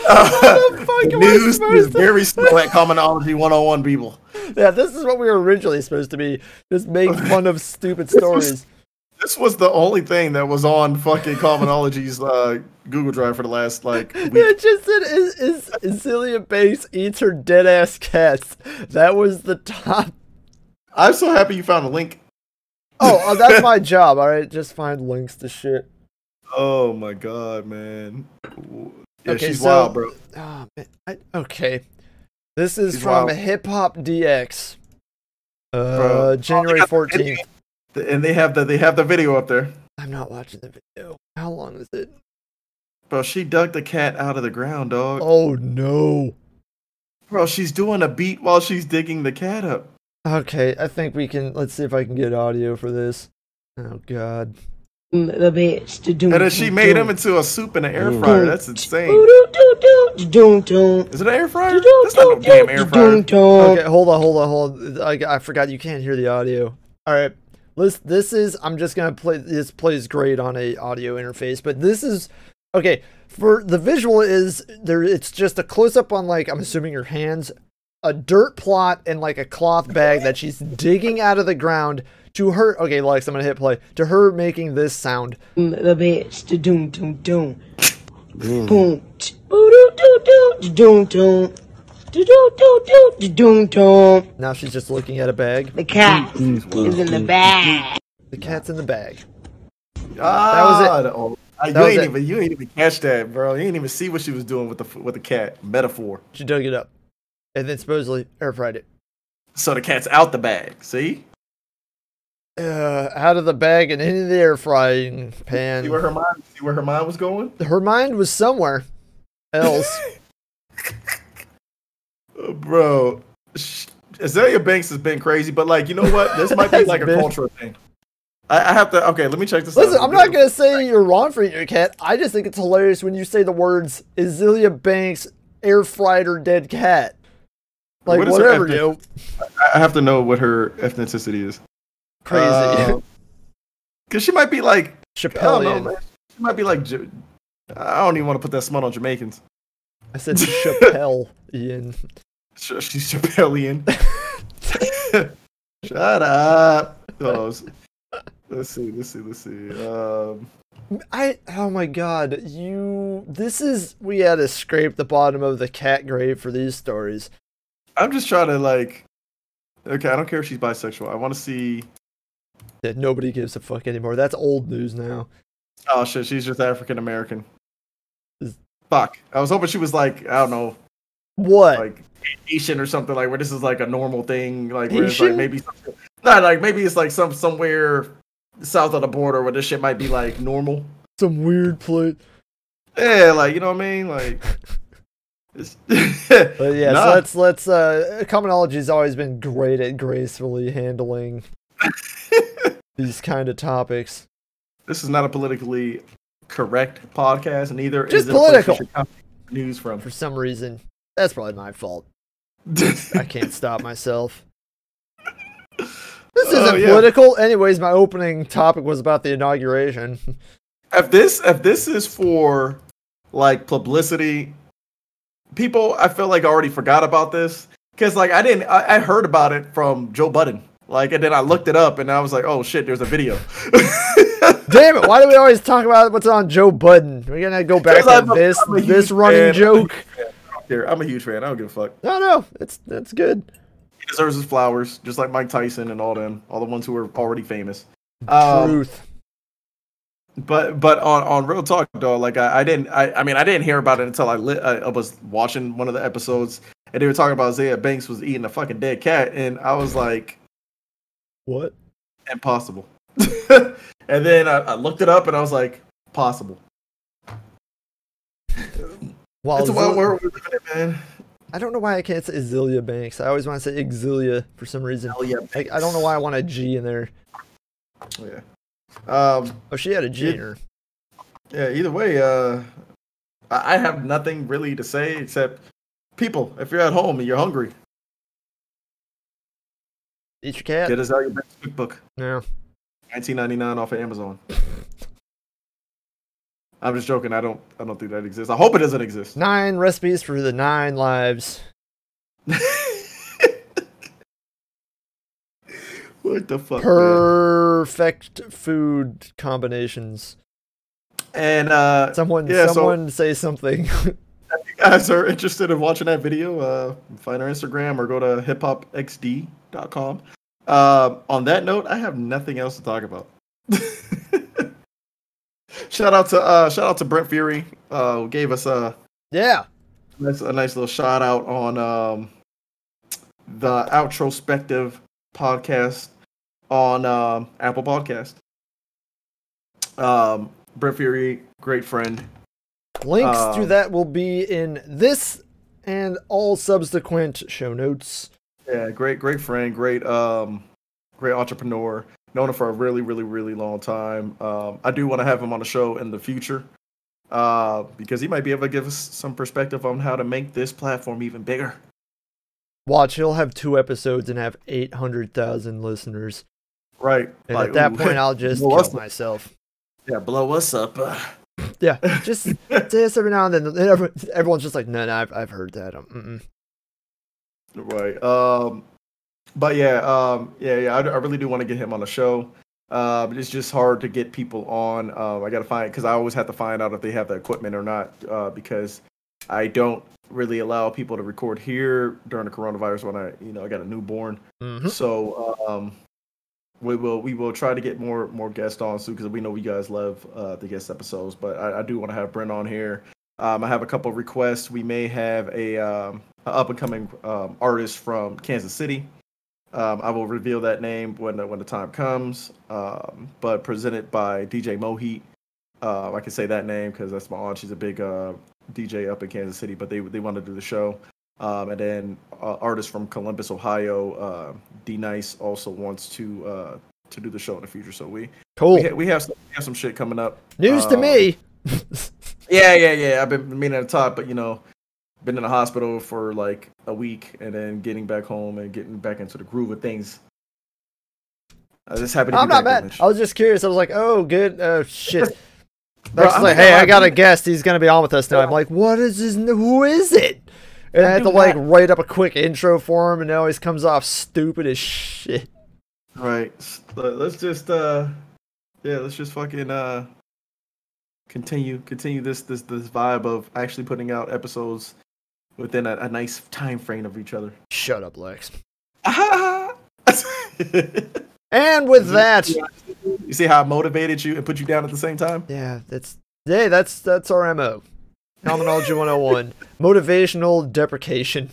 Speaker 2: Uh,
Speaker 1: the fuck am I
Speaker 2: news is very slow at Commonology 101, people.
Speaker 1: Yeah, this is what we were originally supposed to be. Just make fun of stupid
Speaker 2: This was-
Speaker 1: stories.
Speaker 2: This was the only thing that was on fucking Commonology's uh, Google Drive for the last like week.
Speaker 1: It just said is is Azealia Banks eats her dead ass cats. That was the top.
Speaker 2: I'm so happy you found a link.
Speaker 1: Oh, oh, that's my job. All right, just find links to shit.
Speaker 2: Oh my god, man. Yeah,
Speaker 1: Okay,
Speaker 2: she's
Speaker 1: so-
Speaker 2: wild, bro.
Speaker 1: Oh, man. I, okay, this is
Speaker 2: She's
Speaker 1: from
Speaker 2: wild.
Speaker 1: Hip Hop DX. Uh,
Speaker 2: Bro.
Speaker 1: January
Speaker 2: Oh, they got the
Speaker 1: fourteenth.
Speaker 2: And they have the they have the video up there.
Speaker 1: I'm not watching the video. How long is it?
Speaker 2: Bro, she dug the cat out of the ground, dog.
Speaker 1: Oh no.
Speaker 2: Bro, she's doing a beat while she's digging the cat up.
Speaker 1: Okay, I think we can. Let's see if I can get audio for this. Oh god.
Speaker 3: The bitch to do.
Speaker 2: And then she made him into a soup in an air fryer. That's insane.
Speaker 3: Doom doom.
Speaker 2: Is it an air fryer? That's not no damn air fryer.
Speaker 1: Okay, hold on, hold on, hold on. I, I forgot you can't hear the audio. All right, this this is. I'm just gonna play. This plays great on a audio interface, but this is okay. For the visual is there. It's just a close up on like I'm assuming your hands, a dirt plot, and like a cloth bag that she's digging out of the ground. To her, okay, Lex, I'm gonna hit play. To her making this sound.
Speaker 3: The bitch to doom doom doom. Boom. Doom doom. Do do do do do doom doom.
Speaker 1: Now she's just looking at a bag.
Speaker 3: The cat is in the bag.
Speaker 1: The cat's in the bag.
Speaker 2: Ah, the- oh, uh, you
Speaker 1: That was
Speaker 2: ain't
Speaker 1: it.
Speaker 2: even you ain't even catch that, bro. You ain't even see what she was doing with the f- with the cat. Metaphor.
Speaker 1: She dug it up, and then supposedly air fried it.
Speaker 2: So the cat's out the bag. See?
Speaker 1: Uh, out of the bag and into the air frying pan.
Speaker 2: See where her mind see where her mind was going?
Speaker 1: Her mind was somewhere else.
Speaker 2: Uh, bro. sh- Azealia Banks has been crazy, but like you know what? This might be like a
Speaker 1: been.
Speaker 2: cultural thing. I, I have to okay, let me check this
Speaker 1: Listen,
Speaker 2: out.
Speaker 1: I'm not gonna say you're wrong for eating your cat. I just think it's hilarious when you say the words "Azealia Banks air fried her dead cat." Like
Speaker 2: What is her
Speaker 1: whatever,
Speaker 2: ethnic-
Speaker 1: yo,
Speaker 2: I have to know what her ethnicity is.
Speaker 1: Crazy.
Speaker 2: Uh, Cause she might be like don't know, She might be like I don't even want to put that smut on Jamaicans.
Speaker 1: I said Chappellian.
Speaker 2: Sh- She's Chappellian. Shut up. Oh, let's see. Let's see. Let's see. Um,
Speaker 1: I oh my god, you this is we had to scrape the bottom of the cat grave for these stories.
Speaker 2: I'm just trying to like. Okay, I don't care if she's bisexual. I want to see.
Speaker 1: That nobody gives a fuck anymore. That's old news now.
Speaker 2: Oh shit, she's just African American. Fuck. I was hoping she was like I don't know,
Speaker 1: What?
Speaker 2: like Asian or something like where this is like a normal thing, like where it's like maybe something, not like maybe it's like some somewhere south of the border where this shit might be like normal.
Speaker 1: Some weird place.
Speaker 2: Yeah, like you know what I mean, like.
Speaker 1: But yeah,
Speaker 2: Nah.
Speaker 1: so let's let's uh Commonology's always been great at gracefully handling these kind of topics.
Speaker 2: this is not a politically correct podcast, neither
Speaker 1: Just
Speaker 2: is it a place you
Speaker 1: political.
Speaker 2: news from.
Speaker 1: For some reason. That's probably my fault. I can't stop myself. This
Speaker 2: Oh,
Speaker 1: isn't
Speaker 2: yeah.
Speaker 1: political. Anyways, my opening topic was about the inauguration.
Speaker 2: if this if this is for like publicity, people I feel like already forgot about this because like I didn't I, I heard about it from Joe Budden. Like and then I looked it up and I was like, oh shit, there's a video.
Speaker 1: Damn it! Why do we always talk about what's on Joe Budden? We're gonna go back to
Speaker 2: I'm
Speaker 1: this
Speaker 2: I'm
Speaker 1: this running
Speaker 2: fan.
Speaker 1: joke.
Speaker 2: Here, I'm a huge fan. I don't give a fuck.
Speaker 1: No, no, it's that's good.
Speaker 2: He deserves his flowers, just like Mike Tyson and all them, all the ones who are already famous. Um,
Speaker 1: Truth.
Speaker 2: But but on, on real talk though, like I, I didn't I, I mean I didn't hear about it until I lit I, I was watching one of the episodes and they were talking about Isaiah Banks was eating a fucking dead cat and I was like
Speaker 1: What?
Speaker 2: impossible. and then I, I looked it up and I was like possible.
Speaker 1: Well,
Speaker 2: It's a wild world we're living in, man.
Speaker 1: I don't know why I can't say Azealia Banks. I always want to say Exilia for some reason.
Speaker 2: Hell yeah.
Speaker 1: Like, I don't know why I want a G in there.
Speaker 2: Yeah. Um
Speaker 1: Oh, she had a G in her.
Speaker 2: Yeah, either way, uh, I I have nothing really to say except people, if you're at home and you're hungry,
Speaker 1: Eat your cat.
Speaker 2: get us out your best cookbook.
Speaker 1: No.
Speaker 2: 1999 off of Amazon. I'm just joking. I don't. I don't think that exists. I hope it doesn't exist.
Speaker 1: Nine recipes for the nine lives.
Speaker 2: what the fuck? man?
Speaker 1: Perfect food combinations.
Speaker 2: And uh,
Speaker 1: Someone,
Speaker 2: Yeah, so-
Speaker 1: someone say something.
Speaker 2: guys are interested in watching that video, uh, find our Instagram or go to hiphopxd.com. Uh, on that note, I have nothing else to talk about. shout out to uh, shout out to Brent Fury, uh, who gave us a
Speaker 1: yeah.
Speaker 2: nice, a nice little shout out on um, the Outrospective podcast on um, Apple Podcast. Um, Brent Fury, great friend.
Speaker 1: Links to
Speaker 2: Um,
Speaker 1: that will be in this and all subsequent show notes.
Speaker 2: Yeah, great, great friend, great, um, great entrepreneur. Known him for a really, really, really long time. Um, I do want to have him on the show in the future, uh, because he might be able to give us some perspective on how to make this platform even bigger.
Speaker 1: Watch, he'll have two episodes and have 800,000 listeners.
Speaker 2: Right.
Speaker 1: And
Speaker 2: Like,
Speaker 1: at that
Speaker 2: ooh,
Speaker 1: point, I'll just kill myself.
Speaker 2: yeah, blow us up. Uh,
Speaker 1: Yeah, just say this every now and then. and every- Everyone's just like, no, no, I've, I've heard that. Um.
Speaker 2: Right. Um, but yeah, um, yeah, yeah. I, I really do want to get him on the show. Uh, but it's just hard to get people on. Um, I gotta find because I always have to find out if they have the equipment or not. Uh, because I don't really allow people to record here during the coronavirus when I, you know, I got a newborn.
Speaker 1: Mhm.
Speaker 2: So um, we will we will try to get more more guests on soon because we know you guys love uh, the guest episodes. But I, I do want to have Brent on here. Um, I have a couple requests. We may have a um, up and coming um, artist from Kansas City. Um, I will reveal that name when the, when the time comes. Um, but presented by DJ Mohit. Uh, I can say that name because that's my aunt. She's a big uh, DJ up in Kansas City. But they they want to do the show. Um, and then uh, artist from Columbus, Ohio, uh, D Nice also wants to uh, to do the show in the future. So we
Speaker 1: Cool.
Speaker 2: we, ha- we have some, we have some shit coming up.
Speaker 1: News to
Speaker 2: Um,
Speaker 1: me.
Speaker 2: Yeah, yeah, yeah. I've been meaning to talk, but you know, been in the hospital for like a week, and then getting back home and getting back into the groove of things. I just happy to
Speaker 1: I'm not mad. I was just curious. I was like, oh, good. Oh, shit. Like, hey, I got a guest. He's going to be on with us now. I'm like, what is his, who is it? And I
Speaker 2: I
Speaker 1: had to like
Speaker 2: not-
Speaker 1: write up a quick intro for him, and it always comes off stupid as shit.
Speaker 2: Right. let- Let's just uh, yeah, let's just fucking uh, continue continue this this this vibe of actually putting out episodes within a, a nice time frame of each other.
Speaker 1: Shut up, Lex.
Speaker 2: you
Speaker 1: And with that, you
Speaker 2: see how I motivated you and put you down at the same time?
Speaker 1: yeah, that's yeah, that's that's our mo. Terminology 101, motivational deprecation.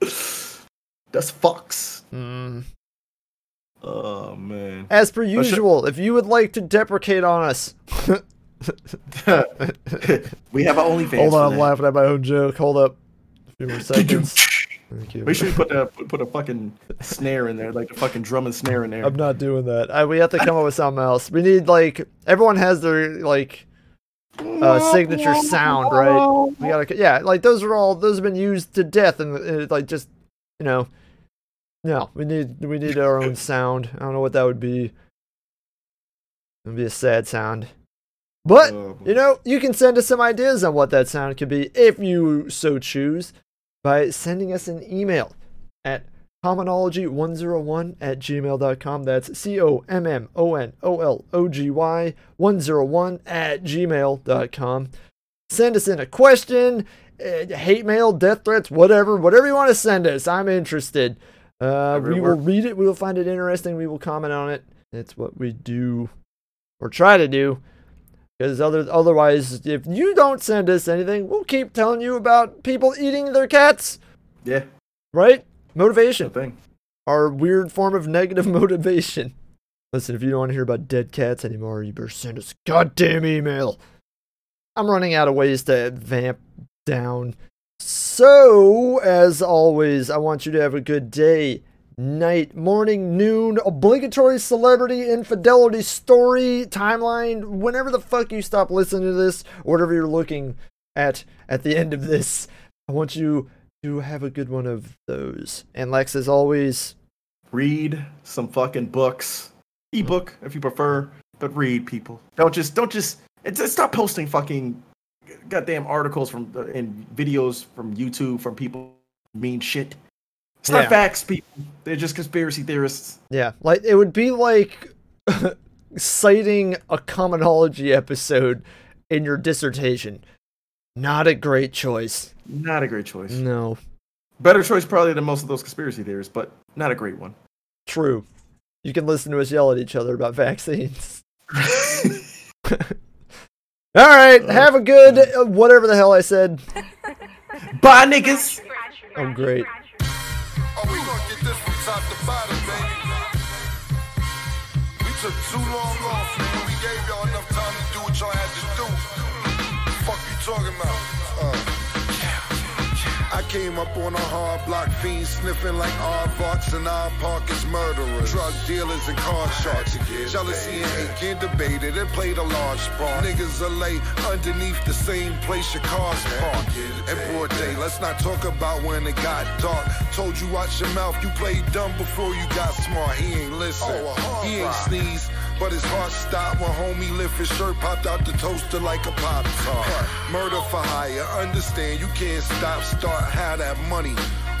Speaker 2: That's fucks.
Speaker 1: Mm.
Speaker 2: Oh man.
Speaker 1: As per usual, if you would like to deprecate on us,
Speaker 2: we have our OnlyFans.
Speaker 1: hold on, I'm
Speaker 2: that.
Speaker 1: laughing at my own joke. Hold up, a few more seconds. Thank you.
Speaker 2: Make sure you put a put a fucking snare in there, like a fucking drum and snare in there.
Speaker 1: I'm not doing that. I, we have to come up with something else. We need like everyone has their like uh, signature sound, right? We gotta, yeah, like those are all those have been used to death, and uh, like just you know, no, we need we need our own sound. I don't know what that would be. It'd be a sad sound, but
Speaker 2: Oh,
Speaker 1: you know, you can send us some ideas on what that sound could be if you so choose by sending us an email at commonology101 at gmail.com. That's C O M M O N O L O G Y 101 at gmail.com. Send us in a question, uh, hate mail, death threats, whatever, whatever you want to send us. I'm interested. Uh, we will read it. We will find it interesting. We will comment on it. It's what we do or try to do. Because other otherwise, if you don't send us anything, we'll keep telling you about people eating their cats.
Speaker 2: Yeah,
Speaker 1: Right? Motivation.
Speaker 2: thing.
Speaker 1: Our weird form of negative motivation. Listen, if you don't want to hear about dead cats anymore, you better send us a goddamn email. I'm running out of ways to vamp down. So, as always, I want you to have a good day, night, morning, noon, obligatory celebrity infidelity story timeline, whenever the fuck you stop listening to this, whatever you're looking at at the end of this. I want you to have a good one of those. And Lex, as always,
Speaker 2: Read some fucking books, ebook if you prefer, but read people. Don't just don't just it's, it's stop posting fucking goddamn articles from uh, and videos from YouTube from people mean shit. It's
Speaker 1: Yeah.
Speaker 2: not facts, people. They're just conspiracy theorists.
Speaker 1: Yeah, like it would be like citing a commonology episode in your dissertation. Not a great choice.
Speaker 2: Not a great choice.
Speaker 1: No,
Speaker 2: Better choice probably than most of those conspiracy theories, but not a great one.
Speaker 1: true. You can listen to us yell at each other about vaccines. All right, have a good uh, whatever the hell I said.
Speaker 2: Bye, niggas.
Speaker 1: Oh, great.
Speaker 4: Oh, talking about? Uh. I came up on a hard block fiend sniffing like aardvarks and our park is murderers. Drug dealers and card sharks. Jealousy and hate can't debate it. It played a large part. Niggas are lay underneath the same place your cars parked. In broad day, let's not talk about when it got dark. Told you watch your mouth, you played dumb before you got smart. He ain't listen. he ain't sneeze. But his heart stopped when homie lift his shirt popped out the toaster like a pop tart. Murder for hire, understand you can't stop, start, have that money.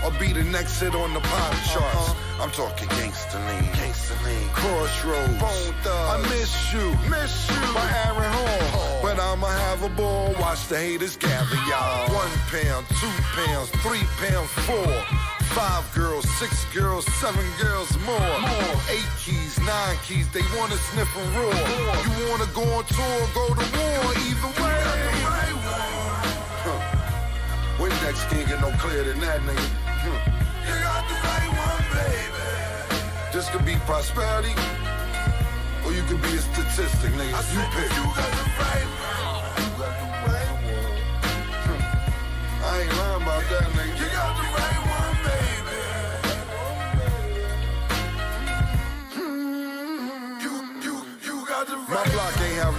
Speaker 4: Or be the next hit on the pop charts. I'm talking gangster lean, gangster lean, crossroads. I miss you, miss you by Aaron Hall. But I'ma have a ball, watch the haters gather, y'all. One pound, two pounds, three pounds, four. Five girls, six girls, seven girls more. more. Eight keys, nine keys, they wanna sniff and roar. You wanna go on tour, go to war, either way. Huh. Windex can't get no clearer than that, nigga. Hmm. You got the right one, baby. This could be prosperity, or you could be a statistic, nigga. you pick. You got the right one. You got the right one. I ain't lying about that, nigga. You got the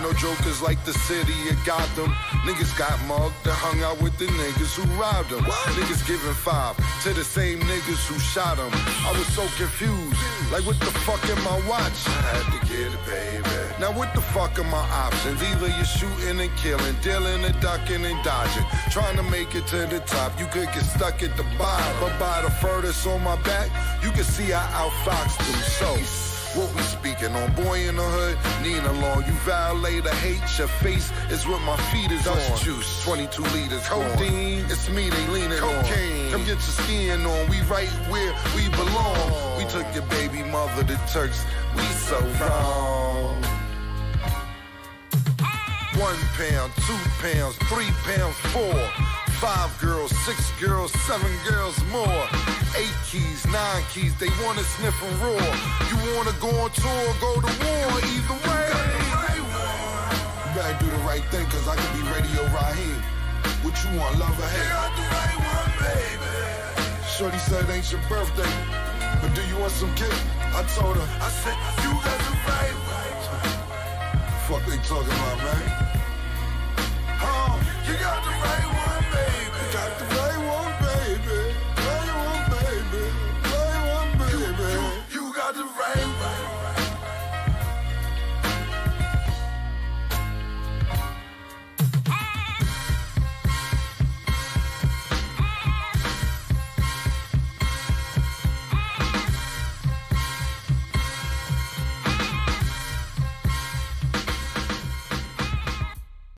Speaker 4: no jokers like the city of Gotham. Niggas got mugged and hung out with the niggas who robbed them. Niggas giving five to the same niggas who shot them. I was so confused. Like, what the fuck in my watch? I had to get it, baby. Now, what the fuck are my options? Either you're shooting and killing, dealing and ducking and dodging. Trying to make it to the top, you could get stuck at the bottom. But by the furthest on my back, you can see I outfoxed them. So, what we speaking on? Boy in the hood, Nia Long. You violate or hate your face is what my feet is Dust on. juice, 22 liters. Codeine, it's me they leaning Cocaine. on. Come get your skin on. We right where we belong. We took your baby mother to Turks. We so wrong. One pound, two pounds, three pounds, four. Five girls, six girls, seven girls more. Eight keys, nine keys, they wanna sniff and roar. You wanna go on tour, go to war, either way. You better do the right thing, cause I could be Radio Raheem. What you want, love or hate? got the right one, baby. Shorty said it ain't your birthday, but do you want some cake? I told her, I said, you got the right one. Fuck they talking about, man?